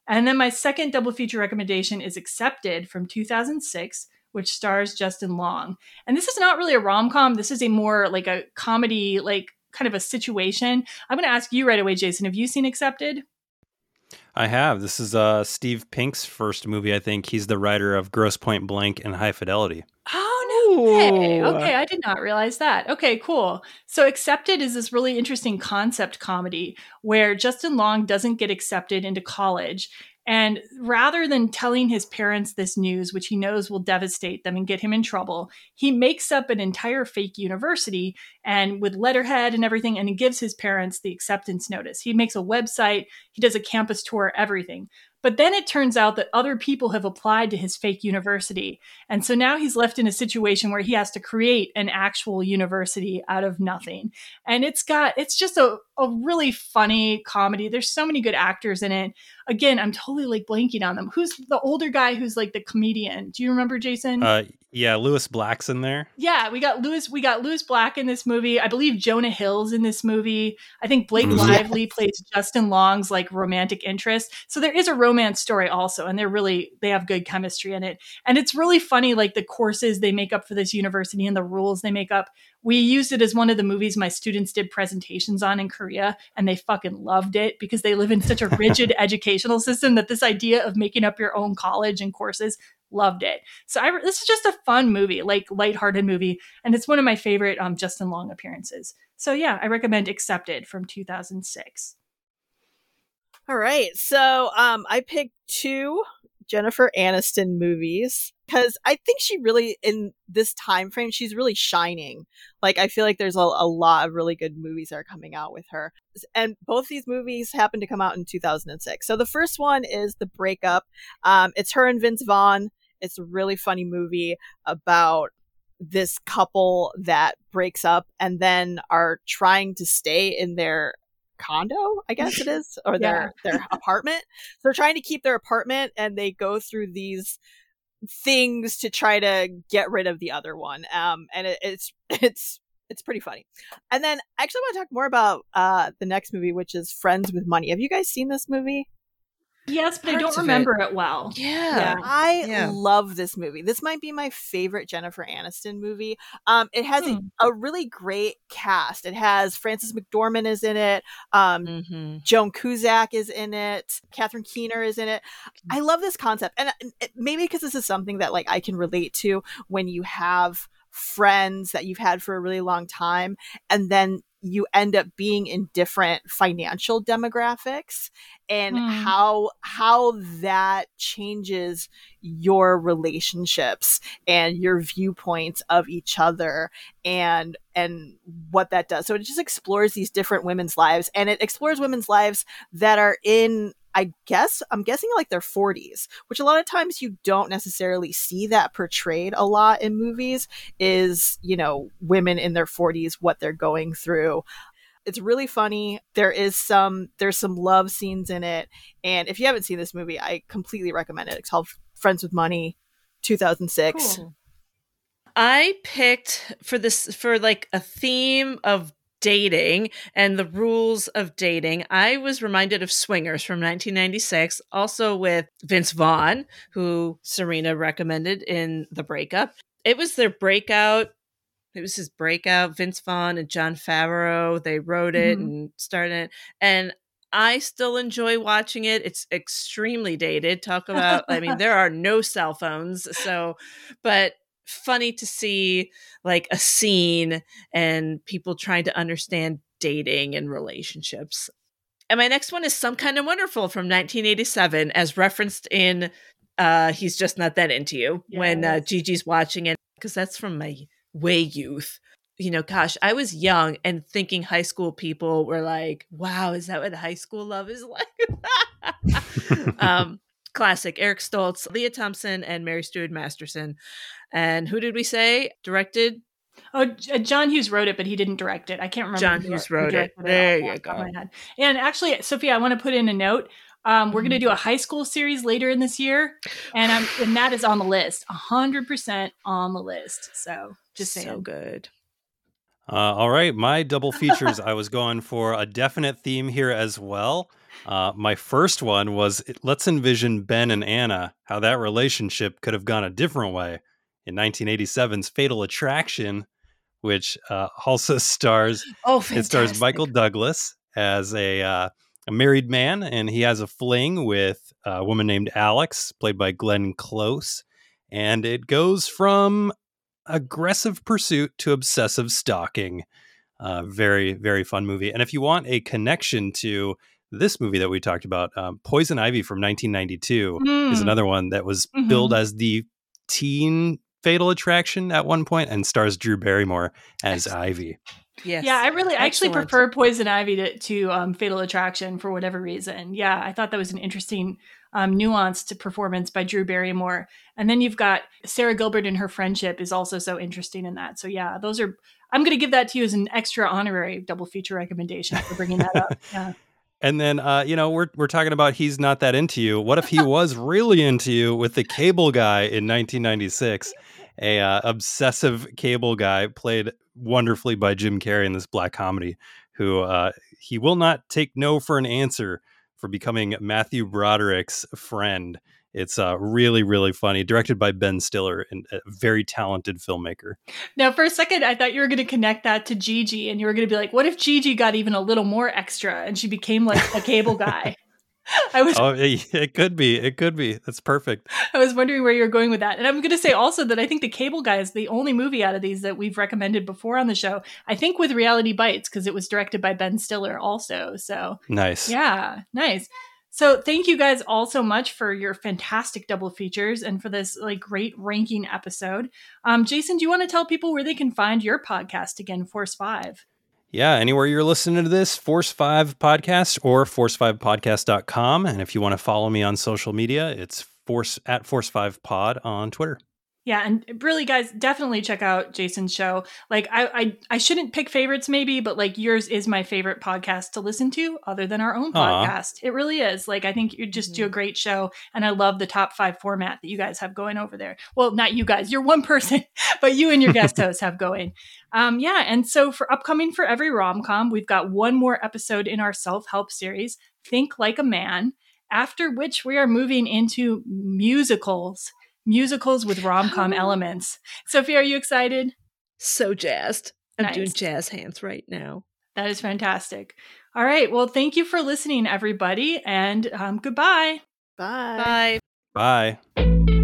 And then my second double feature recommendation is Accepted from 2006, which stars Justin Long. And this is not really a rom com. This is a more like a comedy, like kind of a situation. I'm going to ask you right away, Jason. Have you seen Accepted? I have. This is uh, Steve Pink's first movie. I think he's the writer of Grosse Pointe Blank and High Fidelity. Oh no! Okay, okay, I did not realize that. Okay, cool. So, Accepted is this really interesting concept comedy where Justin Long doesn't get accepted into college, and rather than telling his parents this news, which he knows will devastate them and get him in trouble, he makes up an entire fake university and with letterhead and everything, and he gives his parents the acceptance notice. He makes a website, he does a campus tour, everything. But then it turns out that other people have applied to his fake university. And so now he's left in a situation where he has to create an actual university out of nothing. And it's got, it's just a, a really funny comedy. There's so many good actors in it. Again, I'm totally like blanking on them. Who's the older guy who's like the comedian? Do you remember Jason? Uh, yeah, Lewis Black's in there. Yeah, we got Lewis. We got Lewis Black in this movie. I believe Jonah Hill's in this movie. I think Blake. Lively plays Justin Long's like romantic interest. So there is a romance story also, and they're really they have good chemistry in it. And it's really funny, like the courses they make up for this university and the rules they make up. We used it as one of the movies my students did presentations on in Korea, and they fucking loved it because they live in such a rigid educational system that this idea of making up your own college and courses loved it. So I, this is just a fun movie, like lighthearted movie, and it's one of my favorite um, Justin Long appearances. So yeah, I recommend Accepted from 2006. All right. So um I picked two Jennifer Aniston movies because I think she really in this time frame she's really shining. Like I feel like there's a, a lot of really good movies that are coming out with her. And both these movies happen to come out in 2006. So the first one is The Breakup. Um it's her and Vince Vaughn. It's a really funny movie about this couple that breaks up and then are trying to stay in their condo, I guess it is, or their their apartment. So they're trying to keep their apartment and they go through these things to try to get rid of the other one. Um and it, it's it's it's pretty funny. And then I actually want to talk more about uh the next movie which is Friends with Money. Have you guys seen this movie? Yes, but I don't remember it, well. Yeah. I Yeah. love this movie. This might be my favorite Jennifer Aniston movie. Um, it has Hmm. a, a really great cast. It has Frances McDormand is in it. Um, Mm-hmm. Joan Cusack is in it. Catherine Keener is in it. I love this concept, and uh, it, maybe because this is something that like I can relate to when you have friends that you've had for a really long time, and then you end up being in different financial demographics and Hmm. how how that changes your relationships and your viewpoints of each other and and what that does so it just explores these different women's lives and it explores women's lives that are in I guess I'm guessing like their 40s, which a lot of times you don't necessarily see that portrayed a lot in movies is, you know, women in their 40s what they're going through. It's really funny. There is some there's some love scenes in it, and if you haven't seen this movie, I completely recommend it. It's called Friends with Money, 2006. Cool. I picked for this for like a theme of dating and the rules of dating. I was reminded of Swingers from 1996, also with Vince Vaughn, who Serena recommended in the breakup. It was their breakout. It was his breakout. Vince Vaughn and Jon Favreau. They wrote it Mhm. and started it. And I still enjoy watching it. It's extremely dated. Talk about, I mean, there are no cell phones. So, but funny to see like a scene and people trying to understand dating and relationships. And my next one is Some Kind of Wonderful from 1987, as referenced in uh He's Just Not That Into You when uh, Gigi's watching it, because that's from my way youth. You know, gosh, I was young and thinking high school people were like, wow, is that what high school love is like? um, classic Eric Stoltz, Lea Thompson, and Mary Stuart Masterson. And who did we say directed? Oh, John Hughes wrote it, but he didn't direct it. I can't remember. John who Hughes wrote it. There you the top of go. my head. And actually, Sophia, I want to put in a note. Um, we're going to Mm-hmm. do a high school series later in this year, and I'm, and that is on the list, hundred percent on the list. So just saying. So good. Uh, all right, my double features. I was going for a definite theme here as well. Uh, my first one was let's envision Ben and Anna, how that relationship could have gone a different way in 1987's Fatal Attraction, which uh, also stars Oh, it stars. Michael Douglas as a uh, a married man, and he has a fling with a woman named Alex, played by Glenn Close. And it goes from aggressive pursuit to obsessive stalking. Uh, very, very fun movie. And if you want a connection to this movie that we talked about, um, Poison Ivy from 1992 mm. is another one that was mm-hmm. billed as the teen Fatal Attraction at one point and stars Drew Barrymore as Ivy. Yes. Yeah, I really, I actually prefer Poison Ivy to, to um, Fatal Attraction for whatever reason. Yeah, I thought that was an interesting, um, nuanced performance by Drew Barrymore. And then you've got Sara Gilbert and her friendship is also so interesting in that. So yeah, those are. I'm going to give that to you as an extra honorary double feature recommendation for bringing that up. Yeah. And then, uh, you know, we're we're talking about he's not that into you. What if he was really into you with the Cable Guy in 1996? A uh, obsessive cable guy played wonderfully by Jim Carrey in this black comedy, who uh, he will not take no for an answer for becoming Matthew Broderick's friend. It's uh, really, really funny. Directed by Ben Stiller, and a very talented filmmaker. Now, for a second, I thought you were going to connect that to Gigi, and you were going to be like, "What if Gigi got even a little more extra and she became like a cable guy?" I was. Oh, it could be. It could be. That's perfect. I was wondering where you're going with that, and I'm going to say also that I think the Cable Guy is the only movie out of these that we've recommended before on the show. I think with Reality Bites because it was directed by Ben Stiller also. So nice. Yeah, nice. So thank you guys all so much for your fantastic double features and for this like great ranking episode. Um, Jason, do you want to tell people where they can find your podcast again, Force Five? Yeah, anywhere you're listening to this, Force 5 Podcast or force5podcast.com. And if you want to follow me on social media, it's force at Force 5 Pod on Twitter. Yeah, and really, guys, definitely check out Jason's show. Like, I, I, I shouldn't pick favorites, maybe, but like yours is my favorite podcast to listen to, other than our own Aww. podcast. It really is. Like, I think you just do a mm-hmm. great show, and I love the top five format that you guys have going over there. Well, not you guys, you're one person, but you and your guest hosts have going. Um, yeah, and so for upcoming for every rom com, we've got one more episode in our self help series, Think Like a Man. After which we are moving into musicals musicals with rom com elements. Sophie, are you excited? So jazzed. I'm nice. doing jazz hands right now. That is fantastic. All right. Well, thank you for listening, everybody, and um, goodbye. Bye. Bye. Bye.